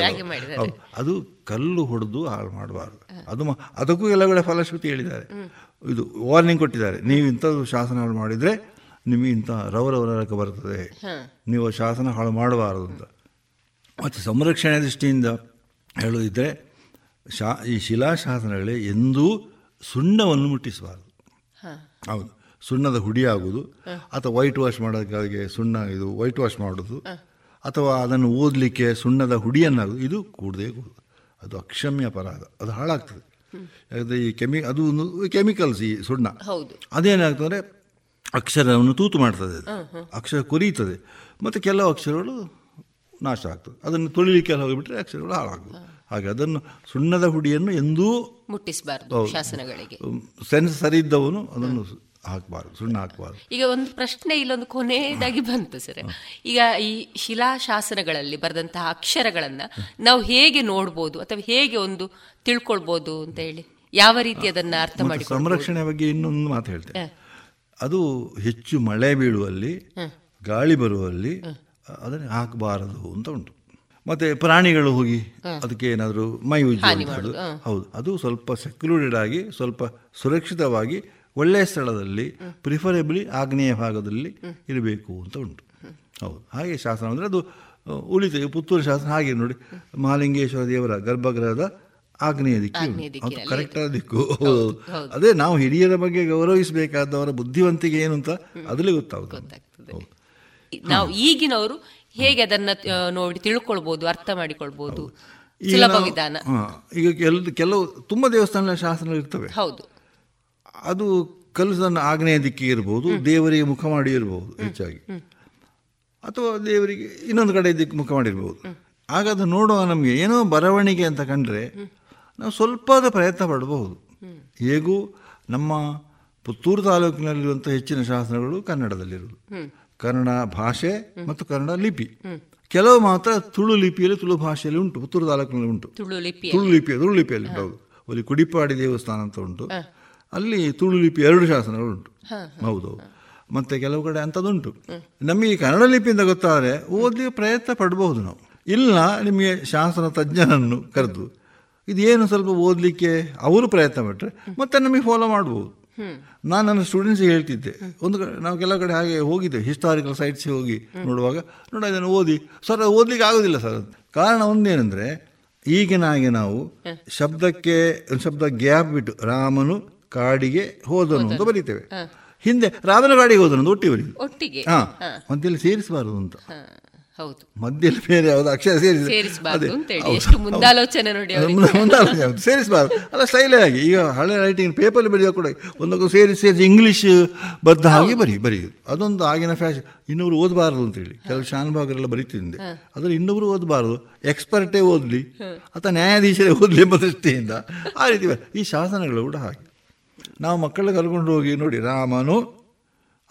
ಅದು ಕಲ್ಲು ಹೊಡೆದು ಹಾಳು ಮಾಡಬಾರ್ದು. ಅದು ಅದಕ್ಕೂ ಎಲ್ಲ ಕಡೆ ಫಲಶ್ರುತಿ ಹೇಳಿದ್ದಾರೆ. ಇದು ವಾರ್ನಿಂಗ್ ಕೊಟ್ಟಿದ್ದಾರೆ. ನೀವು ಇಂಥದ್ದು ಶಾಸನ ಹಾಳು ಮಾಡಿದರೆ ನಿಮಗೆ ಇಂಥ ರವರವರ ಬರ್ತದೆ. ನೀವು ಶಾಸನ ಹಾಳು ಮಾಡಬಾರದು ಅಂತ. ಮತ್ತು ಸಂರಕ್ಷಣೆ ದೃಷ್ಟಿಯಿಂದ ಹೇಳುವುದಿದ್ರೆ ಶಾ ಈ ಶಿಲಾಶಾಸನಗಳೇ ಎಂದೂ ಸುಣ್ಣವನ್ನು ಮುಟ್ಟಿಸಬಾರದು. ಹೌದು. ಸುಣ್ಣದ ಹುಡಿ ಆಗೋದು. ಅಥವಾ ವೈಟ್ ವಾಶ್ ಮಾಡೋದಕ್ಕಾಗಿ ಸುಣ್ಣ ಇದು ವೈಟ್ ವಾಶ್ ಮಾಡೋದು. ಅಥವಾ ಅದನ್ನು ಓದಲಿಕ್ಕೆ ಸುಣ್ಣದ ಹುಡಿಯನ್ನಾಗೋದು. ಇದು ಕೂಡದೇ ಕೂಡ ಅದು ಅಕ್ಷಮ್ಯ ಅಪರಾಧ ಅದು ಹಾಳಾಗ್ತದೆ. ಯಾಕಂದರೆ ಈ ಕೆಮಿ ಅದು ಒಂದು ಕೆಮಿಕಲ್ಸ್ ಈ ಸುಣ್ಣ. ಹೌದು. ಅದೇನಾಗ್ತದೆ? ಅಕ್ಷರವನ್ನು ತೂತು ಮಾಡ್ತದೆ ಅದು. ಅಕ್ಷರ ಕೊರೀತದೆ. ಮತ್ತು ಕೆಲವು ಅಕ್ಷರಗಳು ನಾಶ ಆಗ್ತದೆ. ಅದನ್ನು ತೊಳಿಲಿಕ್ಕೆಲ್ಲ ಹೋಗಿಬಿಟ್ರೆ ಅಕ್ಷರಗಳು ಹಾಳಾಗ್ತದೆ. ಹಾಗೆ ಅದನ್ನು ಸುಣ್ಣದ ಹುಡಿಯನ್ನು ಎಂದೂ ಮುಟ್ಟಿಸಬಾರದು ಶಾಸನಗಳಿಗೆ. ಸೆನ್ಸ್ ಸರಿ ಇದ್ದವನು ಅದನ್ನು ಹಾಕಬಾರ್ದು ಸುಣ್ಣ ಹಾಕಬಾರ್ದು. ಈಗ ಒಂದು ಪ್ರಶ್ನೆ ಇಲ್ಲೊಂದು ಕೊನೆಯದಾಗಿ ಬಂತು ಸರ್. ಈಗ ಈ ಶಿಲಾಶಾಸನಗಳಲ್ಲಿ ಬರೆದಂತಹ ಅಕ್ಷರಗಳನ್ನ ನಾವು ಹೇಗೆ ನೋಡ್ಬೋದು ಅಥವಾ ಹೇಗೆ ಒಂದು ತಿಳ್ಕೊಳ್ಬೋದು ಅಂತ ಹೇಳಿ ಯಾವ ರೀತಿ ಅದನ್ನ ಅರ್ಥ ಮಾಡಿ ಸಂರಕ್ಷಣೆ ಬಗ್ಗೆ ಇನ್ನೊಂದು ಮಾತು ಹೇಳ್ತೇನೆ. ಅದು ಹೆಚ್ಚು ಮಳೆ ಬೀಳುವಲ್ಲಿ. ಗಾಳಿ ಬರುವಲ್ಲಿ ಅದನ್ನು ಹಾಕಬಾರದು ಅಂತ ಉಂಟು. ಮತ್ತೆ ಪ್ರಾಣಿಗಳು ಹೋಗಿ ಅದಕ್ಕೆ ಏನಾದರೂ ಮೈ ಹೌದು. ಅದು ಸ್ವಲ್ಪ ಸೆಕ್ಲೂಡೆಡ್ ಆಗಿ ಸ್ವಲ್ಪ ಸುರಕ್ಷಿತವಾಗಿ ಒಳ್ಳೆಯ ಸ್ಥಳದಲ್ಲಿ ಪ್ರಿಫರೇಬಲಿ ಆಗ್ನೇಯ ಭಾಗದಲ್ಲಿ ಇರಬೇಕು ಅಂತ ಉಂಟು. ಹೌದು. ಹಾಗೆ ಶಾಸನ ಅಂದರೆ ಅದು ಉಳಿತು ಪುತ್ತೂರು ಶಾಸನ ಹಾಗೆ ನೋಡಿ. ಮಹಾಲಿಂಗೇಶ್ವರ ದೇವರ ಗರ್ಭಗೃಹದ ಆಗ್ನೇಯ ದಿಕ್ಕು ಅದು ಕರೆಕ್ಟ್ ಆದ ದಿಕ್ಕು. ಅದೇ ನಾವು ಹಿರಿಯರ ಬಗ್ಗೆ ಗೌರವಿಸಬೇಕಾದವರ ಬುದ್ಧಿವಂತಿಕೆ ಏನು ಅಂತ ಅದರಲ್ಲಿ ಗೊತ್ತಾಗುತ್ತೆ. ನಾವು ಈಗಿನವರು ಹೇಗೆ ಅದನ್ನ ನೋಡಿ ತಿಳ್ಕೊಳ್ಬಹುದು ಅರ್ಥ ಮಾಡಿಕೊಳ್ಬಹುದು ಈಗ ಕೆಲವು ನಾವು- ವಿಧಾನ. ಈಗ ಕೆಲ ಕೆಲವು ತುಂಬಾ ದೇವಸ್ಥಾನ ಶಾಸನ ಇರ್ತವೆ. ಹೌದು. ಅದು ಕಲಸನ್ನು ಆಗ್ನೇಯ ದಿಕ್ಕಿ ಇರಬಹುದು ದೇವರಿಗೆ ಮುಖ ಮಾಡಿ ಇರಬಹುದು ಹೆಚ್ಚಾಗಿ. ಅಥವಾ ದೇವರಿಗೆ ಇನ್ನೊಂದು ಕಡೆ ದಿಕ್ಕು ಮುಖ ಮಾಡಿರ್ಬೋದು ಆಗ ಅದು ನೋಡುವ ನಮಗೆ ಏನೋ ಬರವಣಿಗೆ ಅಂತ ಕಂಡ್ರೆ ನಾವು ಸ್ವಲ್ಪದ ಪ್ರಯತ್ನ ಪಡಬಹುದು. ಹೇಗೂ ನಮ್ಮ ಪುತ್ತೂರು ತಾಲೂಕಿನಲ್ಲಿರುವಂಥ ಹೆಚ್ಚಿನ ಶಾಸನಗಳು ಕನ್ನಡದಲ್ಲಿರುವುದು. ಕನ್ನಡ ಭಾಷೆ ಮತ್ತು ಕನ್ನಡ ಲಿಪಿ. ಕೆಲವು ಮಾತ್ರ ತುಳು ಲಿಪಿಯಲ್ಲಿ ತುಳು ಭಾಷೆಯಲ್ಲಿ ಉಂಟು. ಪುತ್ತೂರು ತಾಲೂಕಿನಲ್ಲಿ ಉಂಟು. ತುಳು ಲಿಪಿ. ತುಳು ಲಿಪಿ ತುಳು ಲಿಪಿಯಲ್ಲಿ ಉಂಟು ಹೌದು. ಅಲ್ಲಿ ಕುಡಿಪಾಡಿ ದೇವಸ್ಥಾನ ಅಂತ ಉಂಟು. ಅಲ್ಲಿ ತುಳು ಲಿಪಿ ಎರಡು ಶಾಸನಗಳು ಉಂಟು. ಹೌದು ಮತ್ತೆ ಕೆಲವು ಕಡೆ ಅಂಥದ್ದುಂಟು ನಮಗೆ ಕನ್ನಡ ಲಿಪಿಯಿಂದ ಗೊತ್ತಾದರೆ ಓದಿ ಪ್ರಯತ್ನ ಪಡಬಹುದು ನಾವು. ಇಲ್ಲ ನಿಮಗೆ ಶಾಸನ ತಜ್ಞನನ್ನು ಕರೆದು. ಇದೇನು ಸ್ವಲ್ಪ ಓದಲಿಕ್ಕೆ ಅವರು ಪ್ರಯತ್ನ ಪಟ್ಟರೆ ಮತ್ತೆ ನಮಗೆ ಫಾಲೋ ಮಾಡ್ಬೋದು. ನಾನು ನನ್ನ ಸ್ಟೂಡೆಂಟ್ಸಿಗೆ ಹೇಳ್ತಿದ್ದೆ. ಒಂದು ಕಡೆ ನಾವು ಕೆಲವು ಕಡೆ ಹಾಗೆ ಹೋಗಿದ್ದೆ ಹಿಸ್ಟಾರಿಕಲ್ ಸೈಟ್ಸ್ಗೆ ಹೋಗಿ ನೋಡುವಾಗ. ನೋಡಿ ಅದನ್ನು ಓದಿ. ಸರ್ ಅದು ಓದಲಿಕ್ಕೆ ಆಗೋದಿಲ್ಲ ಸರ್ ಕಾರಣ ಒಂದೇನೆಂದರೆ ಈಗಿನ ಹಾಗೆ ನಾವು ಶಬ್ದಕ್ಕೆ ಒಂದು ಶಬ್ದ ಗ್ಯಾಪ್ ಬಿಟ್ಟು ರಾಮನು ಕಾಡಿಗೆ ಹೋದನು ಅಂತ ಬರೀತೇವೆ. ಹಿಂದೆ ರಾಮನ ಕಾಡಿಗೆ ಹೋದನು ಒಟ್ಟಿಗೆ ಒಟ್ಟಿ ಬರೀ ಒಟ್ಟಿಗೆ. ಹಾ. ಸೇರಿಸಬಾರದು ಅಂತ. ಹೌದು. ಮಧ್ಯದಲ್ಲಿ ಬೇರೆ ಯಾವುದು ಅಕ್ಷರ ಸೇರಿಸಿ (laughs) ಸೇರಿಸಬಾರ್ದು ಎಷ್ಟು ಮುಂದಾಲೋಚನೆ ನೋಡಿ ಅವರಿಗೆ. ಸೇರಿಸಬಾರ್ದು. ಅಲ್ಲ ಸ್ಟೈಲೇ ಆಗಿ ಈಗ ಹಳೆ ರೈಟಿಂಗ್ ಪೇಪರ್ ಬರೆಯೋ ಕೂಡ ಒಂದೊಂದು ಸೇರಿಸಿ ಸೇರಿಸಿ ಇಂಗ್ಲೀಷ್ ಬದ್ದ ಹಾಗೆ ಬರಿ ಬರಿ ಅದೊಂದು ಆಗಿನ ಫ್ಯಾಷನ್ ಇನ್ನೊಬ್ರು ಓದಬಾರದು ಅಂತೇಳಿ ಕೆಲವು ಶಾನುಭಾಗರೆಲ್ಲ ಬರೀತಿದ್ದೆ ಆದರೆ ಇನ್ನೊಬ್ರು ಓದಬಾರದು. ಎಕ್ಸ್ಪರ್ಟೇ ಓದಲಿ. ಅಥವಾ ನ್ಯಾಯಾಧೀಶರೇ ಓದಲಿ ಎಂಬ ದೃಷ್ಟಿಯಿಂದ. ಆ ರೀತಿ ಈ ಶಾಸನಗಳು ಕೂಡ ಹಾಗೆ. ನಾವು ಮಕ್ಕಳ ಕರ್ಕೊಂಡು ಹೋಗಿ ನೋಡಿ ರಾಮನು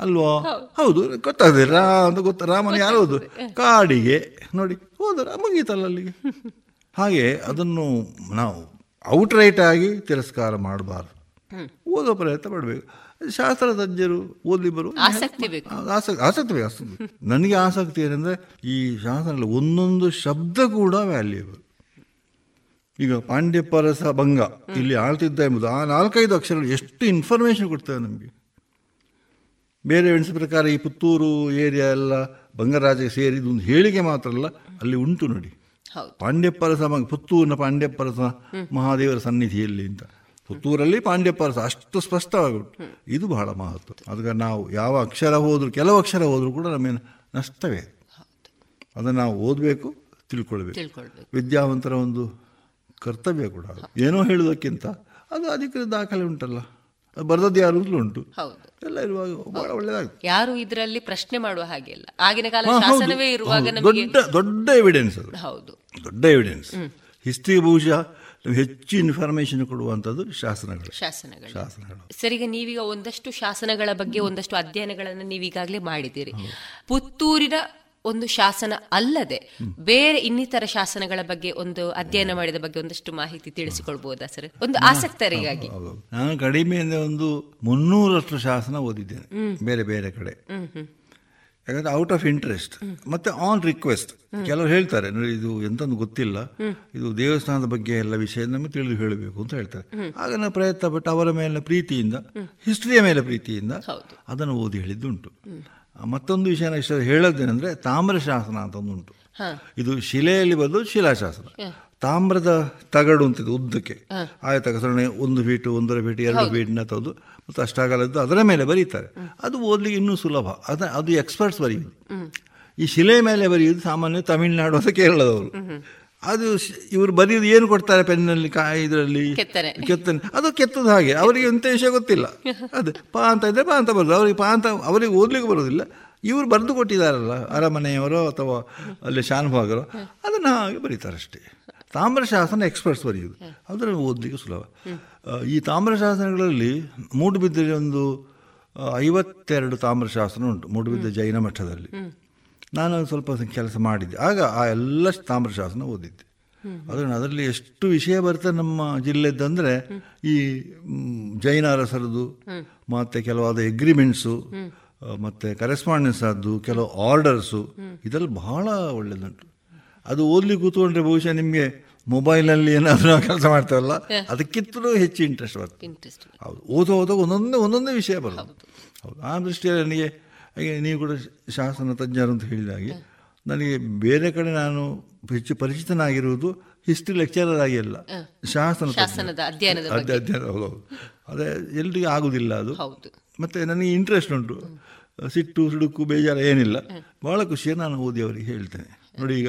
ಅಲ್ವಾ? ಹೌದು. ಗೊತ್ತಾಗ್ತದೆ ರಾ ಅಂತ ಗೊತ್ತ ರಾಮನ ಯಾರು ಹೌದು? ಕಾಡಿಗೆ ನೋಡಿ ಹೋದ ಮುಗೀತಲ್ಲ ಅಲ್ಲಿಗೆ. (laughs) ಹಾಗೆ ಅದನ್ನು ನಾವು ಔಟ್ರೈಟ್ ಆಗಿ ತಿರಸ್ಕಾರ ಮಾಡಬಾರ್ದು. ಓದೋ ಪ್ರಯತ್ನ ಪಡಬೇಕು. ಶಾಸ್ತ್ರ ತಜ್ಞರು ಓದಿ ಬರು ಆಸಕ್ತಿ ಬೇಕು. ಆಸಕ್ತಿ ಆಸಕ್ತಿ ಬೇಕು ಆಸಕ್ತಿ (laughs) ನನಗೆ ಆಸಕ್ತಿ ಏನಂದರೆ ಈ ಶಾಸ್ತ್ರದಲ್ಲಿ ಒಂದೊಂದು ಶಬ್ದ ಕೂಡ ವ್ಯಾಲ್ಯೂಬಲ್ ಈಗ ಪಾಂಡ್ಯಪರಸ ಭಂಗ ಇಲ್ಲಿ ಆಳ್ತಿದ್ದ ಎಂಬುದು ಆ ನಾಲ್ಕೈದು ಅಕ್ಷರಗಳು ಎಷ್ಟು ಇನ್ಫಾರ್ಮೇಷನ್ ಕೊಡ್ತವೆ ನಮಗೆ? ಬೇರೆ ಎಣಿಸಿದ ಪ್ರಕಾರ ಈ ಪುತ್ತೂರು ಏರಿಯಾ ಎಲ್ಲ ಬಂಗರಾಜಗೆ ಸೇರಿದ ಒಂದು ಹೇಳಿಕೆ ಮಾತ್ರ ಅಲ್ಲ ಅಲ್ಲಿ ಉಂಟು ನೋಡಿ. ಪಾಂಡ್ಯಪ್ಪರಸ ಪುತ್ತೂರಿನ ಪಾಂಡ್ಯಪ್ಪರಸ ಮಹಾದೇವರ ಸನ್ನಿಧಿಯಲ್ಲಿ ಅಂತ. ಪುತ್ತೂರಲ್ಲಿ ಪಾಂಡ್ಯಪ್ಪರಸ ಅಷ್ಟು ಸ್ಪಷ್ಟವಾಗಿ ಉಂಟು ಇದು ಬಹಳ ಮಹತ್ವ. ಅದಕ್ಕೆ ನಾವು ಯಾವ ಅಕ್ಷರ ಹೋದರೂ ಕೆಲವು ಅಕ್ಷರ ಹೋದರೂ ಕೂಡ ನಮಗೆ ನಷ್ಟವೇ ಅದನ್ನು ನಾವು ಓದಬೇಕು ತಿಳ್ಕೊಳ್ಬೇಕು. ವಿದ್ಯಾವಂತರ ಒಂದು ಕರ್ತವ್ಯ ಕೂಡ. ಏನೋ ಹೇಳುವುದಕ್ಕಿಂತ ಅದು ಅಧಿಕೃತ ದಾಖಲೆ ಉಂಟಲ್ಲ. ಬರೆದದ್ದು ಯಾರು ಉಂಟು. ಹೌದು. ಎಲ್ಲ ಇರುವಾಗ ಬಹಳ ಒಳ್ಳೇದಾಗ್ತದೆ. ಯಾರು ಇದರಲ್ಲಿ ಪ್ರಶ್ನೆ ಮಾಡುವ ಹಾಗೆ ಇಲ್ಲ. ಆಗಿನ ಕಾಲ ಶಾಸನವೇ ಇರುವಾಗ ದೊಡ್ಡ ದೊಡ್ಡ ಎವಿಡೆನ್ಸ್ ಅದು. ಹೌದು. ದೊಡ್ಡ ಎವಿಡೆನ್ಸ್ ಹಿಸ್ಟ್ರಿ ಬಹುಶಃ ಹೆಚ್ಚು ಇನ್ಫಾರ್ಮೇಶನ್ ಕೊಡುವಂಥದ್ದು ಶಾಸನಗಳು. ಶಾಸನಗಳು. ಶಾಸನಗಳು. ಸರಿಗೆ ನೀವೀಗ ಒಂದಷ್ಟು ಶಾಸನಗಳ ಬಗ್ಗೆ ಒಂದಷ್ಟು ಅಧ್ಯಯನಗಳನ್ನು ನೀವೀಗಾಗಲೇ ಮಾಡಿದ್ದೀರಿ. ಪುತ್ತೂರಿನ ಒಂದು ಶಾಸನ ಅಲ್ಲದೆ ಬೇರೆ ಇನ್ನಿತರ ಶಾಸನಗಳ ಬಗ್ಗೆ ಒಂದು ಅಧ್ಯಯನ ಮಾಡಿದ ಬಗ್ಗೆ ಒಂದಷ್ಟು ಮಾಹಿತಿ ತಿಳಿಸಿಕೊಳ್ಬಹುದಾ ಸರ್? ಒಂದು ಆಸಕ್ತರಿಗಾಗಿ. ನಾನು ಕಡಿಮೆ ಅಂದ್ರೆ ಒಂದು ಮುನ್ನೂರಷ್ಟು ಶಾಸನ ಓದಿದ್ದೇನೆ ಬೇರೆ ಬೇರೆ ಕಡೆ. ಯಾಕಂದ್ರೆ ಔಟ್ ಆಫ್ ಇಂಟ್ರೆಸ್ಟ್ ಮತ್ತೆ ಆನ್ ರಿಕ್ವೆಸ್ಟ್ ಕೆಲವರು ಹೇಳ್ತಾರೆ ಇದು ಎಂತಂದು ಗೊತ್ತಿಲ್ಲ. ಇದು ದೇವಸ್ಥಾನದ ಬಗ್ಗೆ ಎಲ್ಲ ವಿಷಯ ನಮಗೆ ತಿಳಿದು ಹೇಳಬೇಕು ಅಂತ ಹೇಳ್ತಾರೆ. ಆಗ ನಾನು ಪ್ರಯತ್ನ ಪಟ್ಟು ಅವರ ಮೇಲೆ ಪ್ರೀತಿಯಿಂದ ಹಿಸ್ಟ್ರಿಯ ಮೇಲೆ ಪ್ರೀತಿಯಿಂದ ಅದನ್ನು ಓದಿ ಹೇಳಿದ್ದುಂಟು. ಮತ್ತೊಂದು ವಿಷಯ ಇಷ್ಟ ಹೇಳೋದೇನೆಂದ್ರೆ ತಾಮ್ರ ಶಾಸನ ಅಂತ ಒಂದು ಉಂಟು. ಹಾ. ಇದು ಶಿಲೆಯಲ್ಲಿ ಬದಲು ಶಿಲಾಶಾಸನ. ತಾಮ್ರದ ತಗಡು ಅಂತಿದೆ ಉದ್ದಕ್ಕೆ. ಆಯ್ತು ಸರಣೆ ಒಂದು ಫೀಟು ಒಂದರ ಫೀಟ್ ಎರಡು ಫೀಟ್ನ ಮತ್ತೆ ಮತ್ತು ಅಷ್ಟಾಗಲದ್ದು ಅದರ ಮೇಲೆ ಬರೀತಾರೆ. ಅದು ಓದಲಿಕ್ಕೆ ಇನ್ನೂ ಸುಲಭ. ಅದ ಅದು ಎಕ್ಸ್ಪರ್ಟ್ಸ್ ಬರೆಯುವುದು. ಈ ಶಿಲೆ ಮೇಲೆ ಬರೆಯುವುದು ಸಾಮಾನ್ಯ ತಮಿಳುನಾಡು ಅಥವಾ ಕೇರಳದವರು. ಅದು ಇವರು ಬರೆಯೋದು ಏನು ಕೊಡ್ತಾರೆ ಪೆನ್ನಲ್ಲಿ ಕಾ ಇದರಲ್ಲಿ? ಕೆತ್ತನೆ. ಅದು ಕೆತ್ತದ ಹಾಗೆ. ಅವರಿಗೆ ಎಂತ ವಿಷಯ ಗೊತ್ತಿಲ್ಲ. ಅದು ಪಾ ಅಂತ ಇದ್ರೆ ಪಾ ಅಂತ ಬರೋದು. ಅವರಿಗೆ ಪಾ ಅಂತ ಅವರಿಗೆ ಓದ್ಲಿಕ್ಕೆ ಬರೋದಿಲ್ಲ. ಇವರು ಬರೆದು ಕೊಟ್ಟಿದ್ದಾರಲ್ಲ ಅರಮನೆಯವರೋ ಅಥವಾ ಅಲ್ಲಿ ಶಾನುಭಾಗರೋ. ಅದನ್ನು ಹಾಗೆ ಬರೀತಾರೆ ಅಷ್ಟೇ ತಾಮ್ರ ಶಾಸನ ಎಕ್ಸ್ಪರ್ಟ್ಸ್ ಬರೆಯುವುದು ಅದನ್ನು ಓದಲಿಕ್ಕೆ ಸುಲಭ. ಈ ತಾಮ್ರಶಾಸನಗಳಲ್ಲಿ ಮೂಡುಬಿದ್ದರೆ ಒಂದು ಐವತ್ತೆರಡು ತಾಮ್ರಶಾಸನ ಉಂಟು. ಮೂಡುಬಿದ್ದ ಜೈನ ಮಠದಲ್ಲಿ. ನಾನು ಸ್ವಲ್ಪ ಕೆಲಸ ಮಾಡಿದ್ದೆ. ಆಗ ಆ ಎಲ್ಲ ತಾಮ್ರಶಾಸನ ಓದಿದ್ದೆ. ಅದನ್ನು ಅದರಲ್ಲಿ ಎಷ್ಟು ವಿಷಯ ಬರ್ತದೆ ನಮ್ಮ ಜಿಲ್ಲೆದ್ದಂದ್ರೆ ಈ ಜೈನ ಅರಸರದು ಮತ್ತೆ ಕೆಲವಾದ ಎಗ್ರಿಮೆಂಟ್ಸು ಮತ್ತು ಕರೆಸ್ಪಾಂಡೆನ್ಸ್ ಆದ್ದು ಕೆಲವು ಆರ್ಡರ್ಸು ಇದೆಲ್ಲ ಬಹಳ ಒಳ್ಳೆಯದುಂಟು ಅದು ಓದ್ಲಿಕ್ಕೆ ಕೂತ್ಕೊಂಡ್ರೆ ಬಹುಶಃ ನಿಮಗೆ ಮೊಬೈಲಲ್ಲಿ ಏನಾದರೂ ನಾವು ಕೆಲಸ ಮಾಡ್ತೇವಲ್ಲ ಅದಕ್ಕಿಂತಲೂ ಹೆಚ್ಚು ಇಂಟ್ರೆಸ್ಟ್ ಬರ್ತದೆ. ಹೌದು ಓದೋ ಓದೋ ಒಂದೊಂದೇ ಒಂದೊಂದೇ ವಿಷಯ ಬರೋದು ಹೌದು ಆ ದೃಷ್ಟಿಯಲ್ಲಿ ನನಗೆ ಹಾಗೆ ನೀವು ಕೂಡ ಶಾಸನ ತಜ್ಞರು ಅಂತ ಹೇಳಿದ ಹಾಗೆ ನನಗೆ ಬೇರೆ ಕಡೆ ನಾನು ಹೆಚ್ಚು ಪರಿಚಿತನಾಗಿರುವುದು ಹಿಸ್ಟ್ರಿ ಲೆಕ್ಚರರ್ ಆಗಿ ಅಲ್ಲ ಶಾಸನ. ಅಧ್ಯಯನ ಹೌದು ಅದೇ ಎಲ್ರಿಗೂ ಆಗುದಿಲ್ಲ ಅದು. ಮತ್ತು ನನಗೆ ಇಂಟ್ರೆಸ್ಟ್ ಉಂಟು. ಸಿಟ್ಟು ಸುಡುಕು ಬೇಜಾರು ಏನಿಲ್ಲ. ಭಾಳ ಖುಷಿಯ ನಾನು ಓದಿ ಅವರಿಗೆ ಹೇಳ್ತೇನೆ. ನೋಡಿ ಈಗ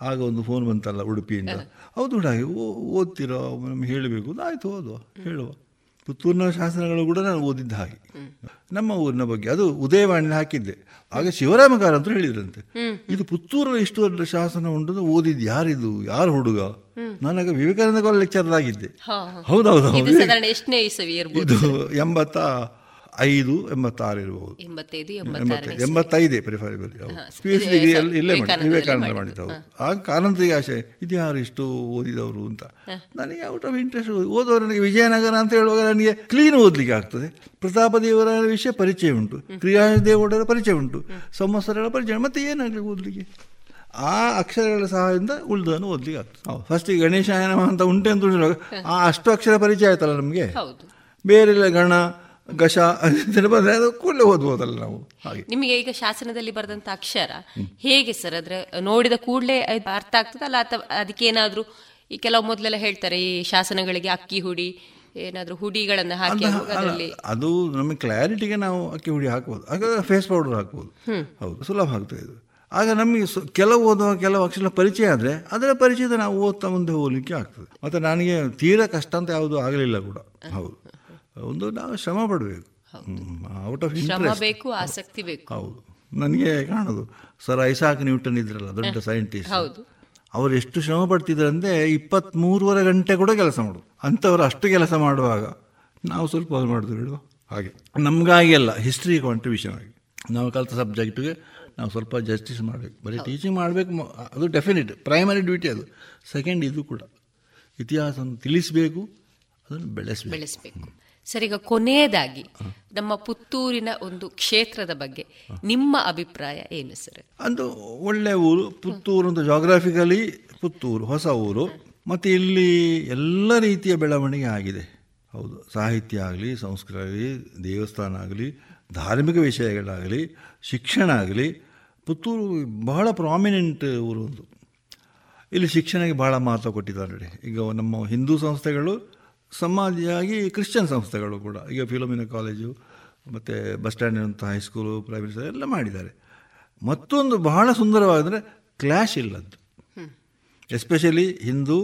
ಆಗ ಒಂದು ಫೋನ್ ಬಂತಲ್ಲ ಉಡುಪಿಯಿಂದ. ಹೌದು ಹಾಗೆ. ಓ- ಓದ್ತಿರೋ ನಮ್ಗೆ ಹೇಳಬೇಕು. ಆಯಿತು ಓದುವ ಹೇಳುವ. ಪುತ್ತೂರಿನ ಶಾಸನಗಳು ಕೂಡ ನಾನು ಓದಿದ್ದ ಹಾಗೆ. ನಮ್ಮ ಊರಿನ ಬಗ್ಗೆ ಅದು ಉದಯವಾಣಿ ಹಾಕಿದ್ದೆ. ಆಗ ಶಿವರಾಮಕಾರ ಅಂತ ಹೇಳಿದ್ರಂತೆ. ಇದು ಪುತ್ತೂರಲ್ಲಿ ಇಷ್ಟು ದೊಡ್ಡ ಶಾಸನ ಉಂಟು ಓದಿದ್ ಓದಿದ್ದು ಯಾರಿದು? ಯಾರು ಹುಡುಗ? ನನಗೆ ವಿವೇಕಾನಂದ ಲೆಕ್ಚರ್ ಆಗಿದ್ದೆ. ಹೌದೌದು ಇದು ಎಂಬತ್ತ ಐದು ಎಂಬತ್ತಾರು ಇರಬಹುದು ಎಂಬತ್ತೈದು ಪ್ರಿಫರೇಬಲ್ ಪಿ ಎಚ್ ಇಲ್ಲೇ ಮಾಡಿ ವಿವೇಕಾನಂದ ಮಾಡಿದ್ದು. ಆಗ ಕಾರಂತರಿಗೆ ಆಶೆ ಇದು ಯಾರು ಇಷ್ಟು ಓದಿದವರು ಅಂತ? ನನಗೆ ಔಟ್ ಆಫ್ ಇಂಟ್ರೆಸ್ಟ್ ಓದೋರು ನನಗೆ ವಿಜಯನಗರ ಅಂತ ಹೇಳುವಾಗ ನನಗೆ ಕ್ಲೀನ್ ಓದಲಿಕ್ಕೆ ಆಗ್ತದೆ. ಪ್ರತಾಪ ದೇವರ ವಿಷಯ ಪರಿಚಯ ಉಂಟು. ಕ್ರಿಯಾದೇವರ ಪರಿಚಯ ಉಂಟು. ಸಂವತ್ಸರಗಳ ಪರಿಚಯ ಮತ್ತೆ ಏನಾಗಲಿ ಓದಲಿಕ್ಕೆ? ಆ ಅಕ್ಷರಗಳ ಸಹಾಯದಿಂದ ಉಳಿದನ್ನು ಓದ್ಲಿಕ್ಕೆ ಆಗ್ತದೆ. ಹೌದು. ಫಸ್ಟಿಗೆ ಗಣೇಶ ಅಂತ ಉಂಟೆ ಅಂತ ಹೇಳುವಾಗ ಆ ಅಷ್ಟು ಅಕ್ಷರ ಪರಿಚಯ ಆಯ್ತಲ್ಲ ನಮಗೆ? ಬೇರೆಲ್ಲ ಬೇರೆ ಗಣ ಗಶ ಅದೆಲ್ಲ ಬಂದರೆ ಅದು ಕೂಡಲೇ ಓದ್ಬೋದಲ್ಲ ನಾವು. ಹಾಗೆ. ನಿಮಗೆ ಈಗ ಶಾಸನದಲ್ಲಿ ಬರೆದಂತ ಅಕ್ಷರ ಹೇಗೆ ಸರ್? ಅದ್ರ ನೋಡಿದ ಕೂಡಲೇ ಅರ್ಥ ಆಗ್ತದಲ್ಲ? ಅಥವಾ ಅದಕ್ಕೆ ಏನಾದ್ರೂ ಈ ಕೆಲವು ಮೊದಲೆಲ್ಲ ಹೇಳ್ತಾರೆ ಈ ಶಾಸನಗಳಿಗೆ ಅಕ್ಕಿ ಹುಡಿ ಏನಾದ್ರೂ ಹುಡಿಗಳನ್ನು ಹಾಕಿ ಅದರಲ್ಲಿ ಅದು ನಮಗೆ ಕ್ಲಾರಿಟಿಗೆ ನಾವು ಅಕ್ಕಿ ಹುಡಿ ಹಾಕಬಹುದು ಆಗ ಫೇಸ್ ಪೌಡರ್ ಹಾಕಬಹುದು ಹೌದು ಸುಲಭ ಆಗ್ತದೆ ಇದು. ಆಗ ನಮಗೆ ಕೆಲವು ಓದುವ ಕೆಲವು ಅಕ್ಷರ ಪರಿಚಯ ಆದರೆ ಅದರ ಪರಿಚಯದ ನಾವು ಓದ್ತಾ ಮುಂದೆ ಹೋಗ್ಲಿಕ್ಕೆ ಆಗ್ತದೆ. ಮತ್ತು ನನಗೆ ತೀರಾ ಕಷ್ಟ ಅಂತ ಯಾವುದು ಆಗಲಿಲ್ಲ ಕೂಡ. ಹೌದು. ಒಂದು ನಾವು ಶ್ರಮ ಪಡಬೇಕು. ಔಟ್ ಆಫ್ ಬೇಕು ಆಸಕ್ತಿ ಬೇಕು. ಹೌದು. ನನಗೆ ಕಾಣೋದು ಸರ್ ಐಸಾಕ್ ನ್ಯೂಟನ್ ಇದ್ರಲ್ಲ ದೊಡ್ಡ ಸೈಂಟಿಸ್ಟ್ ಹೌದು. ಅವರು ಎಷ್ಟು ಶ್ರಮ ಪಡ್ತಿದ್ರು ಅಂದರೆ ಇಪ್ಪತ್ತ್ಮೂರುವರೆ ಗಂಟೆ ಕೂಡ ಕೆಲಸ ಮಾಡೋದು. ಅಂಥವ್ರು ಅಷ್ಟು ಕೆಲಸ ಮಾಡುವಾಗ ನಾವು ಸ್ವಲ್ಪ ಅದು ಮಾಡಿದ್ರು ಹೇಳುವ ಹಾಗೆ. ನಮಗಾಗಿ ಅಲ್ಲ ಹಿಸ್ಟ್ರಿ ಕಾಂಟ್ರಿಬ್ಯೂಷನ್ ಆಗಿ ನಾವು ಕಲಿತ ಸಬ್ಜೆಕ್ಟ್ಗೆ ನಾವು ಸ್ವಲ್ಪ ಜಸ್ಟಿಸ್ ಮಾಡಬೇಕು. ಬರೀ ಟೀಚಿಂಗ್ ಮಾಡಬೇಕು ಅದು ಡೆಫಿನೆಟ್ ಪ್ರೈಮರಿ ಡ್ಯೂಟಿ ಅದು. ಸೆಕೆಂಡ್ ಇದು ಕೂಡ. ಇತಿಹಾಸವನ್ನು ತಿಳಿಸಬೇಕು ಅದನ್ನು ಬೆಳೆಸಬೇಕು. ಬೆಳೆಸಬೇಕು. ಸರ್, ಈಗ ಕೊನೆಯದಾಗಿ ನಮ್ಮ ಪುತ್ತೂರಿನ ಒಂದು ಕ್ಷೇತ್ರದ ಬಗ್ಗೆ ನಿಮ್ಮ ಅಭಿಪ್ರಾಯ ಏನು ಸರ್? ಅದು ಒಳ್ಳೆ ಊರು, ಪುತ್ತೂರು ಅಂತ ಜಾಗ್ರಫಿಕಲಿ ಪುತ್ತೂರು, ಹೊಸ ಊರು. ಮತ್ತು ಇಲ್ಲಿ ಎಲ್ಲ ರೀತಿಯ ಬೆಳವಣಿಗೆ ಆಗಿದೆ. ಹೌದು, ಸಾಹಿತ್ಯ ಆಗಲಿ, ಸಂಸ್ಕೃತಿ ಆಗಲಿ, ದೇವಸ್ಥಾನ ಆಗಲಿ, ಧಾರ್ಮಿಕ ವಿಷಯಗಳಾಗಲಿ, ಶಿಕ್ಷಣ ಆಗಲಿ, ಪುತ್ತೂರು ಬಹಳ ಪ್ರಾಮಿನೆಂಟ್ ಊರು ಒಂದು. ಇಲ್ಲಿ ಶಿಕ್ಷಣಕ್ಕೆ ಬಹಳ ಮಹತ್ವ ಕೊಟ್ಟಿದ್ದಾರೆ ಈಗ ನಮ್ಮ ಹಿಂದೂ ಸಂಸ್ಥೆಗಳು ಸಮಾಧಿಯಾಗಿ ಕ್ರಿಶ್ಚಿಯನ್ ಸಂಸ್ಥೆಗಳು ಕೂಡ ಈಗ ಫಿಲೋಮಿನ ಕಾಲೇಜು ಮತ್ತು ಬಸ್ ಸ್ಟ್ಯಾಂಡಿನಂಥ ಹೈಸ್ಕೂಲು ಪ್ರೈವೇಟ್ ಎಲ್ಲ ಮಾಡಿದ್ದಾರೆ. ಮತ್ತೊಂದು ಬಹಳ ಸುಂದರವಾದರೆ ಕ್ಲ್ಯಾಶ್ ಇಲ್ಲದ್ದು ಎಸ್ಪೆಷಲಿ ಹಿಂದೂ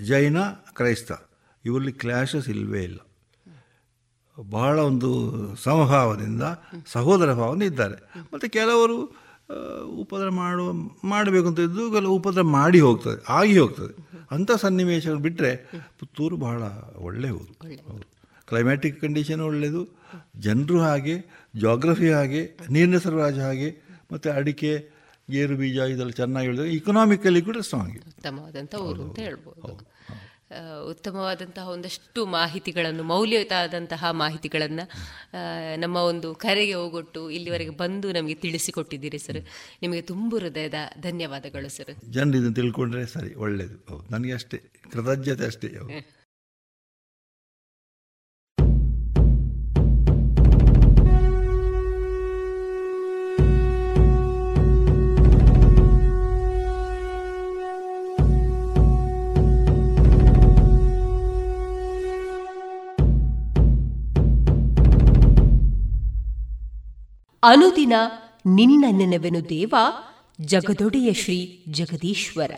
ಜೈನ ಕ್ರೈಸ್ತ ಇವರಲ್ಲಿ ಕ್ಲ್ಯಾಶಸ್ ಇಲ್ಲವೇ ಇಲ್ಲ. ಬಹಳ ಒಂದು ಸಮಭಾವದಿಂದ ಸಹೋದರ ಭಾವನೆ ಇದ್ದಾರೆ. ಮತ್ತು ಕೆಲವರು ಉಪದ್ರ ಮಾಡುವ ಮಾಡಬೇಕು ಅಂತ ಇದ್ದು ಕೆಲವು ಉಪದ್ರ ಮಾಡಿ ಹೋಗ್ತದೆ ಆಗಿ ಹೋಗ್ತದೆ. ಅಂಥ ಸನ್ನಿವೇಶಗಳು ಬಿಟ್ಟರೆ ಪುತ್ತೂರು ಬಹಳ ಒಳ್ಳೆಯ ಊರು. ಹೌದು. ಕ್ಲೈಮ್ಯಾಟಿಕ್ ಕಂಡೀಷನ್ ಒಳ್ಳೆಯದು ಜನರು ಹಾಗೆ ಜೋಗ್ರಫಿ ಹಾಗೆ ನೀರಿನ ಸರಬರಾಜು ಹಾಗೆ ಮತ್ತು ಅಡಿಕೆ ಗೇರು ಬೀಜ ಇದೆಲ್ಲ ಚೆನ್ನಾಗಿ ಹೇಳಿದ್ರೆ ಇಕನಾಮಿಕಲಿ ಕೂಡ ಸ್ಟ್ರಾಂಗ್ ಉತ್ತಮವಾದಂಥ ಊರು ಅಂತ ಹೇಳ್ಬೋದು. ಉತ್ತಮವಾದಂತಹ ಒಂದಷ್ಟು ಮಾಹಿತಿಗಳನ್ನು, ಮೌಲ್ಯಯುತವಾದಂತಹ ಮಾಹಿತಿಗಳನ್ನು ನಮ್ಮ ಒಂದು ಕರೆಗೆ ಹೋಗೊಟ್ಟು ಇಲ್ಲಿವರೆಗೆ ಬಂದು ನಮಗೆ ತಿಳಿಸಿಕೊಟ್ಟಿದ್ದೀರಿ ಸರ್. ನಿಮಗೆ ತುಂಬು ಹೃದಯದ ಧನ್ಯವಾದಗಳು ಸರ್. ಜನರು ಇದನ್ನು ತಿಳ್ಕೊಂಡ್ರೆ ಸರಿ ಒಳ್ಳೆಯದು ನನಗೆ ಅಷ್ಟೇ, ಕೃತಜ್ಞತೆ ಅಷ್ಟೇ ಅನುದಿನ ನಿನ್ನ ನೆನವೆನು ದೇವ, ಜಗದೊಡೆಯ ಶ್ರೀ ಜಗದೀಶ್ವರ.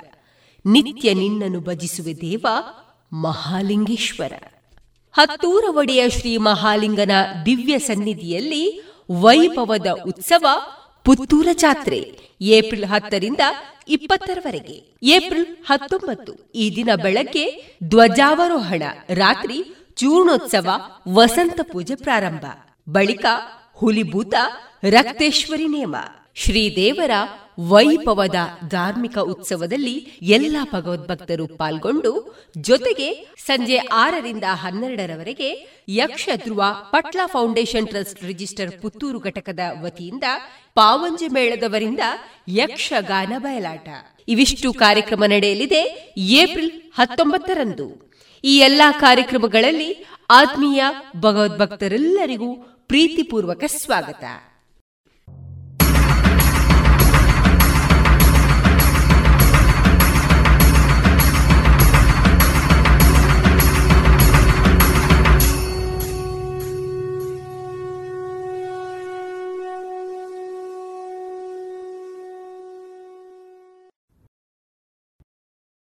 ನಿತ್ಯ ನಿನ್ನನ್ನು ಭಜಿಸುವೆ ದೇವ, ಮಹಾಲಿಂಗೇಶ್ವರ. ಹತ್ತೂರ ಒಡೆಯ ಶ್ರೀ ಮಹಾಲಿಂಗನ ದಿವ್ಯ ಸನ್ನಿಧಿಯಲ್ಲಿ ವೈಭವದ ಉತ್ಸವ ಪುತ್ತೂರ ಜಾತ್ರೆ, ಏಪ್ರಿಲ್ ಹತ್ತರಿಂದ ಇಪ್ಪತ್ತರವರೆಗೆ. ಏಪ್ರಿಲ್ ಹತ್ತೊಂಬತ್ತು, ಈ ದಿನ ಬೆಳಗ್ಗೆ ಧ್ವಜಾವರೋಹಣ ರಾತ್ರಿ ಚೂರ್ಣೋತ್ಸವ, ವಸಂತ ಪೂಜೆ ಪ್ರಾರಂಭ. ಬಳಿಕ ಹುಲಿಭೂತ, ರಕ್ತೇಶ್ವರಿ ನೇಮ. ಶ್ರೀದೇವರ ವೈಭವದ ಧಾರ್ಮಿಕ ಉತ್ಸವದಲ್ಲಿ ಎಲ್ಲ ಭಗವದ್ಭಕ್ತರು ಪಾಲ್ಗೊಂಡು, ಜೊತೆಗೆ ಸಂಜೆ ಆರರಿಂದ ಹನ್ನೆರಡರವರೆಗೆ Yaksha Dhruva Patla foundation trust register Puttur ಘಟಕದ ವತಿಯಿಂದ ಪಾವಂಜಿ ಮೇಳದವರಿಂದ ಯಕ್ಷಗಾನ ಬಯಲಾಟ. ಇವಿಷ್ಟು ಕಾರ್ಯಕ್ರಮ ನಡೆಯಲಿದೆ ಏಪ್ರಿಲ್ ಹತ್ತೊಂಬತ್ತರಂದು. ಈ ಎಲ್ಲಾ ಕಾರ್ಯಕ್ರಮಗಳಲ್ಲಿ ಆತ್ಮೀಯ ಭಗವದ್ಭಕ್ತರೆಲ್ಲರಿಗೂ ಪ್ರೀತಿಪೂರ್ವಕ ಸ್ವಾಗತ.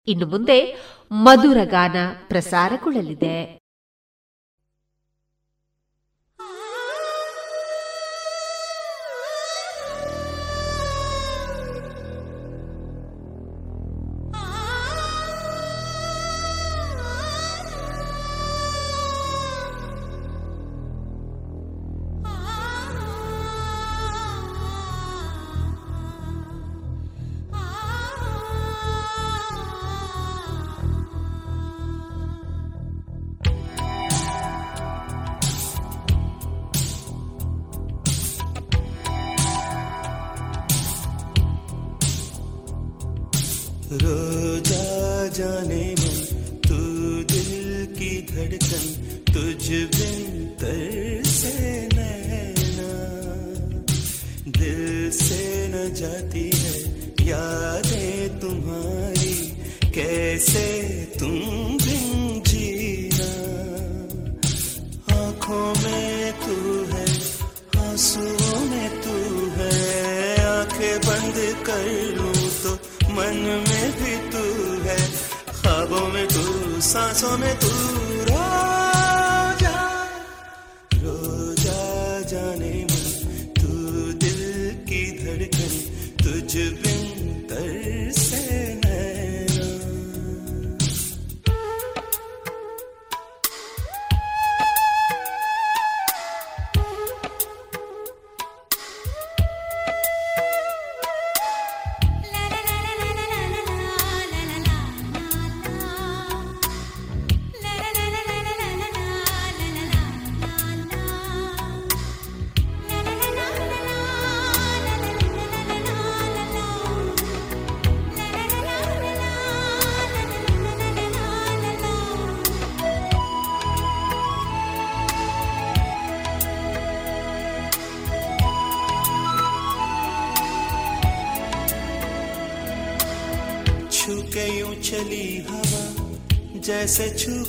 ಇನ್ನು ಮುಂದೆ ಮಧುರಗಾನ ಪ್ರಸಾರಗೊಳ್ಳಲಿದೆ.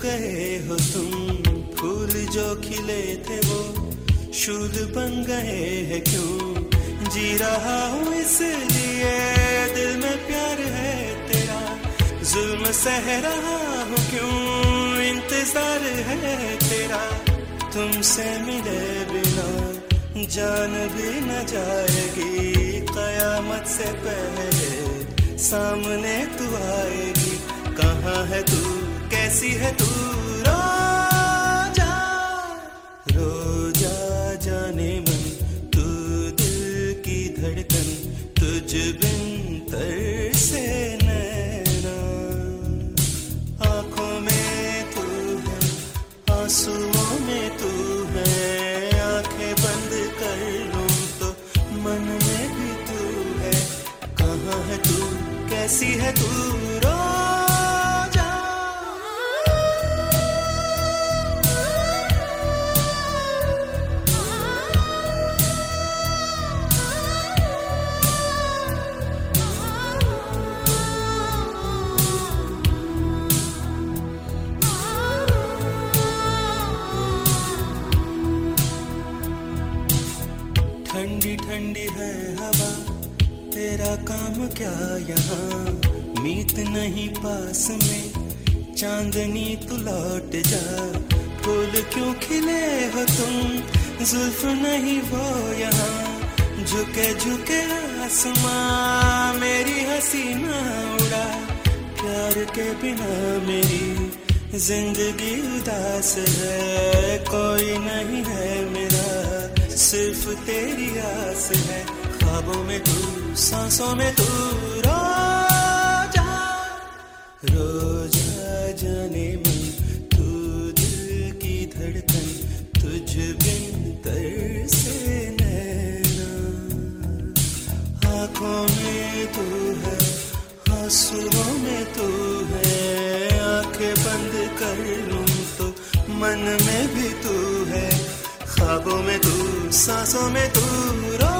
गए हो तुम फूल जो खिले थे वो शूल बन गए हैं क्यों? जी रहा हूँ इसलिए दिल में प्यार है तेरा। जुल्म सह रहा हूँ क्यों? इंतज़ार है तेरा। तुमसे मिले बिना जान भी न जाएगी। कयामत से पहले सामने तू आएगी। कहाँ है तू? कैसी है काम क्या यहाँ? मीत नहीं पास में, चांदनी तू लौट जा। फूल क्यों खिले हो तुम? जुल्फ नहीं वो यहाँ। झुके झुके आसमां, मेरी हसीना उड़ा। प्यार के बिना मेरी ज़िंदगी उदास है। कोई नहीं है मेरा, सिर्फ़ तेरी आस है। ख्वाबों में तू सांसों में तू रो जा रो जा जाने मन तू दिल की धड़कन, तुझ बिन तर से नैना। आँखों में तू है आंसुओं में तू है, आँखें बंद कर लूँ तो मन में भी तू है। ख्वाबों में तू, सांसों में तू रो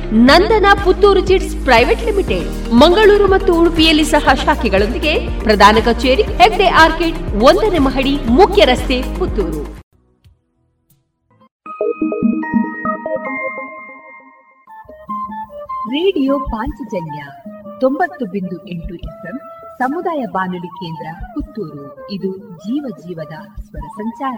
Nandana Puttur chits private limited, Mangaluru ಮತ್ತು ಉಡುಪಿಯಲ್ಲಿ ಸಹ ಶಾಖೆಗಳೊಂದಿಗೆ ಪ್ರಧಾನ ಕಚೇರಿ, ಹೆಗ್ಡೆ ಆರ್ಕಿಡ್, ಒಂದನೇ ಮಹಡಿ, ಮುಖ್ಯ ರಸ್ತೆ, ಪುತ್ತೂರು. ರೇಡಿಯೋ ಪಾಂಚಜನ್ಯ ತೊಂಬತ್ತು ಬಿಂದು ಎಂಟು ಎಫ್ಎಂ ಸಮುದಾಯ ಬಾನುಲಿ ಕೇಂದ್ರ ಪುತ್ತೂರು. ಇದು ಜೀವ ಜೀವದ ಸ್ವರ ಸಂಚಾರ.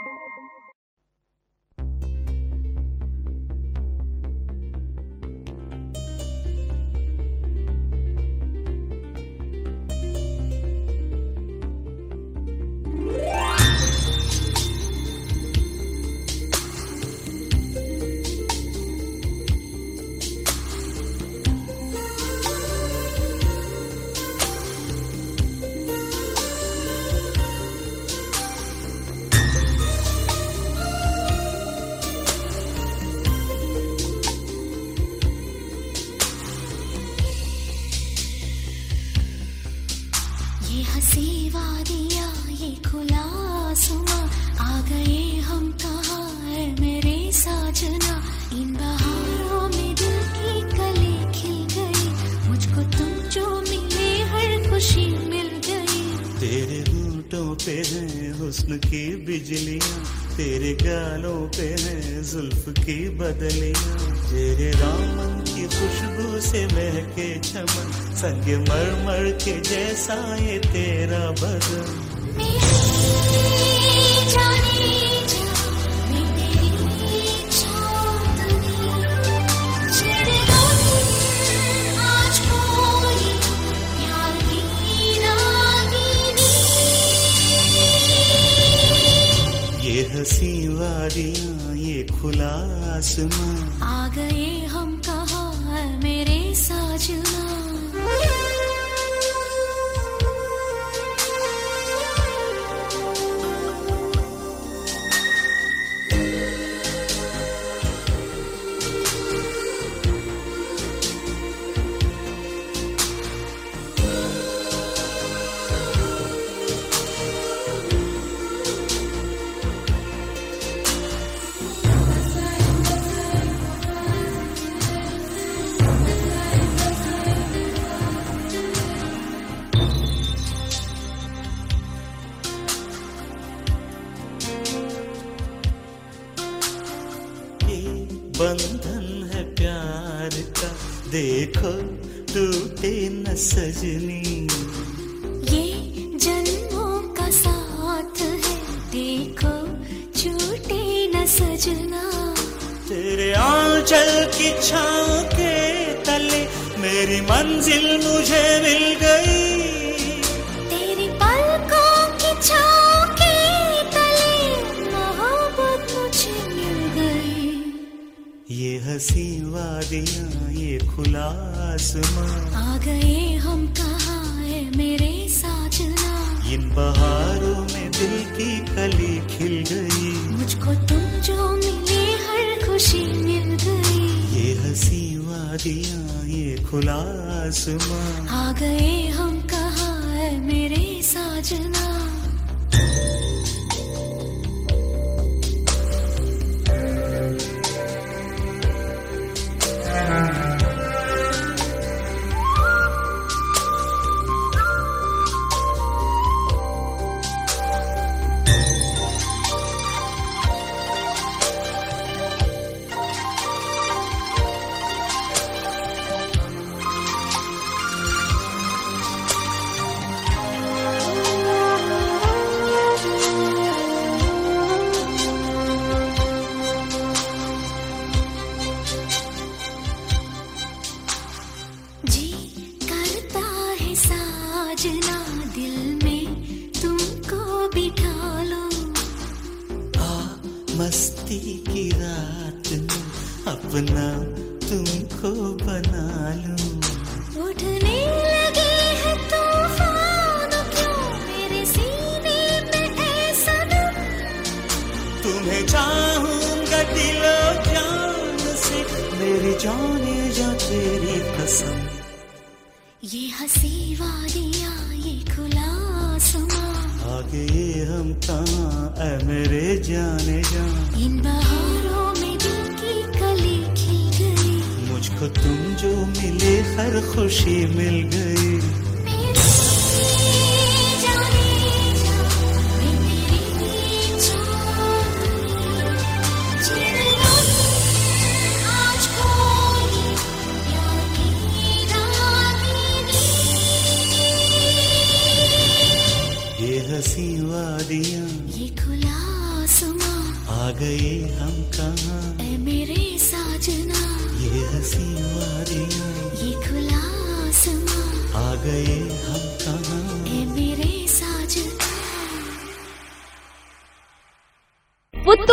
बदले तेरे रामन की खुशबू से महके चमन, संग मर मर के जैसा ये तेरा बदन। जाने silly सजना। ये हसी वादियाँ। ये खुला आसमां। आ गए हम।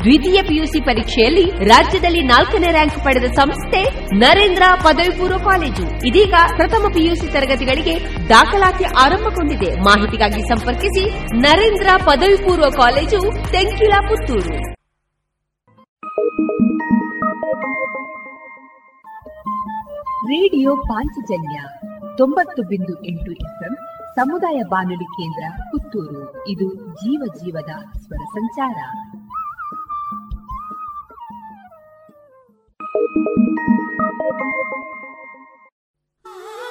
ದ್ವಿತೀಯ ಪಿಯುಸಿ ಪರೀಕ್ಷೆಯಲ್ಲಿ ರಾಜ್ಯದಲ್ಲಿ ನಾಲ್ಕನೇ ರ್ಯಾಂಕ್ ಪಡೆದ ಸಂಸ್ಥೆ ನರೇಂದ್ರ ಪದವಿ ಪೂರ್ವ ಕಾಲೇಜು. ಇದೀಗ ಪ್ರಥಮ ಪಿಯುಸಿ ತರಗತಿಗಳಿಗೆ ದಾಖಲಾತಿ ಆರಂಭಗೊಂಡಿದೆ. ಮಾಹಿತಿಗಾಗಿ ಸಂಪರ್ಕಿಸಿ ನರೇಂದ್ರ ಪದವಿ ಪೂರ್ವ ಕಾಲೇಜು ತೆಂಕಿಲ ಪುತ್ತೂರು ರೇಡಿಯೋ ಪಾಂಚಜನ್ಯ ತೊಂಬತ್ತು ಬಿಂದು ಎಂಟು ಎಫ್ಎಂ ಸಮುದಾಯ ಬಾನುಲಿ ಕೇಂದ್ರ ಪುತ್ತೂರು. ಇದು ಜೀವ ಜೀವದ ಸ್ವರ ಸಂಚಾರ. Thank you.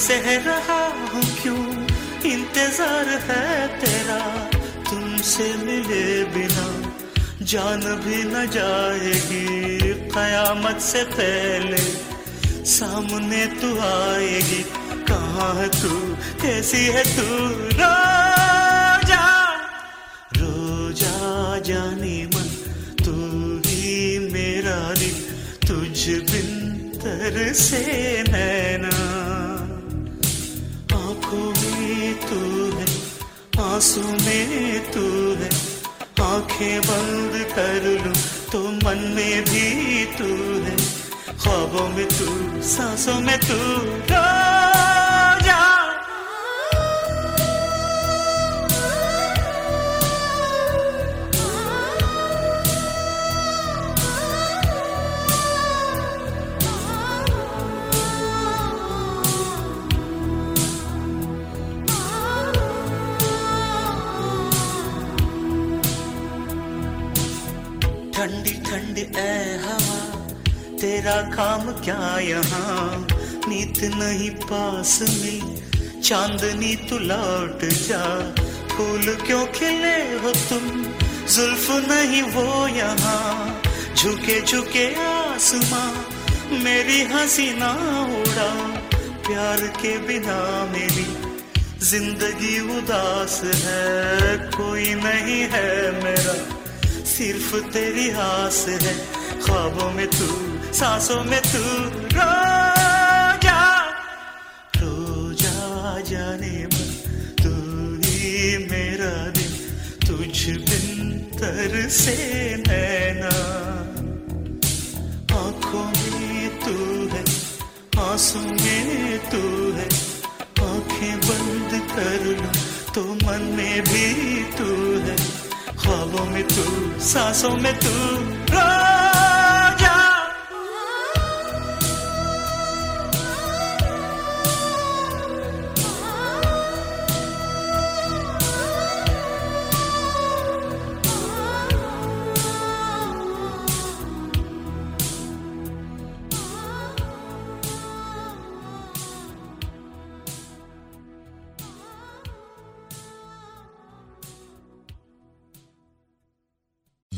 सह रहा हूँ क्यों? इंतज़ार है तेरा तुमसे मिले बिना। जान भी न जाएगी कयामत से पहले। सामने तू आएगी। कहाँ है तू? कैसी है तू? रो जा रो जा जाने मन, तू ही मेरा दिल। तुझ बिन तर से नैना। तू है, आँसू में तू है, आँखें बंद कर लू तो मन में भी तू है। ख्वाबों में तू, सांसों में तू, रो तेरा काम क्या यहाँ? नीत नहीं पास में। चांदनी तू लौट जा। फूल क्यों खिले हो तुम? जुल्फ नहीं वो यहाँ। झुके झुके आसमां, मेरी हँसी ना उड़ा। प्यार के बिना मेरी ज़िंदगी उदास है। कोई नहीं है मेरा, सिर्फ़ तेरी आस है। ख्वाबों में तू सांसों में तू रो जा रो जा जाने मन तू ही मेरा दिल, तुझ बिन तर से नैना। आँखों में तू है, आँसू में तू है, आँखें बंद कर लो तो मन में भी तू है। ख्वाबों में तू, सांसों में तू रा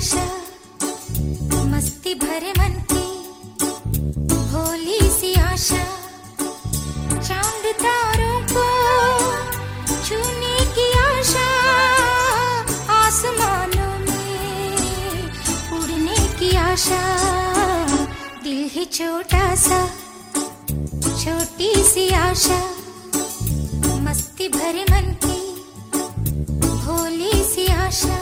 आशा, मस्ती भरे मन की, भोली सी आशा। चाँद तारों को छूने की आशा, आसमानों में उड़ने की आशा। दिल है छोटा सा, छोटी सी आशा। मस्ती भरे मन की, भोली सी आशा।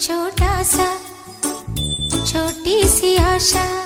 छोटा सा छोटी सी आशा।